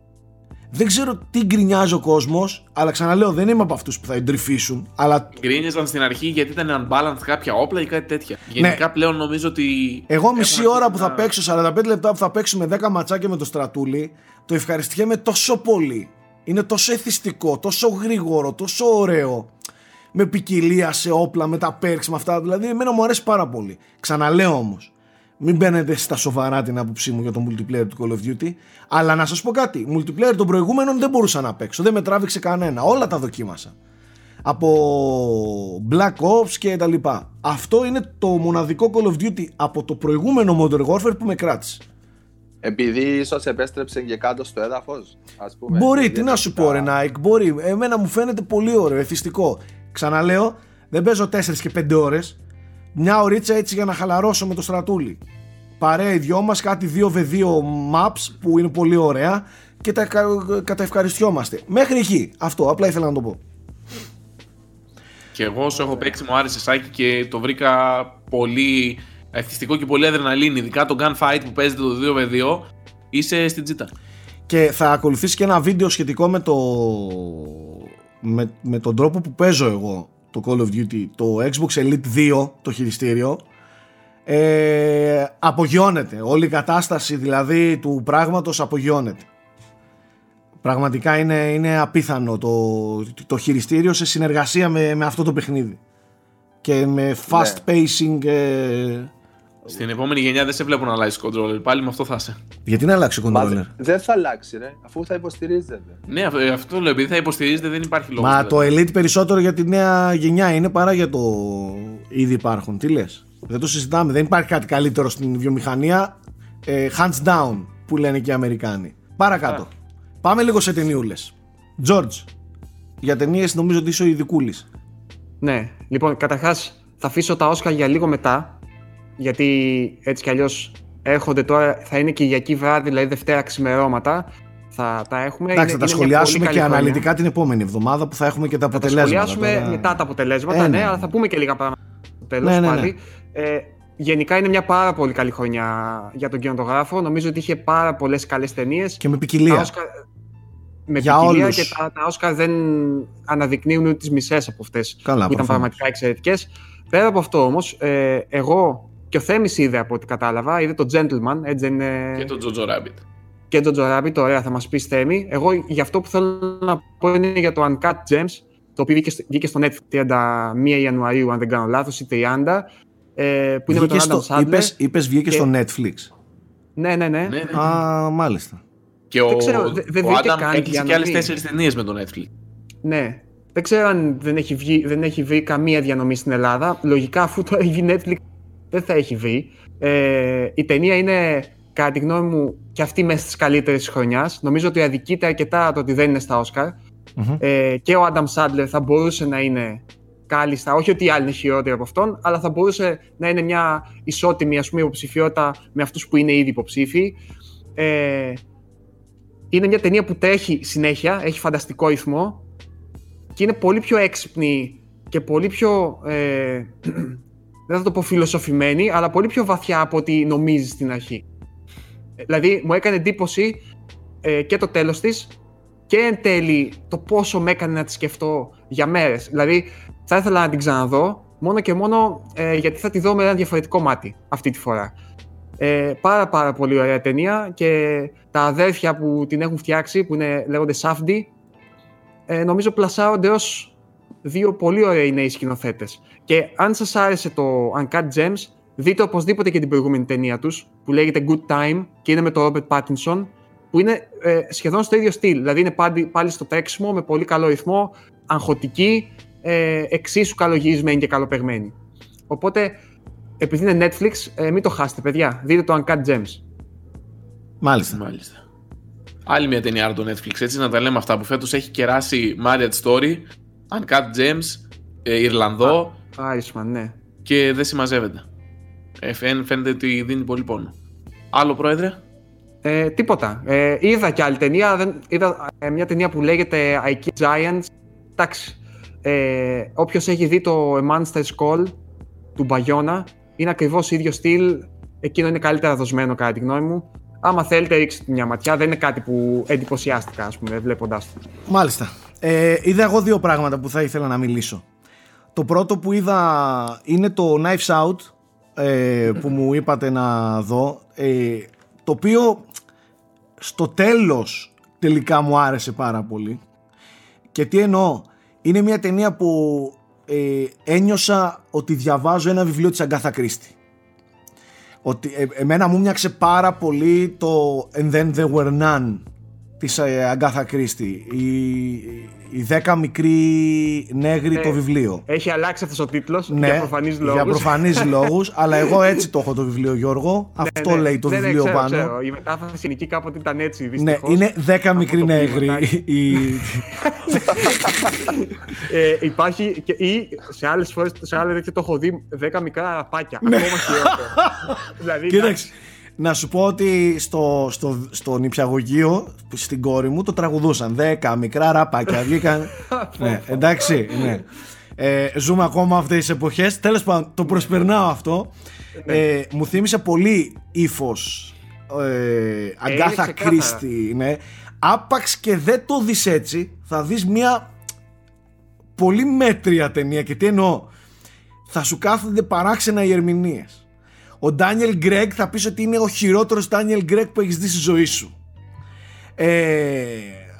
δεν ξέρω τι γκρινιάζει ο κόσμος, αλλά ξαναλέω δεν είμαι από αυτούς που θα εντρυφήσουν. Αλλά... Γκρίνιαζαν στην αρχή γιατί ήταν unbalanced κάποια όπλα ή κάτι τέτοια. Ναι. Γενικά πλέον νομίζω ότι. Εγώ μισή ώρα που θα παίξω, 45 λεπτά που θα παίξουμε 10 ματσάκια με το στρατούλι, το ευχαριστιέμαι τόσο πολύ. Είναι τόσο εθιστικό, τόσο γρήγορο, τόσο ωραίο. Με ποικιλία σε όπλα, με τα perks, με αυτά. Δηλαδή, εμένα μου αρέσει πάρα πολύ. Ξαναλέω όμως, μην μπαίνετε στα σοβαρά την άποψή μου για το multiplayer του Call of Duty. Αλλά να σας πω κάτι. Multiplayer των προηγούμενων δεν μπορούσα να παίξω. Δεν με τράβηξε κανένα. Όλα τα δοκίμασα. Από Black Ops και τα λοιπά. Αυτό είναι το μοναδικό Call of Duty από το προηγούμενο Modern Warfare που με κράτησε. Επειδή ίσως επέστρεψε και κάτω στο έδαφος, ας πούμε. Μπορεί, τι να σου πω, ρε Nike, μπορεί. Εμένα μου φαίνεται πολύ ωραίο, εθιστικό. Ξαναλέω, δεν παίζω 4 και 5 ώρες μια ωρίτσα έτσι για να χαλαρώσω με το στρατούλι. Παρέα οι δυο μας κάτι 2v2 maps που είναι πολύ ωραία και τα καταευχαριστιόμαστε. Μέχρι εκεί. Αυτό, απλά ήθελα να το πω. Και εγώ όσο έχω παίξει μου άρεσε Σάκη και το βρήκα πολύ ευτυχιστικό και πολύ αδρεναλίνη. Ειδικά το gunfight που παίζεται το 2v2 είσαι στην τζίτα. Και θα ακολουθήσει και ένα βίντεο σχετικό με, το... με, με τον τρόπο που παίζω εγώ το Call of Duty, το Xbox Elite 2, το χειριστήριο, ε, απογειώνεται. Όλη η κατάσταση δηλαδή του πράγματος απογειώνεται. Πραγματικά είναι, είναι απίθανο το, το χειριστήριο σε συνεργασία με, με αυτό το παιχνίδι. Και με fast ναι. pacing ε, στην επόμενη γενιά δεν σε βλέπω να αλλάξει controller. Πάλι με αυτό θα είσαι. Γιατί να αλλάξει controller; δεν θα αλλάξει, ρε, αφού θα υποστηρίζεται. Ναι, αυτό λέω. Επειδή θα υποστηρίζεται, δεν υπάρχει λόγος. Μα το Elite περισσότερο για τη νέα γενιά είναι παρά για το ήδη υπάρχουν. Τι λες; Δεν το συζητάμε. Δεν υπάρχει κάτι καλύτερο στην βιομηχανία. Ε, hands down που λένε και οι Αμερικάνοι. Παρακάτω. Πάμε λίγο σε ταινιούλες. George. Για ταινίες νομίζω ότι είσαι ο ειδικούλης. Ναι, λοιπόν, καταρχάς θα αφήσω τα Όσκαρ για λίγο μετά γιατί έτσι κι αλλιώς έρχονται τώρα, θα είναι Κυριακή βράδυ, δηλαδή Δευτέρα ξημερώματα. Θα τα έχουμε. Εντάξει, θα τα σχολιάσουμε και αναλυτικά την επόμενη εβδομάδα που θα έχουμε και τα αποτελέσματα. Θα τα σχολιάσουμε μετά τα αποτελέσματα, ε, ναι, ναι, αλλά θα πούμε και λίγα πράγματα στο τέλος ναι, ναι, πάλι. Ναι. Ε, γενικά είναι μια πάρα πολύ καλή χρονιά για τον κινηματογράφο. Νομίζω ότι είχε πάρα πολλές καλές ταινίες. Και με ποικιλία. με Για ποικιλία όλους. και τα, τα Όσκαρ δεν αναδεικνύουν ούτε τις μισές από αυτές Καλά, που ήταν προφανώς. πραγματικά εξαιρετικές. Πέρα από αυτό όμως, ε, εγώ και ο Θέμης είδε από ό,τι κατάλαβα, είδε το Gentleman, έτσι δεν είναι... Και τον Τζοτζο Rabbit. και τον Τζοράμπιτ, ωραία, θα μας πεις Θέμη. Εγώ για αυτό που θέλω να πω είναι για το Uncut Gems, το οποίο βγήκε, στο- βγήκε στο Netflix 31 Ιανουαρίου, αν δεν κάνω λάθος, ή 30. Ε, που είναι με τον Βγήκε Adam στο, Sandler. είπες, είπες βγήκε και- στο Netflix. Ναι, ναι, ναι. Ναι, ναι. Α, μάλιστα. Και ο, ξέρω, δε- δεν ο βγήκε Άνταμ καν έκλεισε για και να άλλες δει. τέσσερις ταινίες με το Netflix. Ναι. Δεν ξέρω αν δεν έχει, βγει, δεν έχει βρει καμία διανομή στην Ελλάδα. Λογικά, αφού το έχει βγει Netflix, δεν θα έχει βρει. Ε, η ταινία είναι, κατά τη γνώμη μου, και αυτή μέσα στις καλύτερες της χρονιάς. Νομίζω ότι αδικείται αρκετά το ότι δεν είναι στα Όσκαρ. Μμμ. Ε, και ο Άνταμ Σάντλερ θα μπορούσε να είναι κάλλιστα, όχι ότι οι άλλοι είναι χειρότεροι από αυτόν, αλλά θα μπορούσε να είναι μια ισότιμη ας πούμε, υποψηφιότητα με αυτούς που είναι ήδη υποψήφοι. Ε, είναι μια ταινία που τρέχει συνέχεια, έχει φανταστικό ρυθμό και είναι πολύ πιο έξυπνη και πολύ πιο, ε, δεν θα το πω φιλοσοφημένη, αλλά πολύ πιο βαθιά από ό,τι νομίζεις στην αρχή. Ε, Δηλαδή, μου έκανε εντύπωση ε, και το τέλος της και εν τέλει το πόσο με έκανε να τη σκεφτώ για μέρες. Δηλαδή, θα ήθελα να την ξαναδώ μόνο και μόνο ε, γιατί θα τη δω με ένα διαφορετικό μάτι αυτή τη φορά. Ε, πάρα πάρα πολύ ωραία ταινία και τα αδέρφια που την έχουν φτιάξει, που είναι, λέγονται Σάφντι, ε, νομίζω πλασάρονται ως δύο πολύ ωραίοι νέοι σκηνοθέτες. Και αν σας άρεσε το Uncut Gems, δείτε οπωσδήποτε και την προηγούμενη ταινία τους, που λέγεται Good Time και είναι με τον Robert Pattinson, που είναι ε, σχεδόν στο ίδιο στυλ. Δηλαδή είναι πάλι, πάλι στο τρέξιμο, με πολύ καλό ρυθμό, αγχωτική, ε, εξίσου καλογυρισμένη και καλοπεγμένη. Οπότε, επειδή είναι Netflix, ε, μην το χάσετε, παιδιά. Δείτε το Uncut Gems. Μάλιστα. Μάλιστα. Άλλη μια ταινία από το Netflix, έτσι να τα λέμε αυτά που φέτος έχει κεράσει Marriage Story, Uncut Gems, ε, Ιρλανδό Άρισμα, ναι. και δεν συμμαζεύεται. Ε, φαίν- φαίνεται ότι δίνει πολύ πόνο. Άλλο πρόεδρε; Ε, τίποτα. Ε, είδα και άλλη ταινία. Δεν, είδα ε, μια ταινία που λέγεται I Kill Giants. Εντάξει. Ε, Όποιος έχει δει το A Monster's Call του Μπαγιώνα, είναι ακριβώς ίδιο στυλ. Εκείνο είναι καλύτερα δοσμένο κατά τη γνώμη μου. Άμα θέλετε, ρίξτε μια ματιά. Δεν είναι κάτι που εντυπωσιάστηκα, ας πούμε, βλέποντά το. Μάλιστα. Ε, είδα εγώ δύο πράγματα που θα ήθελα να μιλήσω. Το πρώτο που είδα είναι το Knives Out ε, που μου είπατε να δω ε, το οποίο στο τέλος τελικά μου άρεσε πάρα πολύ. Και τι εννοώ είναι μια ταινία που ε, ένιωσα ότι διαβάζω ένα βιβλίο της Αγκάθα Κρίστη ότι ε, εμένα μου μοιάξε πάρα πολύ το And Then There Were None της ε, Αγκάθα Κρίστη η, η δέκα μικρή νέγρη Ε, το βιβλίο Έχει αλλάξει αυτός ο τίτλος ναι, για προφανείς λόγους. για προφανείς [laughs] λόγους αλλά εγώ έτσι το έχω το βιβλίο Γιώργο αυτό λέει το βιβλίο πάνω Ναι, Ξέρω. Η μετάφραση ελληνική κάποτε ήταν έτσι, ναι, δυστυχώς. είναι δέκα μικρή το νέγρη πλήματάκι. η, ε, υπάρχει και, ή σε άλλες φορές, σε άλλα τέτοια το έχω δει 10 μικρά αραπάκια. Ναι. Ακόμα χειρότερο. [laughs] δηλαδή, Κοίταξε, να σου πω ότι στο, στο, στο νηπιαγωγείο στην κόρη μου το τραγουδούσαν. Δέκα μικρά ραπάκια βγήκαν. [laughs] ναι, εντάξει, ναι. Ε, ζούμε ακόμα αυτές τις εποχές. Τέλος πάντων, το προσπερνάω αυτό. Ε, μου θύμισε πολύ ύφος. Ε, Αγκάθα ξεκάθαρα. Κρίστη, ναι. Άπαξ και δεν το δεις έτσι, θα δεις μια πολύ μέτρια ταινία και τι εννοώ. Θα σου κάθονται παράξενα οι ερμηνείες. Ο Ντάνιελ Γκρέγκ θα πεις ότι είναι ο χειρότερος Ντάνιελ Γκρέγκ που έχεις δει στη ζωή σου. Ε,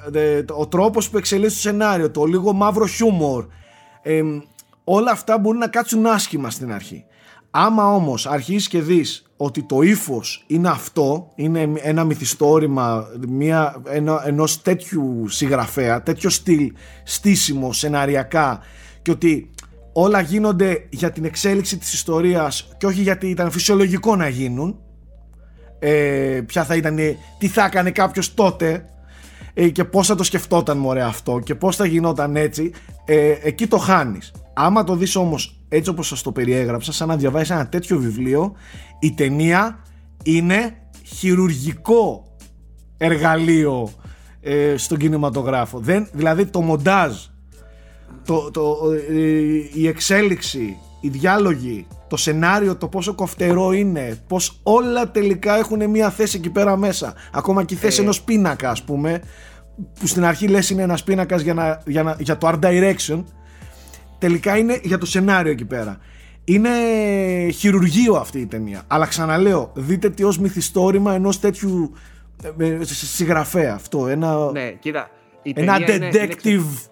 δε- ο τρόπος που εξελίσσει το σενάριο, το λίγο μαύρο χιούμορ, ε, όλα αυτά μπορεί να κάτσουν άσχημα στην αρχή. Άμα όμως αρχίσεις και δεις ότι το ύφος είναι αυτό, είναι ένα μυθιστόρημα μια, ένα, ενός τέτοιου συγγραφέα, τέτοιο στυλ στήσιμο, σεναριακά και ότι όλα γίνονται για την εξέλιξη της ιστορίας και όχι γιατί ήταν φυσιολογικό να γίνουν. Ε, ποια θα ήταν, τι θα έκανε κάποιος τότε ε, και πώς θα το σκεφτόταν μωρέ αυτό και πώς θα γινόταν έτσι. Ε, εκεί το χάνεις. Άμα το δεις όμως έτσι όπως σας το περιέγραψα σαν να διαβάσεις ένα τέτοιο βιβλίο η ταινία είναι χειρουργικό εργαλείο ε, στον κινηματογράφο. Δεν, δηλαδή το μοντάζ το, το, ε, η εξέλιξη οι διάλογοι το σενάριο, το πόσο κοφτερό είναι, πως όλα τελικά έχουν μια θέση εκεί πέρα μέσα. Ακόμα και η θέση Ε. ενός πίνακα ας πούμε, που στην αρχή λες είναι ένας πίνακας για, να, για, να, για το art direction, τελικά είναι για το σενάριο εκεί πέρα. Είναι χειρουργείο αυτή η ταινία. Αλλά ξαναλέω, δείτε τι ως μυθιστόρημα ενός τέτοιου ε, ε, συγγραφέα αυτό. Ένα, Ναι, κοίτα. Η ένα ταινία είναι- είναι detective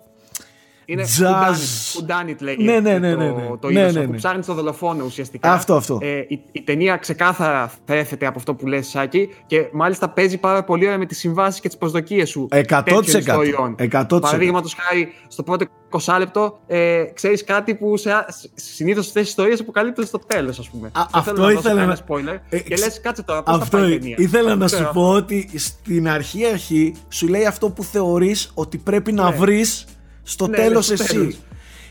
Είναι jazz. Whodunit, Whodunit λέγεται. Ναι, ναι, ναι, το- ναι, ναι. Το Ναι, είδος, ναι, που ναι. ψάχνει το δολοφόνο ουσιαστικά. Αυτό, αυτό. Ε, η, η ταινία ξεκάθαρα θρέφεται από αυτό που λες Σάκη και μάλιστα παίζει πάρα πολύ ωραία με τις συμβάσεις και τις προσδοκίες σου. 100%. τέτοιων ιστοριών. 100%. Παραδείγματος χάρη, στο πρώτο 20 λεπτό ε, ξέρεις κάτι που σε, συνήθως αυτέ τι ιστορίε αποκαλύπτονται στο τέλος, ας πούμε. Α, Δεν αυτό θέλω να δώσω ήθελα κανένα να- spoiler. Ε, και ξ- λες, κάτσε τώρα, πώς θα Αυτό πάει η ταινία. ήθελα να Ξέρω. σου πω ότι στην αρχή αρχή σου λέει αυτό που θεωρείς ότι πρέπει να Ναι. βρεις στο Ναι, τέλος ναι, στο εσύ. τέλος.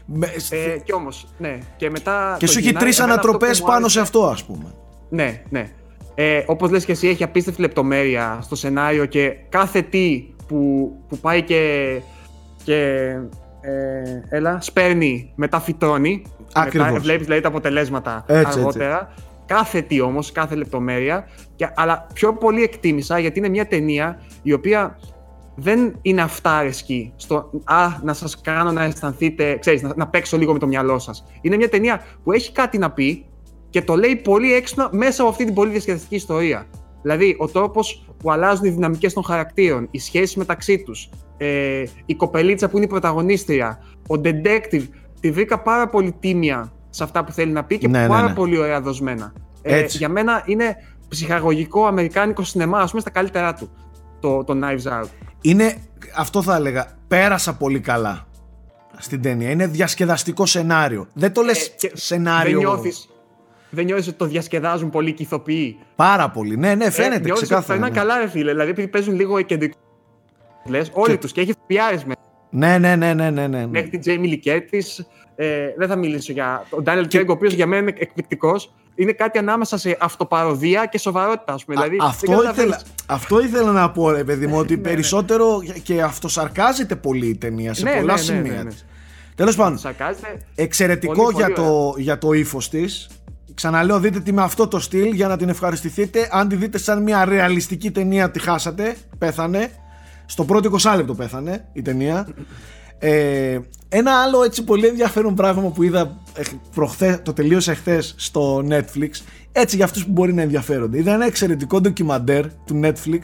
Με- Ε, και όμως, ναι. Και, μετά και το σου έχει γυρνάει, τρεις εμένα αυτό ανατροπές που μου πάνω σε άρεσε- αυτό ας πούμε. Ναι, ναι. Ε, όπως λες και εσύ, έχει απίστευτη λεπτομέρεια στο σενάριο και κάθε τι που, που πάει και, και ε, έλα, σπέρνει, μετά φυτρώνει. Ακριβώς. Μετά βλέπεις δηλαδή τα αποτελέσματα Έτσι, αργότερα. Κάθε τι όμως, κάθε λεπτομέρεια. Και, αλλά πιο πολύ εκτίμησα γιατί είναι μια ταινία η οποία δεν είναι αυτάρεσκη στο «Α, να σας κάνω να αισθανθείτε, ξέρεις, να, να παίξω λίγο με το μυαλό σας». Είναι μια ταινία που έχει κάτι να πει και το λέει πολύ έξυπνα μέσα από αυτή την πολύ διασκεδαστική ιστορία. Δηλαδή, ο τρόπος που αλλάζουν οι δυναμικές των χαρακτήρων, οι σχέσει μεταξύ τους, ε, η κοπελίτσα που είναι η πρωταγωνίστρια, ο detective, τη βρήκα πάρα πολύ τίμια σε αυτά που θέλει να πει και Ναι, ναι, πάρα ναι. πολύ ωραία δοσμένα. Ε, Έτσι. για μένα είναι ψυχαγωγικό αμερικάνικο σινεμά, ας πούμε, στα καλύτερά του. Το, το Knives Out. Είναι, αυτό θα έλεγα, πέρασα πολύ καλά στην ταινία. Είναι διασκεδαστικό σενάριο. Δεν το λες Ε, και σενάριο Δεν νιώθεις, δεν νιώθεις ότι το διασκεδάζουν πολύ και οι ηθοποιοί. πάρα πολύ. Ναι, ναι, φαίνεται ε, νιώθεις ότι ξεκάθαρα. περνάνε ναι. καλά, ρε φίλε. Δηλαδή, επειδή παίζουν λίγο κεντρικό. Λες, όλοι Και- τους και έχει ηθοποιάρες με. Ναι, ναι, ναι, ναι, ναι, ναι. Μέχρι την Τζέιμι Λικέτη. Ε, δεν θα μιλήσω για τον Ντάνιελ Craig, ο οποίος για μένα είναι εκπληκτικός. Είναι κάτι ανάμεσα σε αυτοπαροδία και σοβαρότητα, ας πούμε. Α, Δηλαδή, δεν αυτό, καταλαβαίνεις. ήθελα, αυτό ήθελα να πω, ρε παιδί μου, ότι Ναι, περισσότερο και αυτοσαρκάζεται πολύ η ταινία σε Ναι, πολλά ναι, ναι, σημεία ναι, ναι. της. Τέλος πάντων, Σαρκάζεται. εξαιρετικό Πολύ, για, πολύ το, για το ύφος της. Ξαναλέω, δείτε τη με αυτό το στυλ για να την ευχαριστηθείτε. Αν τη δείτε σαν μια ρεαλιστική ταινία, τη χάσατε. Πέθανε. Στο πρώτο 20 λεπτό πέθανε η ταινία. Ε, ένα άλλο έτσι πολύ ενδιαφέρον πράγμα που είδα εχ- προχθές, το τελείωσα χθες στο Netflix έτσι για αυτούς που μπορεί να ενδιαφέρονται. Είδα ένα εξαιρετικό ντοκιμαντέρ του Netflix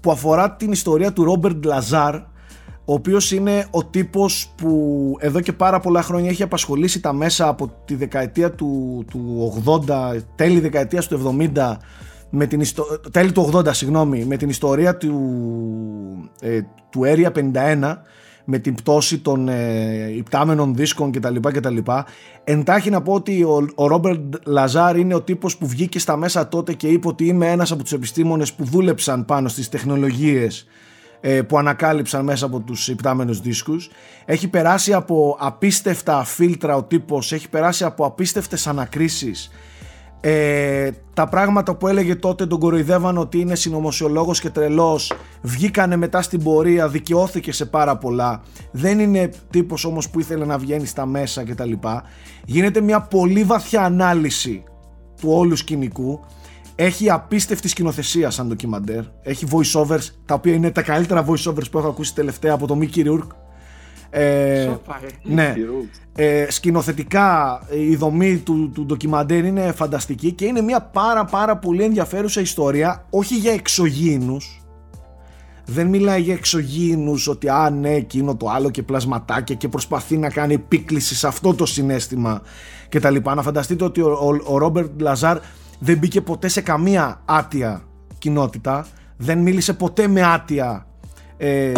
που αφορά την ιστορία του Ρόμπερτ Λαζάρ ο οποίος είναι ο τύπος που εδώ και πάρα πολλά χρόνια έχει απασχολήσει τα μέσα από τη δεκαετία του, του 80, τέλη δεκαετίας του 70 με την ιστο... τέλη του 80 συγγνώμη, με την ιστορία του, ε, του Area 51 με την πτώση των ε, υπτάμενων δίσκων κτλ. κτλ. Εντάχει να πω ότι ο, ο Ρόμπερτ Λαζάρ είναι ο τύπος που βγήκε στα μέσα τότε και είπε ότι είμαι ένας από τους επιστήμονες που δούλεψαν πάνω στις τεχνολογίες ε, που ανακάλυψαν μέσα από τους υπτάμενους δίσκους έχει περάσει από απίστευτα φίλτρα ο τύπος έχει περάσει από απίστευτες ανακρίσεις ε, τα πράγματα που έλεγε τότε τον κοροϊδεύαν ότι είναι συνωμοσιολόγος και τρελός. Βγήκανε μετά στην πορεία δικαιώθηκε σε πάρα πολλά. Δεν είναι τύπος όμως που ήθελε να βγαίνει στα μέσα κτλ γίνεται μια πολύ βαθιά ανάλυση του όλου σκηνικού. Έχει απίστευτη σκηνοθεσία σαν ντοκιμαντέρ. Έχει voiceovers τα οποία είναι τα καλύτερα voiceovers που έχω ακούσει τελευταία από το Mickey Rourke ε, Σοπα, ε. ναι, Χειρού. ε, σκηνοθετικά ε, η δομή του, του ντοκιμαντέρ είναι φανταστική και είναι μια πάρα πάρα πολύ ενδιαφέρουσα ιστορία όχι για εξωγήινους δεν μιλάει για εξωγήινους ότι α ναι εκείνο το άλλο και πλασματάκια και προσπαθεί να κάνει επίκληση σε αυτό το συνέστημα και τα λοιπά να φανταστείτε ότι ο, ο, ο Ρόμπερτ Λαζάρ δεν μπήκε ποτέ σε καμία άτια κοινότητα δεν μίλησε ποτέ με άτια ε, ε,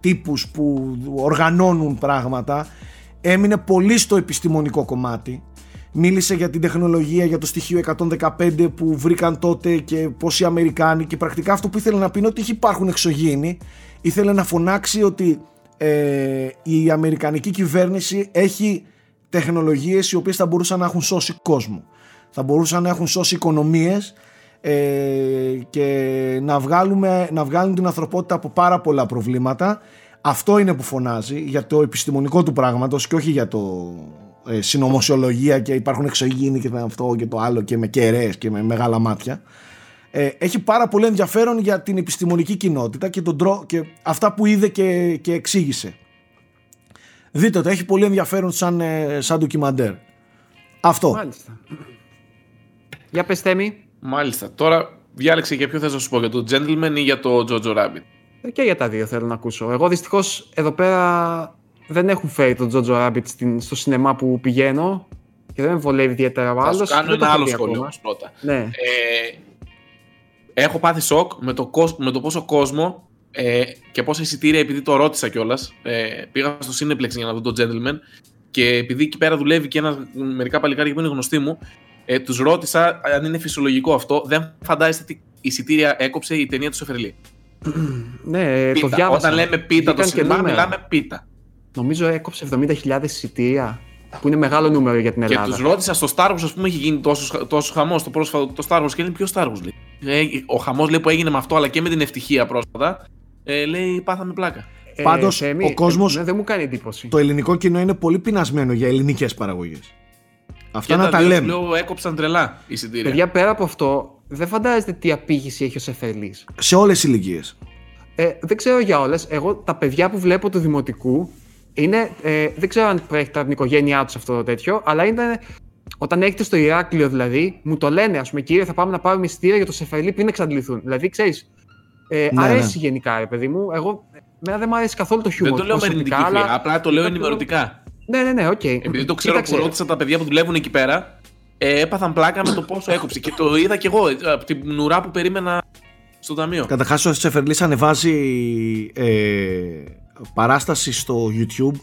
τύπους που οργανώνουν πράγματα. Έμεινε πολύ στο επιστημονικό κομμάτι. Μίλησε για την τεχνολογία για το στοιχείο 115 που βρήκαν τότε και πως οι Αμερικάνοι και πρακτικά αυτό που ήθελε να πει είναι ότι έχει υπάρχουν εξωγήινοι. Ήθελε να φωνάξει ότι ε, η Αμερικανική κυβέρνηση έχει τεχνολογίες οι οποίες θα μπορούσαν να έχουν σώσει κόσμο. Θα μπορούσαν να έχουν σώσει οικονομίες ε, και να, βγάλουμε, να βγάλουν την ανθρωπότητα από πάρα πολλά προβλήματα αυτό είναι που φωνάζει για το επιστημονικό του πράγματος και όχι για το ε, συνωμοσιολογία και υπάρχουν εξωγήινοι και αυτό και το άλλο και με κεραίες και με μεγάλα μάτια. Ε, έχει πάρα πολύ ενδιαφέρον για την επιστημονική κοινότητα και, τον τρό, και αυτά που είδε και, και εξήγησε. Δείτε το, έχει πολύ ενδιαφέρον σαν, ε, σαν ντοκιμαντέρ. Αυτό. Μάλιστα. Για πες Θέμη. Μάλιστα. Τώρα διάλεξε για ποιο θες να σου πω, για το Gentleman ή για το Jojo Rabbit; Ε, Και για τα δύο θέλω να ακούσω. Εγώ δυστυχώς εδώ πέρα δεν έχουν φέρει τον Jojo Rabbit στην, στο σινεμά που πηγαίνω και δεν με βολεύει ιδιαίτερα ο Θα άλλος. σου κάνω Δεν το ένα έχω άλλο δει σχόλιο ακόμα. όμως πρώτα. Ναι. Ε, έχω πάθει σοκ με το, κόσ- με το πόσο κόσμο ε, και πόσα εισιτήρια, επειδή το ρώτησα κιόλας. Ε, πήγα στο Cineplex για να δω το Gentleman και επειδή εκεί πέρα δουλεύει και ένα, μερικά παλικάρια που είναι γνωστοί μου, ε, τους ρώτησα αν είναι φυσιολογικό αυτό. Δεν φαντάζεστε τι εισιτήρια έκοψε η ταινία του Σεφερλί. [clears throat] Ναι, το Πίτα. διάβασα. Όταν λέμε πίτα το Βγήκαν και σινεμά, νούμερα. μιλάμε πίτα. Νομίζω έκοψε 70.000 εισιτήρια, που είναι μεγάλο νούμερο για την Και Ελλάδα. τους ρώτησα στο Star Wars, ας πούμε, έχει γίνει τόσο, τόσο χαμός το πρόσφατο το Star Wars και λέει ποιο Star Wars λέει. Ε, ο χαμός λέει που έγινε με αυτό, αλλά και με την ευτυχία πρόσφατα, ε, λέει πάθαμε πλάκα. Ε, Πάντως, Θέμη, ο κόσμος- ε, δεν μου κάνει εντύπωση. Το ελληνικό κοινό είναι πολύ πεινασμένο για ελληνικές παραγωγές. Αυτά Και να τα δύο, λέμε. Λέω, έκοψαν τρελά εισιτήρια. Παιδιά, πέρα από αυτό, δεν φαντάζεστε τι απήγηση έχει ο Σεφερλής. Σε όλες τις ηλικίες. Ε, δεν ξέρω για όλες. Εγώ τα παιδιά που βλέπω του δημοτικού είναι. Ε, δεν ξέρω αν προέρχεται από την οικογένειά τους αυτό το τέτοιο, αλλά είναι. Όταν έχετε στο Ηράκλειο δηλαδή, μου το λένε, ας πούμε, κύριε, θα πάμε να πάρουμε εισιτήρια για το Σεφερλί πριν εξαντληθούν. Δηλαδή, ξέρεις. Ε, Ναι, αρέσει γενικά, ρε παιδί μου. Εγώ, εμένα δεν μου αρέσει καθόλου το Δεν χιούμορ. το λέω με προσωπικά, αρνητική αλλά- χροιά, απλά το λέω το- ενημερωτικά. Ναι, ναι, ναι, οκ. Επειδή το ξέρω Κοίταξε, που ρώτησα τα παιδιά που δουλεύουν εκεί πέρα, ε, έπαθαν πλάκα με το πόσο έκοψε. Και το είδα κι εγώ ε, από την ουρά που περίμενα στο ταμείο. Καταρχάς ο Τσεφερλής ανεβάζει ε, παράσταση στο YouTube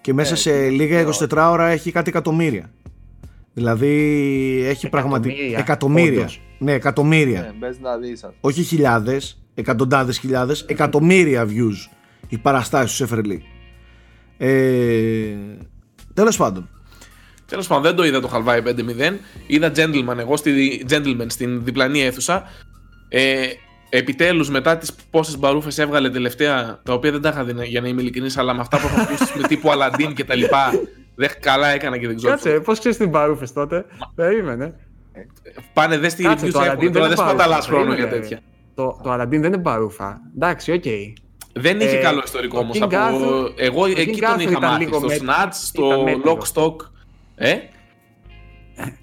και μέσα Ε, σε τι- λίγα τι 24 ώρα έχει κάτι εκατομμύρια. Δηλαδή έχει πραγματικά Εκατομμύρια, εκατομμύρια. όντως. Ναι, εκατομμύρια. Ναι, μπες να δεις. ας. Όχι χιλιάδες, εκατοντάδες χιλιάδες, εκατομμύρια views οι παραστάσεις του Σεφερλή. Ε, τέλος πάντων. Τέλος πάντων, δεν το είδα το Χαλβάι 5-0. Είδα Gentleman εγώ στη, Gentleman στην διπλανή αίθουσα. Ε, Επιτέλους, μετά τις πόσες μπαρούφες έβγαλε τελευταία, τα οποία δεν τα είχα δει για να είμαι ειλικρινής, αλλά με αυτά που έχω ακούσει με τύπου Αλαντίν και τα λοιπά, δεν καλά έκανα και δεν ξέρω. Κάτσε, πώς ξέρεις την παρούφε τότε; Περίμενε. Πάνε δες στη Κάτσε, reviews το έχουν, Aladdin τώρα δεν δεν είναι σπαταλάς παρούφα, χρόνο για περίμενε. τέτοια. Το, το Aladdin δεν είναι παρούφα. Εντάξει, οκ. Δεν είχε Ε, καλό ιστορικό ο όμως. King Arthur- Εγώ ο εκεί King τον Arthur είχα ήταν μάθει. λίγο Στο με- Snatch, στο ήταν μέτριο. Lock Stock. Ε,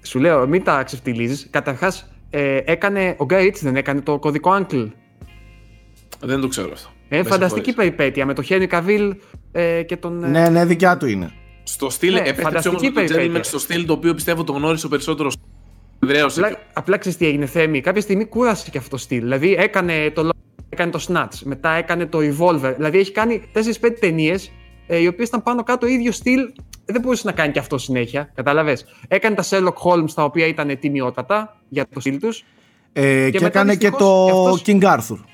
Σου λέω, μην τα ξεφτιλίζει. Καταρχάς, ε, έκανε. Ο Γκάι δεν έκανε το κωδικό Uncle. δεν το ξέρω αυτό. Ε, Με φανταστική συγχωρείς. περιπέτεια με το Χένι Καβίλ ε, και τον. ε, Ναι, ναι, δικιά του είναι. Στο στυλ, Ναι, επέστρεψε φανταστική όμως με το περιπέτεια. Gentleman στο στυλ το οποίο πιστεύω το γνώρισε ο περισσότερος. Δρέωσε. Απλά, απλά ξέρεις τι έγινε, Θέμη. Κάποια στιγμή κούρασε και αυτό το στυλ. Δηλαδή έκανε το, Lo- έκανε το Snatch, μετά έκανε το Revolver. Δηλαδή έχει κάνει 4-5 ταινίες ε, οι οποίες ήταν πάνω κάτω ίδιο στυλ. Δεν μπορούσε να κάνει και αυτό συνέχεια. Κατάλαβες; Έκανε τα Sherlock Holmes τα οποία ήταν τιμιότατα για το στυλ τους. Ε, και, μετά έκανε και δυστυχώς το και αυτός- King Arthur.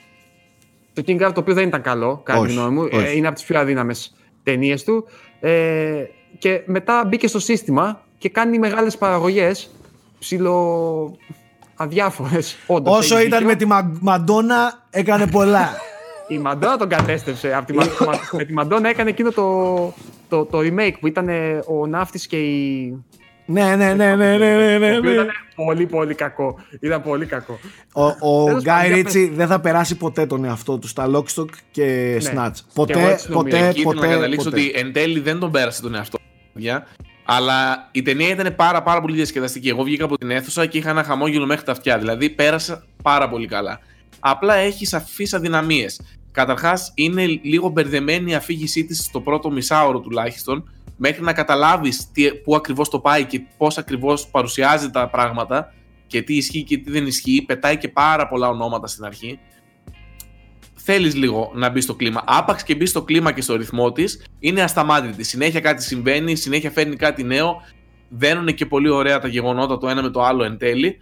Το King Arthur το οποίο δεν ήταν καλό, κατά τη Όχι, γνώμη μου. όχι. Ε, είναι από τις πιο αδύναμες ταινίες του. Ε, και μετά μπήκε στο σύστημα και κάνει μεγάλες παραγωγές. Ψιλο. Αδιάφορες. Όσο ήταν με τη Μα- Μαντόνα έκανε πολλά. Η Μαντόνα τον κατέστρεψε. Από τη, [laughs] Μα- με τη Μαντόνα έκανε εκείνο το, το, το remake που ήταν ε, ο ναύτης και η. ναι, ναι, ναι, ναι, ναι, ναι, ναι, Το οποίο ναι. ήταν πολύ πολύ κακό. Ήταν πολύ κακό. Ο, ο Τέλος Γκάι πάντων, Ρίτσι δεν θα περάσει ποτέ τον εαυτό του στα Lockstock και Ναι. Snatch. Και εγώ Ποτέ, έτσι νομίζω. ποτέ, Εκεί ήθελα να ποτέ, καταλήξω ποτέ. ότι εν τέλει δεν τον πέρασε τον εαυτό του, παιδιά. Αλλά η ταινία ήταν πάρα, πάρα πολύ διασκεδαστική. Εγώ βγήκα από την αίθουσα και είχα ένα χαμόγελο μέχρι τα αυτιά. Δηλαδή πέρασα πάρα πολύ καλά. Απλά έχει σαφείς αδυναμίες. Καταρχάς, είναι λίγο μπερδεμένη η αφήγησή της στο πρώτο μισάωρο τουλάχιστον, μέχρι να καταλάβεις πού ακριβώς το πάει και πώς ακριβώς παρουσιάζει τα πράγματα και τι ισχύει και τι δεν ισχύει. Πετάει και πάρα πολλά ονόματα στην αρχή. Θέλεις λίγο να μπεις στο κλίμα. Άπαξ και μπεις στο κλίμα και στο ρυθμό της, είναι ασταμάτητη. Συνέχεια κάτι συμβαίνει, συνέχεια φέρνει κάτι νέο. Δένουν και πολύ ωραία τα γεγονότα το ένα με το άλλο εν τέλει.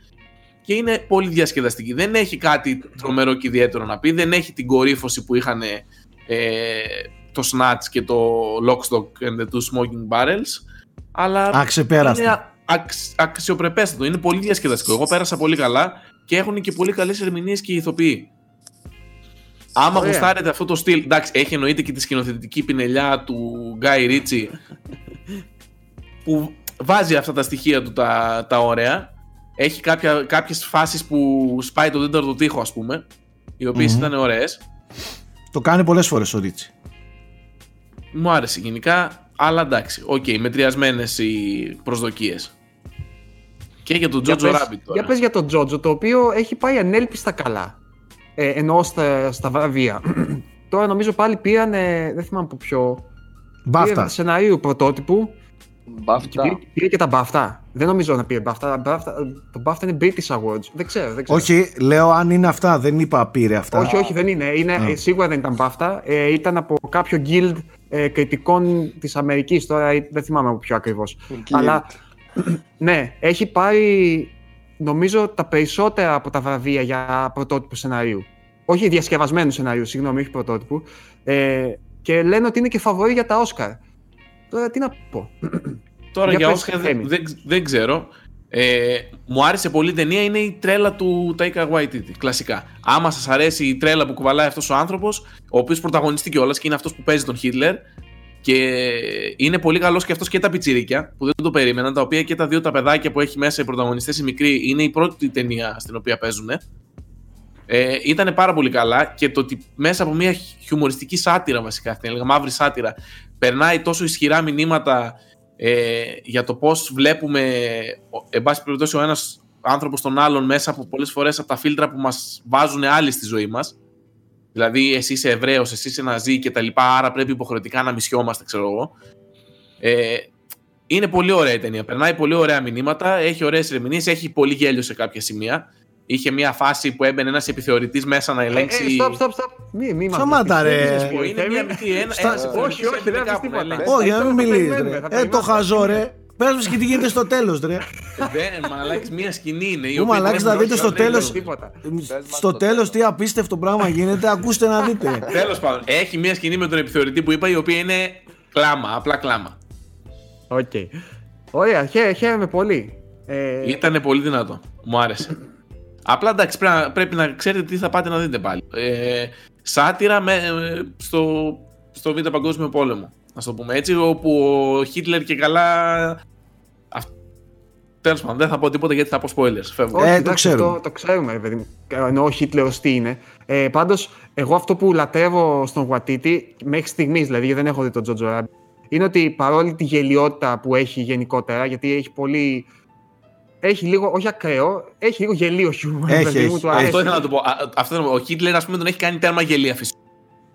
Και είναι πολύ διασκεδαστική. Δεν έχει κάτι τρομερό και ιδιαίτερο να πει. Δεν έχει την κορύφωση που είχαν ε, το Snatch και το Lockstock and the Two Smoking Barrels. Αλλά Αξεπέραστο. είναι αξ, αξιοπρεπέστατο. Είναι πολύ διασκεδαστικό. Εγώ πέρασα πολύ καλά και έχουν και πολύ καλές ερμηνείες και οι ηθοποιοί. Άμα Ωραία. γουστάρετε αυτό το στυλ. Εντάξει, έχει εννοείται και τη σκηνοθετική πινελιά του Γκάι Ρίτσι. που βάζει αυτά τα στοιχεία του τα, τα ωραία. Έχει κάποια, κάποιες φάσεις που σπάει το τέταρτο τοίχο ας πούμε, οι οποιες ήταν ωραίες. Το κάνει πολλές φορές ο Ρίτσι. Μου άρεσε γενικά, αλλά εντάξει, οκ, okay, μετριασμένες οι προσδοκίες. Και για τον Τζότζο Rabbit τώρα. Για πες για τον Τζότζο, το οποίο έχει πάει ανέλπιστα καλά. Ε, ενώ στα, στα βραβεία. [clears throat] τώρα νομίζω πάλι πήραν, ε, δεν θυμάμαι από ποιο, BAFTA. σενάριου πρωτότυπου. BAFTA. Πήρε, πήρε και τα BAFTA. Δεν νομίζω να πήρε BAFTA. BAFTA το μπάφτα είναι British Awards. Δεν ξέρω. Δεν ξέρω. Όχι, λέω αν είναι αυτά, δεν είπα πήρε αυτά. όχι, όχι, δεν είναι. είναι Α. ε, σίγουρα δεν ήταν μπάφτα. Ε, ήταν από κάποιο guild ε, κριτικών της Αμερικής. Τώρα ε, δεν θυμάμαι από ποιο ακριβώς. Αλλά [clears throat] ναι, έχει πάρει νομίζω τα περισσότερα από τα βραβεία για πρωτότυπο σενάριου. Όχι διασκευασμένου σενάριου, συγγνώμη, όχι πρωτότυπου. Ε, και λένε ότι είναι και φαβορή για τα Όσκαρ. Τώρα τι να πω. [clears throat] Τώρα Για για πες, Όσκαρ Θέμη. δεν, δεν, δεν ξέρω. Ε, μου άρεσε πολύ η ταινία, είναι η τρέλα του Taika Waititi, κλασικά. Άμα σας αρέσει η τρέλα που κουβαλάει αυτός ο άνθρωπος, ο οποίος πρωταγωνιστεί κιόλας και είναι αυτός που παίζει τον Χίτλερ, και είναι πολύ καλός και αυτός και τα πιτσιρίκια, που δεν το περίμεναν, τα οποία και τα δύο τα παιδάκια που έχει μέσα οι πρωταγωνιστές οι μικροί, είναι η πρώτη ταινία στην οποία παίζουν. Ε, ήταν πάρα πολύ καλά και το ότι μέσα από μια χιουμοριστική σάτυρα βασικά, θα έλεγα μαύρη σάτυρα, περνάει τόσο ισχυρά μηνύματα ε, για το πώς βλέπουμε, ο- εν πάση περιπτώσει, ο ένας άνθρωπος τον άλλον μέσα από πολλές φορές από τα φίλτρα που μας βάζουν άλλοι στη ζωή μας. Δηλαδή, εσύ είσαι Εβραίος, εσύ είσαι Ναζί και τα λοιπά, άρα πρέπει υποχρεωτικά να μισιόμαστε, ξέρω εγώ. Ε, είναι πολύ ωραία η ταινία. Περνάει πολύ ωραία μηνύματα, έχει ωραίες ερμηνείες, έχει πολύ γέλιο σε κάποια σημεία. Είχε μια φάση που έμπαινε ένας επιθεωρητής μέσα να Ε, ελέγξει. ε, stop, stop, stop. Μη, μη μας Σταμάτα, πεις. ρε. Δεν Ε, σας πω, είναι μια μικρή. Ένα, Στα- ένας Όχι, επιθεωρητής όχι, δεν έμπαινε θα πεις κάπου να τίποτα. ελέγξει. Όχι, να μην το μιλήσεις. περιμένουμε, θα Ε, το περιμένουμε. χαζό, ρε. Πες μας και τι γίνεται στο τέλος, ρε. Δεν, μαλάκης, μία σκηνή είναι. η Ού, οποία μαλάκης, δεν θα δείτε έχει στο κανένα τέλος. λόγο. Τίποτα. μας Στο το τέλος τι απίστευτο πράγμα γίνεται, ακούστε να δείτε. Τέλος πάντων, έχει μία σκηνή με τον επιθεωρητή που είπα, η οποία είναι κλάμα, απλά κλάμα. Οκ. Ωραία, χαίρε- χαίρομαι πολύ. Ε, Ήταν πολύ δυνατό. Μου άρεσε. Απλά εντάξει, πρέπει να, πρέπει να ξέρετε τι θα πάτε να δείτε πάλι. Ε, σάτυρα με, ε, στο, στο Β' Παγκόσμιο Πόλεμο. Να το πούμε έτσι, όπου ο Χίτλερ και καλά. Τέλος πάντων, δεν θα πω τίποτα γιατί θα πω spoilers. Φεύγω. όχι, Ε, το εντάξει, ξέρουμε. Το, το ξέρουμε, ρε παιδί μου. Ενώ ο Χίτλερος τι είναι. Ε, Πάντως, εγώ αυτό που λατρεύω στον Γουατίτη, μέχρι στιγμής δηλαδή, γιατί δεν έχω δει τον Τζότζο Ράμπι, είναι ότι παρόλη τη γελιότητα που έχει γενικότερα, γιατί έχει πολύ. Έχει λίγο, όχι ακραίο, έχει λίγο γελίο χιούμορ. Έχει, παιδί μου, έχει. του αρέσει. Αυτό ήθελα να το πω. Α, Αυτό, ήθελα να πω. ο Χίτλερ, ας πούμε, τον έχει κάνει τέρμα γελία φυσικά.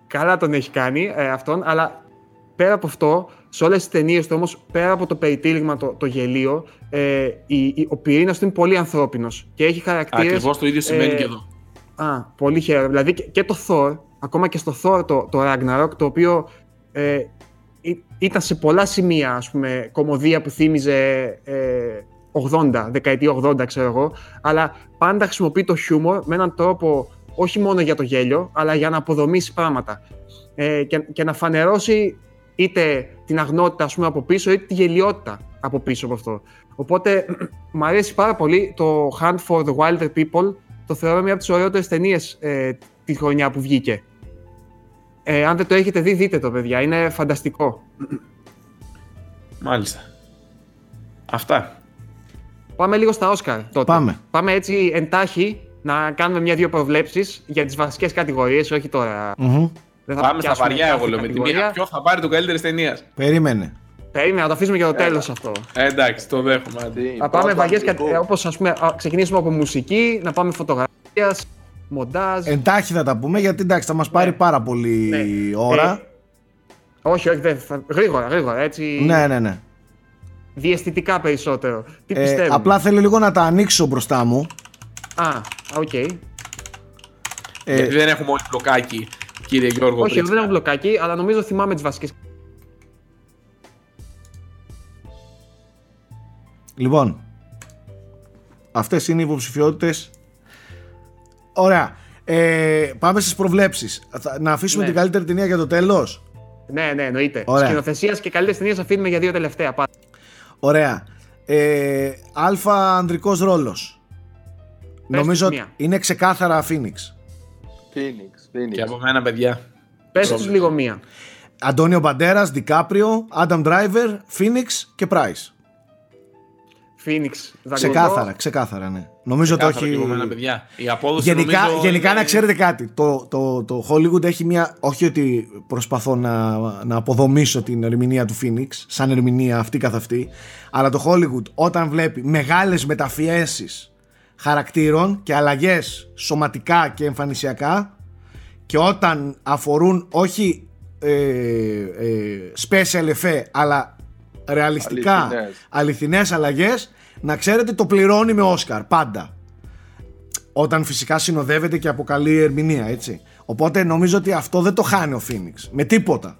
Καλά τον έχει κάνει ε, αυτόν, αλλά πέρα από αυτό, σε όλες τις ταινίες του όμως, πέρα από το περιτύλιγμα το, το γελίο, ε, η, η- ο πυρήνας του είναι πολύ ανθρώπινος και έχει χαρακτήρες. Ακριβώς το ίδιο σημαίνει ε, και εδώ. Α, πολύ χαίρομαι. Δηλαδή και, και το Thor, ακόμα και στο Thor το, το Ragnarok, το οποίο ε, ή- ήταν σε πολλά σημεία, ας πούμε, κομμωδία που θύμιζε ε, 80, δεκαετία 80, ξέρω εγώ, αλλά πάντα χρησιμοποιεί το χιούμορ με έναν τρόπο όχι μόνο για το γέλιο, αλλά για να αποδομήσει πράγματα. Ε, και, και να φανερώσει είτε την αγνότητα, ας πούμε, από πίσω, είτε τη γελιότητα από πίσω από αυτό. Οπότε, μου αρέσει πάρα πολύ το Hunt for the Wilder People, το θεωρώ μια από τις ωραιότερες ταινίες ε, τη χρονιά που βγήκε. Ε, αν δεν το έχετε δει, δείτε το, παιδιά. Είναι φανταστικό. Μάλιστα. Αυτά. Πάμε λίγο στα Όσκαρ τότε. Πάμε. Πάμε έτσι εντάχει να κάνουμε μια-δύο προβλέψεις για τις βασικές κατηγορίες, όχι τώρα. Μμμ. Δεν θα Πάμε στα πιάσουμε βαριά, κάθε εγώ λέω. Με τη κατηγορία. μία, ποιο θα πάρει το καλύτερη ταινίας; Περίμενε. Περίμενα, να το αφήσουμε για το τέλος αυτό. Ε, εντάξει, το δέχομαι. άντε. Τι, Θα πάμε πρώτο βαριές αγγλικό. κατηγορίες, όπως ας πούμε, α, ξεκινήσουμε από μουσική, να πάμε φωτογραφίας, μοντάζ. Εντάχει θα τα πούμε γιατί εντάξει θα μας πάρει πάρα πολύ Ναι. ώρα. Ε, όχι, όχι, δεν θα... γρήγορα, γρήγορα, έτσι. Ναι, ναι, ναι. Διαισθητικά περισσότερο. Τι Ε, πιστεύετε. απλά θέλω λίγο να τα ανοίξω μπροστά μου. Α, οκ. Ε, Γιατί δεν έχουμε όλοι μπλοκάκι, κύριε Γιώργο. Όχι, Πρίτσικα. δεν έχω μπλοκάκι, αλλά νομίζω θυμάμαι τις βασικές. Λοιπόν, αυτές είναι οι υποψηφιότητες. Ωραία. Ε, πάμε στις προβλέψεις. Θα- Να αφήσουμε Ναι. την καλύτερη ταινία για το τέλος. Ναι, ναι, εννοείται. Ωραία. Σκηνοθεσίας και καλύτερες ταινίες αφήνουμε για δύο τελευταία. Πάντα. Ωραία. Ε, αλφα ανδρικός ρόλος. Νομίζω μία. ότι είναι ξεκάθαρα Phoenix. Phoenix, Phoenix. Και από μένα, παιδιά. Πες τους λίγο μία. Αντώνιο Μπαντέρας, Δικάπριο, Άνταμ Driver, Phoenix και Price. Phoenix. Δαγκωδό. Ξεκάθαρα, ξεκάθαρα, ναι. Νομίζω ότι Κάθαρα όχι. και εγώ με ένα, παιδιά. Η απόδοση Γενικά, νομίζω γενικά είναι- να ξέρετε κάτι. Το, το, το Hollywood έχει μια. Όχι ότι προσπαθώ να, να αποδομήσω την ερμηνεία του Phoenix, σαν ερμηνεία αυτή καθ' αυτή, αλλά το Hollywood όταν βλέπει μεγάλες μεταφιέσεις χαρακτήρων και αλλαγές σωματικά και εμφανισιακά και όταν αφορούν όχι ε, ε, special effect αλλά ρεαλιστικά Αληθινές. αληθινές αλλαγές να ξέρετε το πληρώνει με Όσκαρ πάντα όταν φυσικά συνοδεύεται και από καλή ερμηνεία έτσι οπότε νομίζω ότι αυτό δεν το χάνει ο Phoenix με τίποτα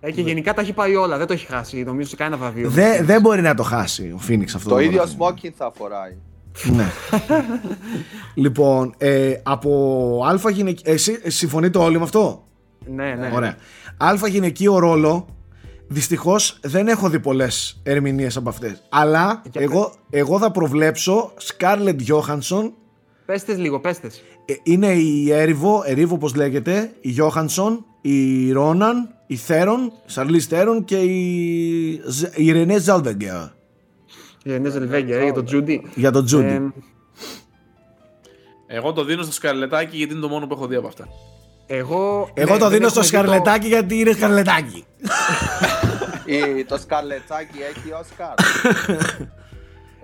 Ε, και γενικά τα έχει πάει όλα, δεν το έχει χάσει. Νομίζω σε κανένα βραβείο. δεν, δεν μπορεί να το χάσει ο Phoenix αυτό Το ίδιο βραβείο. smoking θα φοράει. Ναι. λοιπόν, ε, από αλφα γυναικείο. Εσύ ε, συμφωνείτε όλοι με αυτό; Ναι, ναι. Ωραία. Αλφα γυναικείο ρόλο. Δυστυχώς δεν έχω δει πολλές ερμηνείες από αυτές. Αλλά Για εγώ, εγώ θα προβλέψω Scarlett Johansson. Πες τες λίγο, πες τες. ε, Είναι η Έριβο, Ερίβο όπως λέγεται, η Johansson, η Ρόναν, η Θέρον, η Σαρλίς Θέρον και η, Ζ- η Ρενέ Ζάλβεγκερ Για Νέζ Ελβέγγερ, για τον Τζούντι. για τον Τζούντι. Ε, Εγώ το δίνω στο σκαρλετάκι γιατί είναι το μόνο που έχω δει από αυτά. εγώ. Εγώ ναι, το δεν δίνω στο έχουμε δει το- Σκαρλετάκι γιατί είναι Σκαρλετάκι. Ή το σκαρλετσάκι έχει Όσκαρ. [laughs]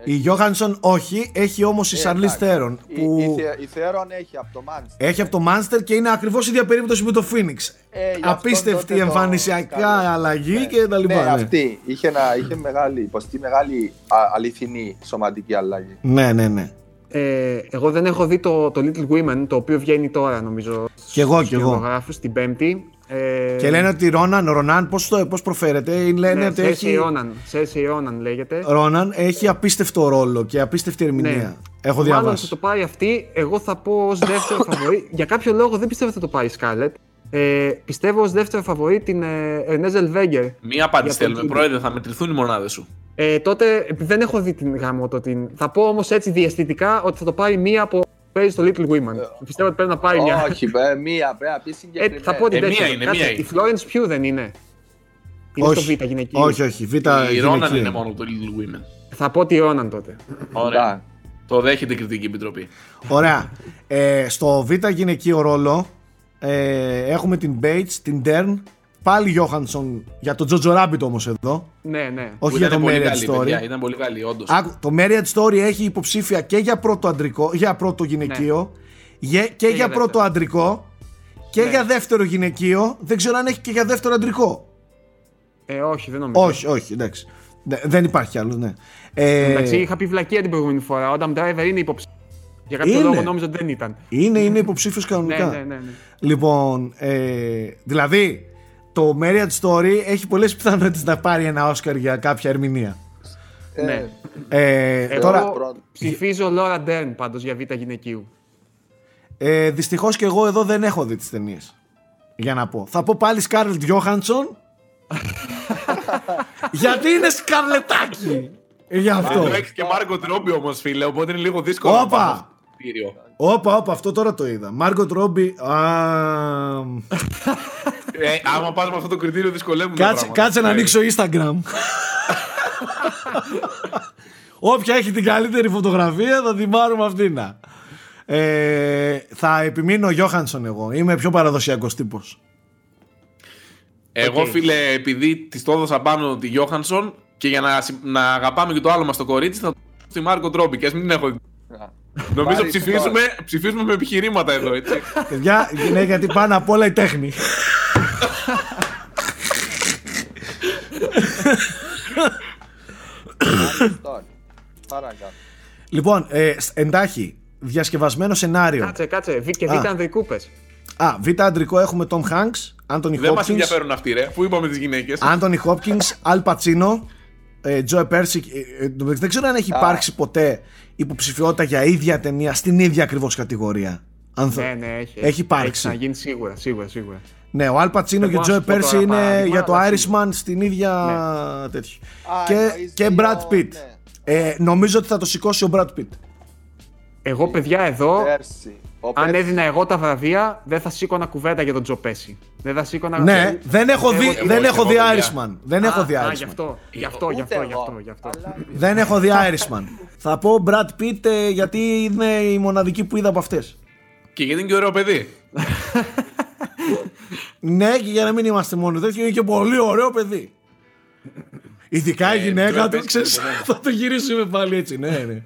Η Γιώχανσον όχι, έχει όμως η Ε, Σαρλί εντάξει. Θέρον Η- που η Θε- Η Θέρον έχει από το Μάντσεστερ. έχει από το Μάνστερ και είναι ακριβώς η ίδια περίπτωση με το Phoenix. Ε, γι' αυτό Απίστευτη τότε το εμφανισιακά Scarlett. αλλαγή Ναι. και τα λοιπά. Ναι, ναι. αυτή. Είχε, ένα, είχε μεγάλη, υποστεί μεγάλη α, αληθινή σωματική αλλαγή. Ναι, ναι, ναι. Ε, εγώ δεν έχω δει το, το Little Women, το οποίο βγαίνει τώρα νομίζω. Κι εγώ, στους κι εγώ. κινηματογράφους, την Πέμπτη. Ε, Και λένε ότι Ρόναν, Ρονάν, πώς, το, πώς προφέρεται, λένε ναι, ότι Cersei έχει... Ronan, Cersei Ronan λέγεται. Ρόναν έχει απίστευτο ρόλο και απίστευτη ερμηνεία. Ναι. Έχω Μάλλον διαβάσει. θα το πάρει αυτή. Εγώ θα πω ως δεύτερο [coughs] φαβορή. Για κάποιο λόγο δεν πιστεύω ότι θα το πάρει η Scarlett. Ε, πιστεύω ως δεύτερο φαβορή την ε, Renée Zellweger. Μία απάντηση Για τον θέλουμε, Τζούντι. πρόεδρε, θα μετρηθούν οι μονάδες σου. Ε, τότε επειδή δεν έχω δει την γάμο το την. Θα πω όμως έτσι διαστητικά ότι θα το πάρει μία από παίζει στο Little Women. Πιστεύω ότι πρέπει να πάρει μια. Όχι, ε, μία πρέπει να πεις Ε, συγκεκριμένα. θα πω την Ε, μία δεύτερη. είναι, Κάτσε, μία είναι. Η Florence Pugh δεν είναι. Είναι όχι, στο Β γυναικείο. όχι, όχι, Β η Ρόναν γυναικείο. είναι μόνο το Little Women. Θα πω τη Ronan τότε. Ωραία. Ναι. Το δέχεται η κριτική επιτροπή. Ωραία. Ε, στο Β γυναικείο ρόλο ε, έχουμε την Bates, την Dern, πάλι Γιώχανσον για τον Τζοτζο Rabbit όμως εδώ. Ναι, ναι. Όχι Που για ήταν το πολύ Marriage καλή, Story. παιδιά, ήταν πολύ καλή, όντως. Άκου, το Marriage Story έχει υποψήφια και για πρώτο αντρικό, για πρώτο γυναικείο, γε- και, για για πρώτο δεύτερο. αντρικό και Ναι. για δεύτερο γυναικείο. Δεν ξέρω αν έχει και για δεύτερο αντρικό. Ε, όχι, δεν νομίζω. Όχι, όχι, εντάξει. Ναι, δεν υπάρχει άλλο, ναι. Ε, Εντάξει, είχα πει βλακία την προηγούμενη φορά. Ο Adam Driver είναι υποψήφιο. Για κάποιο Είναι. λόγο νόμιζα ότι δεν ήταν. είναι, είναι υποψήφιος Ναι, κανονικά. ναι, ναι. ναι. Λοιπόν, ε, δηλαδή το Marriage Story έχει πολλές πιθανότητες να πάρει ένα Όσκαρ για κάποια ερμηνεία. Ε, Ναι. Ε, Εγώ τώρα, πρώτο. ψηφίζω Laura Dern πάντως για β' γυναικείου. ε, δυστυχώς και εγώ εδώ δεν έχω δει τις ταινίες. Για να πω. Θα πω πάλι Scarlett Johansson. [laughs] γιατί είναι σκαρλετάκι. Ε, Γι' αυτό. Το έχει και Μάρκο Τρόμπι όμως, φίλε, οπότε είναι λίγο δύσκολο. να Όπα! πάμε στο κριτήριο. Όπα, όπα, αυτό τώρα το είδα. Μάργκο Ρόμπι. [laughs] Ε, άμα πάμε αυτό το κριτήριο, δυσκολεύουν. τα Κάτσε, πράγματα. κάτσε να Ε, ανοίξω Instagram. Όποια έχει την καλύτερη φωτογραφία θα την πάρουμε αυτήν. Ε, θα επιμείνω Γιόχανσον εγώ. Είμαι πιο παραδοσιακός τύπος. Εγώ, Οκ. φίλε, επειδή της το έδωσα πάνω τη Γιόχανσον και για να, συ- να αγαπάμε και το άλλο μας το κορίτσι, θα το δώσω στη Μάργκο Ρόμπι. Και ας μην έχω. Νομίζω Πάρεις ψηφίζουμε, ψηφίζουμε με επιχειρήματα εδώ, έτσι. Παιδιά, ναι, γιατί πάνω απ' όλα η τέχνη. Αριστόν. Παρακάτω. λοιπόν, ε, σ- εντάχει, διασκευασμένο σενάριο. Κάτσε, κάτσε. Β- Και Α. β' ανδρικού πες. Α, β' αντρικό έχουμε Tom Hanks, Anthony Δεν μας Hopkins, ενδιαφέρουν αυτοί, ρε. Πού είπαμε τις γυναίκες; Anthony Hopkins, Al Pacino, ε, Joe Percy. ε, ε, δεν ξέρω αν έχει υπάρξει ποτέ υποψηφιότητα για ίδια ταινία στην ίδια ακριβώς κατηγορία. Αν θα- Ναι, ναι, έχει. Έχει υπάρξει. να γίνει σίγουρα, σίγουρα, σίγουρα. Ναι, ο Al Pacino και Δεν ο μπορώ να Joe σου πω Percy τώρα είναι παράδειγμα, για το αλλά Irishman στην ίδια τέτοιο. Α, Και, εννοείς και δύο, Brad Pitt. ναι. Ε, νομίζω ότι θα το σηκώσει ο Brad Pitt. Εγώ, παιδιά, εδώ. Πέρσι. Ο αν Πέτς- έδινα εγώ τα βραβεία, δεν θα σήκωνα κουβέντα για τον Τζο Πέση. Δεν θα σήκωνα. Ναι, δεν έχω δει, Εγώ- δεν εγώ- έχω εγώ, δει παιδιά. Irishman. Δεν έχω δει Α, γι' Irishman. αυτό, γι' αυτό, γι' Ούτε αυτό, γι' εγώ. αυτό, γι' αυτό. Αλλά- Δεν έχω δει Irishman. Θα πω Brad Pitt ε, γιατί είναι η μοναδική που είδα από αυτές. Και γιατί είναι και ωραίο παιδί. [laughs] Ναι, και για να μην είμαστε μόνο τέτοιο, είναι και πολύ ωραίο παιδί. Ειδικά η Ε, γυναίκα τώρα του, πες ξέρεις, και [laughs] δεν. θα το γυρίσουμε πάλι έτσι, ναι, ναι.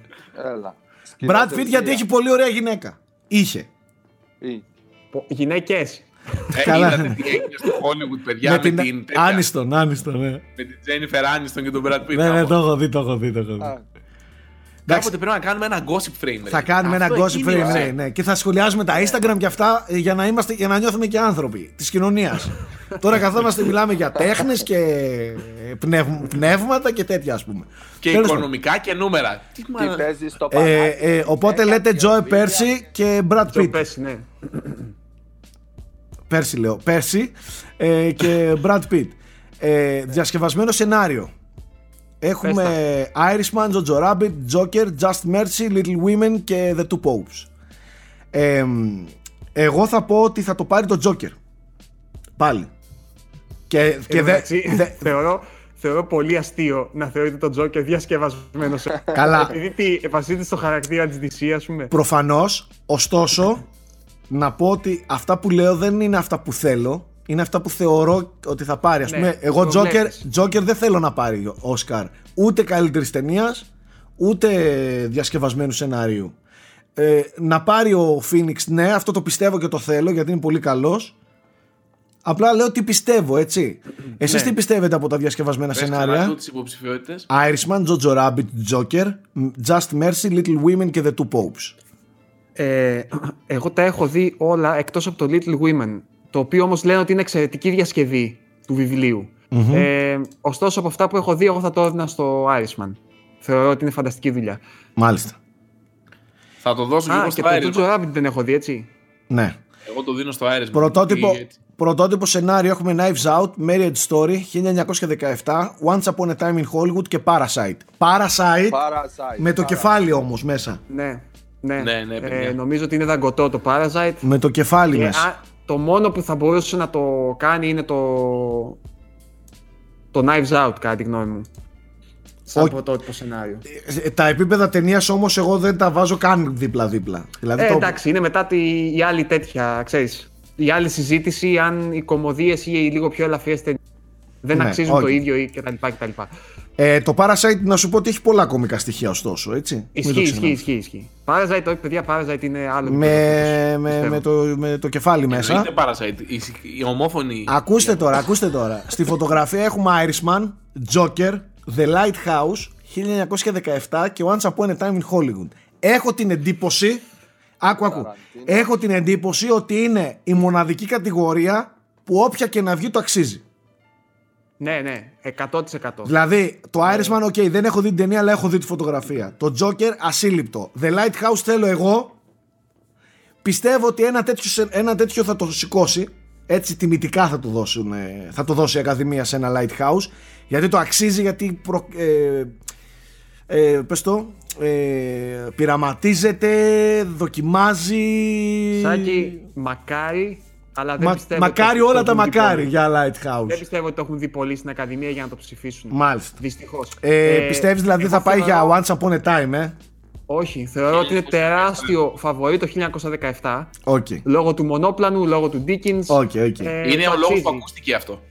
Έλα. Brad Pitt γιατί έχει πολύ ωραία γυναίκα. Είχε. Γυναίκες. Ε, Καλά. είδατε τι έγινε στο Hollywood, παιδιά, με, την, τέτοια- Άνιστον, άνιστον, ναι. με την Jennifer Aniston και τον Brad Pitt. Ναι, ναι, Κάπου- το έχω δει, το έχω δει, το έχω δει. Εντάξει, Κάποτε πρέπει να κάνουμε ένα gossip frame. θα ρε. κάνουμε ένα Αυτό gossip εκεί frame, είναι, ναι, ε. ναι. Και θα σχολιάζουμε τα Instagram και αυτά ε, για να, είμαστε, για να νιώθουμε και άνθρωποι της κοινωνίας. [laughs] Τώρα καθόμαστε, μιλάμε για τέχνες και πνεύ- πνεύματα και τέτοια, ας πούμε. Και Τέλος πάντων. οικονομικά και νούμερα. Τι Τι μα... παίζεις στο Ε, παλάτι. ε, οπότε λέτε Joe Πέρσι και Brad Τζο Pitt. Πέση, ναι. Πέρσι λέω. Πέρσι ε, και Brad Pitt. Ε, διασκευασμένο σενάριο. Έχουμε Irishman, Jojo Rabbit, Joker, Just Mercy, Little Women και The Two Popes. Ε, εγώ θα πω ότι θα το πάρει το Joker. Πάλι. Και, και Εν δε, μεταξύ, δε- [laughs] θεωρώ, θεωρώ πολύ αστείο να θεωρείτε τον Τζόκερ διασκευασμένο. [laughs] Καλά. Επειδή τι, βασίζεται στο χαρακτήρα της DC, ας πούμε. προφανώς, ωστόσο, να πω ότι αυτά που λέω δεν είναι αυτά που θέλω. Είναι αυτά που θεωρώ ότι θα πάρει. Ας Ναι, πούμε, εγώ το Joker, βλέπεις. Joker δεν θέλω να πάρει Oscar ούτε καλύτερης ταινίας, ούτε διασκευασμένου σενάριου. Ε, να πάρει ο Phoenix, ναι, αυτό το πιστεύω και το θέλω γιατί είναι πολύ καλός Απλά λέω τι πιστεύω, έτσι. Εσείς Ναι. τι πιστεύετε από τα διασκευασμένα Πες ξανά σενάρια; λίγο τις υποψηφιότητες. Irishman, Jojo Rabbit, Joker, Just Mercy, Little Women και The Two Popes. Ε, εγώ τα έχω δει όλα εκτός από το Little Women, το οποίο όμως λένε ότι είναι εξαιρετική διασκευή του βιβλιου Ε, ωστόσο από αυτά που έχω δει, εγώ θα το έδινα στο Irishman. Θεωρώ ότι είναι φανταστική δουλειά. Μάλιστα. Θα το δώσω και Α, εγώ και στο το Irishman. Jojo Rabbit δεν έχω δει, έτσι. Ναι. Εγώ το δίνω στο Irishman. Πρωτότυπο, Ή έτσι. πρωτότυπο σενάριο έχουμε Knives Out, Marriage Story, 1917, Once Upon a Time in Hollywood και Parasite. Parasite, Parasite, με το Parasite. κεφάλι όμως μέσα. Ναι, ναι. Ναι, ναι, παιδιά. ε, νομίζω ότι είναι δαγκωτό το Parasite. Με το κεφάλι Και, μέσα. α, το μόνο που θα μπορούσε να το κάνει είναι το. Το Knives Out, κατά τη γνώμη μου. Σαν Όχι. πρωτότυπο σενάριο. Ε, Τα επίπεδα ταινίας όμως εγώ δεν τα βάζω καν δίπλα-δίπλα. Δηλαδή Ε, το... εντάξει, είναι μετά τη, η άλλη τέτοια, ξέρεις, η άλλη συζήτηση αν οι κομμωδίες ή οι λίγο πιο ελαφριές ταινίες δεν Ναι, αξίζουν όχι. το ίδιο ή κτλ. κτλ. Ε, το Parasite να σου πω ότι έχει πολλά κομικά στοιχεία ωστόσο, έτσι. Μην Ισχύει, το ισχύει, ξεχνάμε. ισχύει, ισχύει. Parasite, όχι παιδιά, Parasite είναι άλλο επίπεδο, Με, με, πιστεύω. με, το, με το κεφάλι μέσα. Εννοείται Parasite. Η, η ομόφωνη. Ακούστε τώρα, ακούστε τώρα. Στη φωτογραφία έχουμε Irishman, Joker, The Lighthouse, 1917 και Once Upon a Time in Hollywood. Έχω την εντύπωση, άκου, άκου, Ταραντίνο. έχω την εντύπωση ότι είναι η μοναδική κατηγορία που όποια και να βγει το αξίζει. Ναι, ναι, 100%. Δηλαδή, το Irishman, ok, δεν έχω δει την ταινία, αλλά έχω δει τη φωτογραφία. Το Joker, ασύλληπτο. The Lighthouse θέλω εγώ. Πιστεύω ότι ένα τέτοιο, σε- ένα τέτοιο θα το σηκώσει. Έτσι τιμητικά θα το, δώσουν, ε, θα το δώσει η Ακαδημία σε ένα Lighthouse. Γιατί το αξίζει, γιατί προ, ε, ε, πες το, ε, πειραματίζεται, δοκιμάζει. Σάκη, μακάρι, αλλά δεν Μα- πιστεύω. μακάρι ότι όλα το τα έχουν δει μακάρι πολλοί. για Δεν Lighthouse. πιστεύω ότι το έχουν δει πολλοί στην Ακαδημία για να το ψηφίσουν. Μάλιστα. Δυστυχώς. Ε, πιστεύεις δηλαδή θα πάει για Once Upon a Time, ε; Όχι, θεωρώ ότι είναι τεράστιο φαβορή το 1917 Οκ. λόγω του μονόπλανου, λόγω του Deakins. Οκ, οκ. είναι το ο λόγος αξίζει. που ακούστηκε αυτό.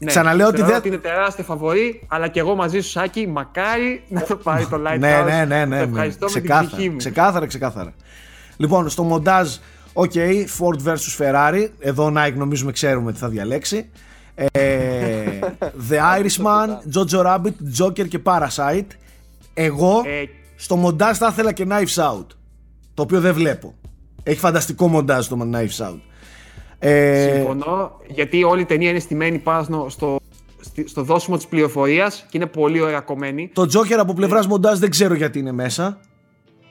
Ναι, Ξαναλέω ότι θεωρώ δεν- ότι είναι τεράστιο φαβορή, αλλά και εγώ μαζί σου, Σάκη, μακάρι [laughs] να το πάρει το Lighthouse. Ναι, ναι, ναι, ναι. Το ναι. εύχομαι με την Ξεκάθαρα, ψυχή μου. Ξεκάθαρα, ξεκάθαρα. Λοιπόν, στο μοντάζ, οκ, Ford vs Ferrari. Εδώ ο Nike νομίζουμε ξέρουμε τι θα διαλέξει. Ε, The [laughs] Irishman, Jojo Rabbit, Joker και Parasite. Εγώ Ε, στο μοντάζ θα ήθελα και Knives Out. Το οποίο δεν βλέπω. Έχει φανταστικό μοντάζ το Knives Out. Ε, Συμφωνώ, γιατί όλη η ταινία είναι στημένη πάνω στο, στο, στη- στο δώσιμο της πληροφορίας και είναι πολύ ωραία κομμένη. το Joker από πλευράς μοντάζ δεν ξέρω γιατί είναι μέσα.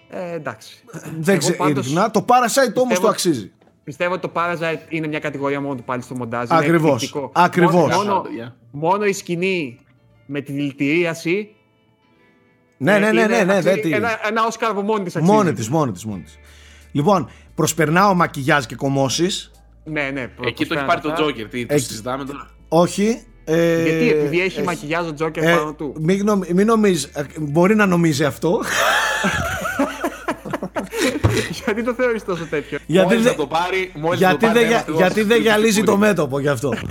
Ε, εντάξει. Δεν Εγώ ξέρω. πάντως ειλικρινά. Το Parasite όμως το αξίζει. Πιστεύω ότι το Parasite είναι μια κατηγορία μόνο του πάλι στο μοντάζ. Ακριβώς. Είναι εκπληκτικό. Ακριβώς. Μόνο, Καθαρά, μόνο, παιδιά. μόνο η σκηνή με τη δηλητηρίαση. Ναι, ε, ναι, ναι, είναι- ναι, ναι, αξίζει δεν τη- Ένα, ένα Όσκαρ από μόνη της αξίζει. Μόνη της, μόνη της, μόνη της. Λοιπόν, προσπερνάω μακιγιάζ και κομμώσεις. Ναι, ναι. προ- Εκεί το έχει προσφέραν πάρει το αυτά. Joker. Τι, το Εκεί. συζητάμε τώρα; Όχι. Ε, Γιατί, επειδή έχει ε, μακιγιάζ ο Τζόκερ ε, πάνω του. Μην, νομ- μην νομίζει, ε, μπορεί να νομίζει αυτό. [laughs] [laughs] Γιατί το θεωρείς τόσο τέτοιο; γιατί Μόλις δεν- θα το πάρει, μόλις γιατί θα το πάρει δεν, ένας γυα- ακριβώς γιατί δεν στο γυαλίζει το κουρί. μέτωπο γι' αυτό. [laughs]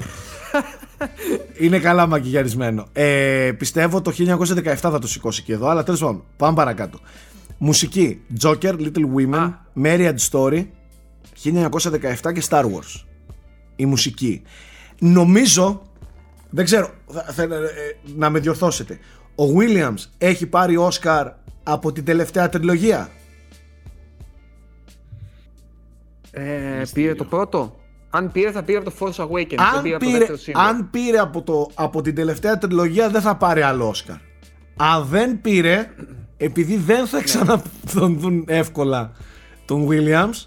Είναι καλά μακιγιαρισμένο. Ε, πιστεύω το 1917 θα το σηκώσει και εδώ, αλλά τέλος πάντων, πάμε παρακάτω. Μουσική: Joker, Little Women, Α. Marriage Story, 1917 και Star Wars. Η μουσική. Νομίζω, δεν ξέρω, θα, θέλω, ε, να με διορθώσετε. Ο Williams έχει πάρει Όσκαρ από την τελευταία τριλογία. Ε, πήρε το πρώτο. Αν πήρε, θα πήρε από το Force Awakens. δεν αν πήρε από το πήρε, δεύτερο σύμβολο. αν πήρε από, το, από την τελευταία τριλογία δεν θα πάρει άλλο Όσκαρ. Αν δεν πήρε, επειδή δεν Ναι. θα ξαναδούν εύκολα τον Williams,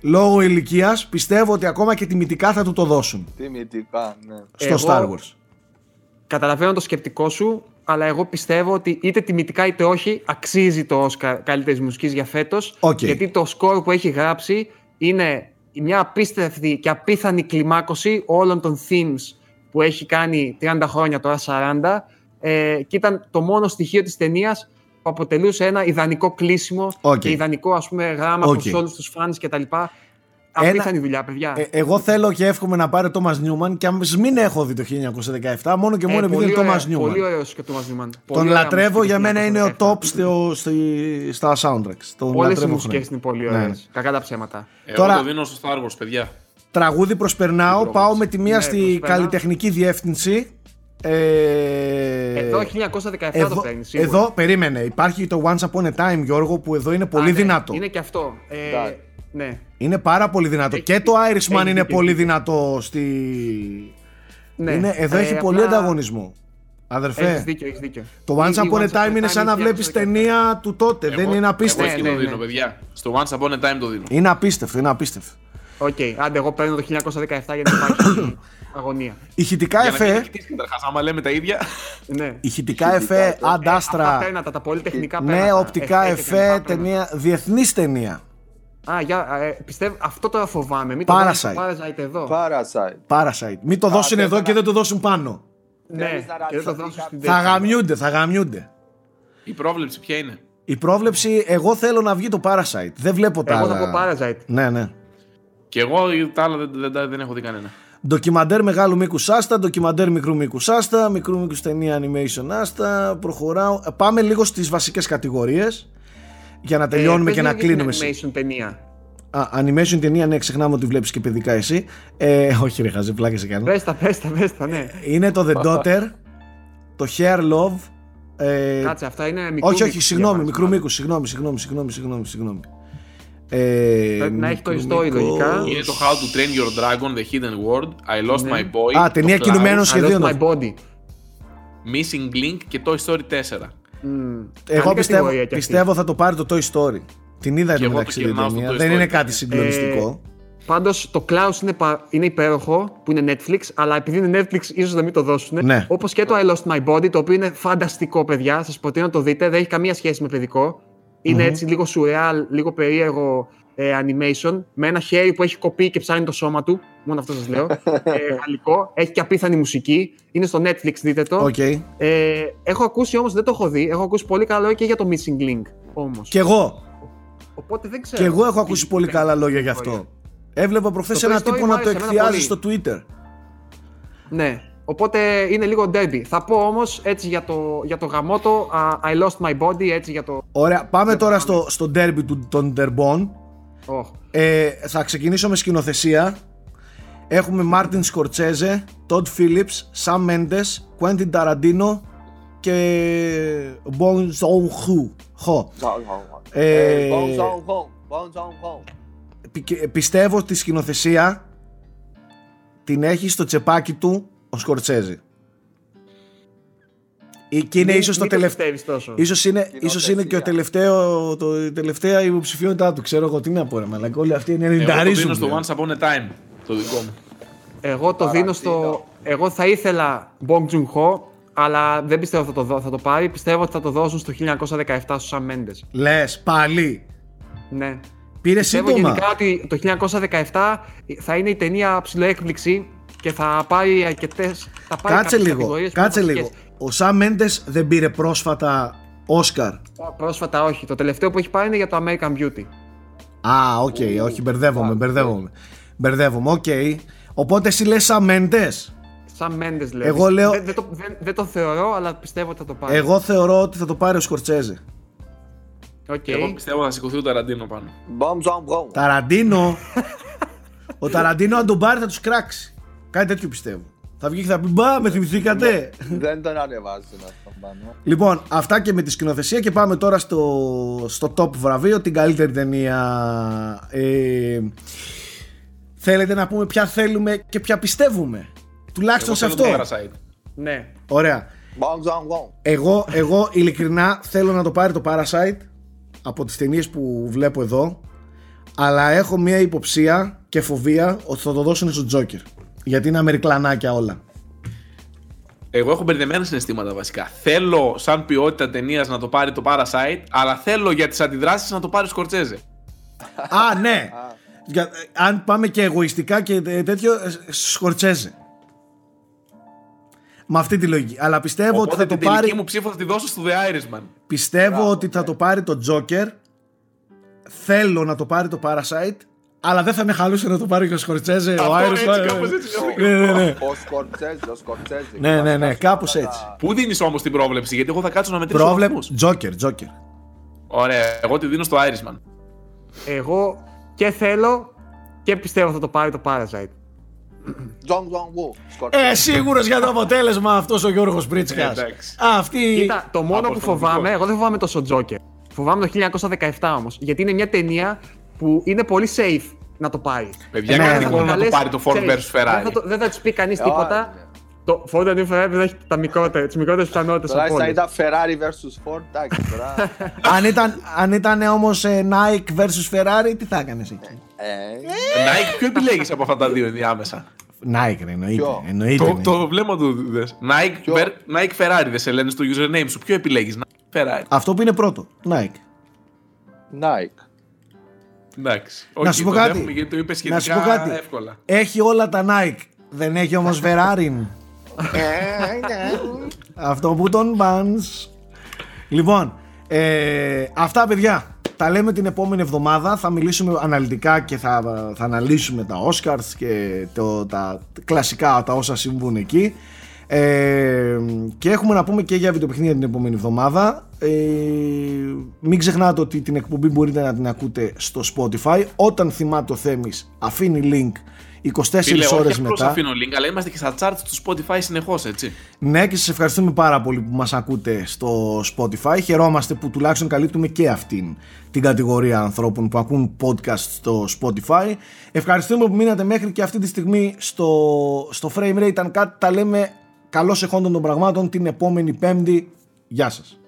λόγω ηλικίας, πιστεύω ότι ακόμα και τιμητικά θα του το δώσουν Τιμητικά, ναι. στο Εγώ- Star Wars. Καταλαβαίνω το σκεπτικό σου, αλλά εγώ πιστεύω ότι είτε τιμητικά είτε όχι, αξίζει το Όσκαρ καλύτερης μουσικής για φέτος. Οκ. Γιατί το σκορ που έχει γράψει είναι μια απίστευτη και απίθανη κλιμάκωση όλων των themes που έχει κάνει 30 χρόνια, τώρα 40. Ε, και ήταν το μόνο στοιχείο της ταινίας που αποτελούσε ένα ιδανικό κλείσιμο Οκ. και ιδανικό ας πούμε γράμμα Οκ. προς όλους τους fans και τα λοιπά. Απίθανη δουλειά, παιδιά. Ε, εγώ θέλω και εύχομαι να πάρει ο Thomas Newman και αν μην έχω δει το 1917, μόνο και μόνο Ε, επειδή πολύ είναι ωραία- Thomas Newman. Πολύ ωραίος και ο Thomas Newman. Πολύ Τον ωραία λατρεύω, μουσική για του μένα είναι ο 1917. top στο, στη- στα soundtracks. Τον Όλες οι λατρεύω μουσικές χρόνια. είναι πολύ Ναι. ωραίες. Κακά τα ψέματα. Εγώ Τώρα- το δίνω στο Star Wars, παιδιά. Τραγούδι προσπερνάω, πρόβλημα. πάω με τη μία Ναι, στη προσπερνάς. καλλιτεχνική διεύθυνση. Ε, Εδώ 1917 εδώ, το παίρνεις. σίγουρα. εδώ, περίμενε. Υπάρχει το Once Upon a Time, Γιώργο, που εδώ είναι πολύ Α, ναι, δυνατό. Είναι και αυτό. Ε, Εντάξει. Ναι. Είναι πάρα πολύ δυνατό. Έχει- και το Irishman έχει είναι δίκιο, πολύ έχει δυνατό στη. ναι. Είναι, εδώ Ε, έχει πολύ απλά ανταγωνισμό. Αδερφέ, Έχεις δίκιο, έχεις δίκιο. το Once Η- η Upon a Time είναι σαν να βλέπεις 1917. ταινία του τότε. Δεν Εγώ- είναι απίστευτο. Εγώ εκεί Ναι, το ναι, δίνω, ναι. παιδιά. Στο Once Upon a Time το δίνω. Είναι απίστευτο, είναι απίστευτο. Οκ, άντε, εγώ παίρνω το 1917 για να υπάρχει [coughs] αγωνία. Ηχητικά Για να μην εφέ, νικητής καταρχάς, άμα λέμε τα ίδια. Ναι. ηχητικά εφέ, Ε, αυτά αντάστρα. πέρνατα, τα πολυτεχνικά Ναι, πέρνατα. οπτικά και εφέ, τεχνικά ταινία, διεθνής ταινία. Πέρνατα. Α, για, ε, πιστεύω, αυτό τώρα φοβάμαι. Μην Parasite. το βάλεις το Parasite εδώ. Parasite. Parasite. Μην το δώσουν θες εδώ να- και δεν το δώσουν πάνω. Ναι, Θέλεις να και δεν το ρατσιστεί δώσω στην Θα τέτοια. γαμιούνται, θα γαμιούνται. Η πρόβλεψη ποια είναι; Η πρόβλεψη, εγώ θέλω να βγει το Parasite. Δεν βλέπω τα Εγώ θα άλλα. πω Parasite. Ναι, ναι. Και εγώ τα άλλα δεν, δεν, δεν έχω δει κανένα. Ντοκιμαντέρ μεγάλου μήκου άστα, ντοκιμαντέρ μικρού μήκου άστα, μικρού μήκους ταινία animation άστα. Προχωράω. Ε, Πάμε λίγο στις βασικές κατηγορίες για να τελειώνουμε Ε, και πες να λίγο για την κλείνουμε. animation ταινία; Α, animation ταινία, ναι, ξεχνάμε ότι βλέπεις και παιδικά εσύ. Ε, όχι, ρε, χαζε, πλάκα σε κάνω. Πες τα, πες τα, πες τα, ναι. Είναι το The Daughter, το Hair Love. Ε, Κάτσε, αυτά είναι μικρού όχι, όχι, μήκους συγγνώμη, για μικρού μας. μήκους. Συγγνώμη, συγγνώμη, συγγνώμη, συγγνώμη. συγγνώμη. Ε, Πρέπει να έχει το μικρού story, μήκους. λογικά. Είναι το How to Train Your Dragon, The Hidden World, I Lost Ναι. My Boy, Α, ταινία το κινουμένων Cloud, I σχεδίων. lost my body. Missing Link και Toy Story 4. Μμμ. Εγώ Καλή πιστεύω, κατηγορία κι αυτή. πιστεύω θα το πάρει το Toy Story. Την είδα Και εδώ εγώ μεταξύ το την κερνάω στο ταινία. Toy Δεν Story. είναι κάτι συγκλονιστικό. Πάντως το Klaus είναι, πα- είναι υπέροχο που είναι Netflix, αλλά επειδή είναι Netflix ίσως να μην το δώσουν. Ναι. Όπως και το I Lost My Body, το οποίο είναι φανταστικό, παιδιά. Σας προτείνω να το δείτε. Δεν έχει καμία σχέση με παιδικό. Είναι έτσι λίγο surreal, λίγο περίεργο ε, animation, με ένα χέρι που έχει κοπεί και ψάχνει το σώμα του. Μόνο αυτό σας λέω. [laughs] ε, γαλλικό. Έχει και απίθανη μουσική. Είναι στο Netflix, δείτε το. Οκ. Ε, έχω ακούσει όμως, δεν το έχω δει, έχω ακούσει πολύ καλό και για το Missing Link όμως. Κι εγώ. Οπότε δεν ξέρω. Κι εγώ έχω τι- ακούσει τι πολύ παίρνει καλά την λόγια γι' κατηγορία. αυτό. Έβλεπα προχθές Το ένα Toy Story τύπο μου να το άρεσε εμένα εκθιάζει στο πολύ. Twitter. Ναι. Οπότε είναι λίγο ντέρμπι. Θα πω όμως έτσι για το, για το γαμώτο α, I lost my body, έτσι για το. Ωραία, πάμε Δεν τώρα πάμε. στο, στο derby του, των Τερμπών. Oh. Ε, θα ξεκινήσω με σκηνοθεσία. Έχουμε Μάρτιν Σκορτσέζε, Todd Phillips, Sam Mendes, Quentin Tarantino και Bong Joon-ho. Ho. Ε, Ε, Bong Joon-ho, Bong Joon-ho. Πι- Πιστεύω ότι τη σκηνοθεσία την έχει στο τσεπάκι του ο Σκορτσέζε. Ε, Και είναι Μην- ίσως το μην τελευταίο. πιστεύεις τόσο. Ίσως είναι, Σκηνοθεσία. ίσως είναι και ο τελευταίο, το, η τελευταία υποψηφιότητά του. Ξέρω εγώ τι να πω, ρε Μαλακά. Όλοι αυτοί είναι Εγώ το ενενταρίζουν. δίνω στο πλέον. Once Upon a Time, το δικό μου. Εγώ το δίνω στο. Ταραντίνο. Εγώ θα ήθελα Bong Joon-ho, αλλά δεν πιστεύω θα το, δω, θα το πάρει. Πιστεύω ότι θα το δώσουν στο 1917 στο Sam Mendes. Λες, πάλι. Ναι. Πήρε Πιστεύω σύντομα. γενικά ότι το 1917 θα είναι η ταινία ψηλό έκπληξη και θα πάρει αρκετές. Θα πάρει Κάτσε κάποιες λίγο, κατηγορίες κάτσε πιο λίγο. βασικές. Ο Σαμ Μέντες δεν πήρε πρόσφατα Όσκαρ. Πρόσφατα όχι. Το τελευταίο που έχει πάρει είναι για το American Beauty. Α, οκ, όχι, μπερδεύομαι, μπερδεύομαι. Μπερδεύομαι, οκ. Οπότε εσύ λες Σαμ Μέντες. Σαμ Μέντες λέει. Εγώ λέω- Δεν, δεν το, δεν, δεν το θεωρώ, αλλά πιστεύω ότι θα το πάρει. Εγώ θεωρώ ότι θα το πάρει ο Σκορσέζε. Οκ. Εγώ πιστεύω θα σηκωθεί ο Ταραντίνο πάνω. Μπομ, ζομ, μπομ. Ταραντίνο. ο Ταραντίνο αν τον πάρει θα τους κράξει. Κάτι τέτοιο πιστεύω. Θα βγει και θα πει Μπα, με θυμηθήκατε. Δεν τον ανεβάζουν αυτόν πάνω. λοιπόν, αυτά και με τη σκηνοθεσία και πάμε τώρα στο, στο top βραβείο, την καλύτερη ταινία. Ε, θέλετε να πούμε ποια θέλουμε και ποια πιστεύουμε; Τουλάχιστον Εγώ σε θέλω αυτό. το Parasite. Ναι. Ωραία. Μπομ, ζομ, μπομ. Εγώ, εγώ ειλικρινά θέλω να το πάρει το Parasite από τις ταινίες που βλέπω εδώ αλλά έχω μια υποψία και φοβία ότι θα το δώσουν στο Joker γιατί είναι αμερικλανάκια όλα Εγώ έχω μπερδεμένα συναισθήματα βασικά. Θέλω σαν ποιότητα ταινίας να το πάρει το Parasite, αλλά θέλω για τις αντιδράσεις να το πάρει ο Σκορτσέζε. Α ναι Για- αν πάμε και εγωιστικά και τε- τέτοιο ε, σκορτσέζε με αυτή τη λογική αλλά πιστεύω ότι Οπότε θα την το τελική πάρει μου ψήφο θα τη δώσω στο The Irishman. πιστεύω Μπράβο, ότι θα ναι. το πάρει το Joker θέλω να το πάρει το Parasite αλλά δεν θα με χαλούσε να το πάρει και ο Σκορτσέζε ο Αυτό Irishman. έτσι, κάπως έτσι. Ναι, ναι, ναι. Ο Σκορτσέζη, ο Σκορτσέζη. Ναι, ναι, ναι, κάπως έτσι. Πού δίνεις όμως την πρόβλεψη, γιατί εγώ θα κάτσω να μετρήσω Πρόβλεπ, βαθμούς. Joker, Joker. Ωραία, εγώ τη δίνω στο Irishman. Εγώ και θέλω και πιστεύω θα το πάρει το Parasite. Τζον Τζον Βου. Ε, σίγουρος για το αποτέλεσμα αυτός ο Γιώργος Πρίτσκας. Ε, εντάξει. Αυτή... Κοίτα, το μόνο που Αποστολικό. φοβάμαι, εγώ δεν φοβάμαι τόσο Joker. Φοβάμαι το 1917 όμως. Γιατί είναι μια ταινία που είναι πολύ safe να το πάρει. Παιδιά, Ναι, κάνει ναι, μόνο ναι. να το Καλές, πάρει το Ford ξέρεις, vs Ferrari. Δεν θα, το- δεν θα του πει κανείς Ε, τίποτα. ωραία. Το Ford vs Ferrari δεν έχει τα μικρότερα, τις μικρότερες πιθανότητες Τώρα από θα όλες. ήταν Ferrari vs Ford, εντάξει τώρα. [laughs] αν, ήταν, αν ήταν όμως ε, Nike vs Ferrari, τι θα έκανες εκεί; Ε, Nike, ποιο επιλέγεις από αυτά τα δύο ενδιάμεσα. Nike, ρε, εννοείται. Ποιο; εννοείται Το, ναι. το βλέμμα του δες. Nike, Ποιο; Ver- Nike Ferrari δεν σε λένε στο username σου. Ποιο επιλέγεις, Nike Ferrari; Αυτό που είναι πρώτο. Nike. Nike. Εντάξει. Να Οκ, σου πω το κάτι. δέχομαι γιατί το είπες σχετικά Να σου πω κάτι. εύκολα. Έχει όλα τα Nike. Δεν έχει όμως Ferrari. Αυτό που τον πάνς. Λοιπόν, ε, αυτά παιδιά. Τα λέμε την επόμενη εβδομάδα. Θα μιλήσουμε αναλυτικά και θα, θα αναλύσουμε τα Oscars και το, τα κλασικά τα όσα συμβούν εκεί. Ε, και έχουμε να πούμε και για βιντεοπαιχνίδια την επόμενη εβδομάδα. Ε, μην ξεχνάτε ότι την εκπομπή μπορείτε να την ακούτε στο Spotify. Όταν θυμάται ο Θέμης αφήνει link 24 Φίλε, όχι ώρες απλώς μετά. αφήνω link, αλλά είμαστε και στα charts του Spotify συνεχώς, έτσι. Ναι και σας ευχαριστούμε πάρα πολύ που μας ακούτε στο Spotify. Χαιρόμαστε που τουλάχιστον καλύπτουμε και αυτήν την κατηγορία ανθρώπων που ακούν podcast στο Spotify. Ευχαριστούμε που μείνατε μέχρι και αυτή τη στιγμή στο, στο Frame Rate. Αν κάτι τα λέμε καλώς εχόντων των πραγμάτων την επόμενη πέμπτη. Γεια σας.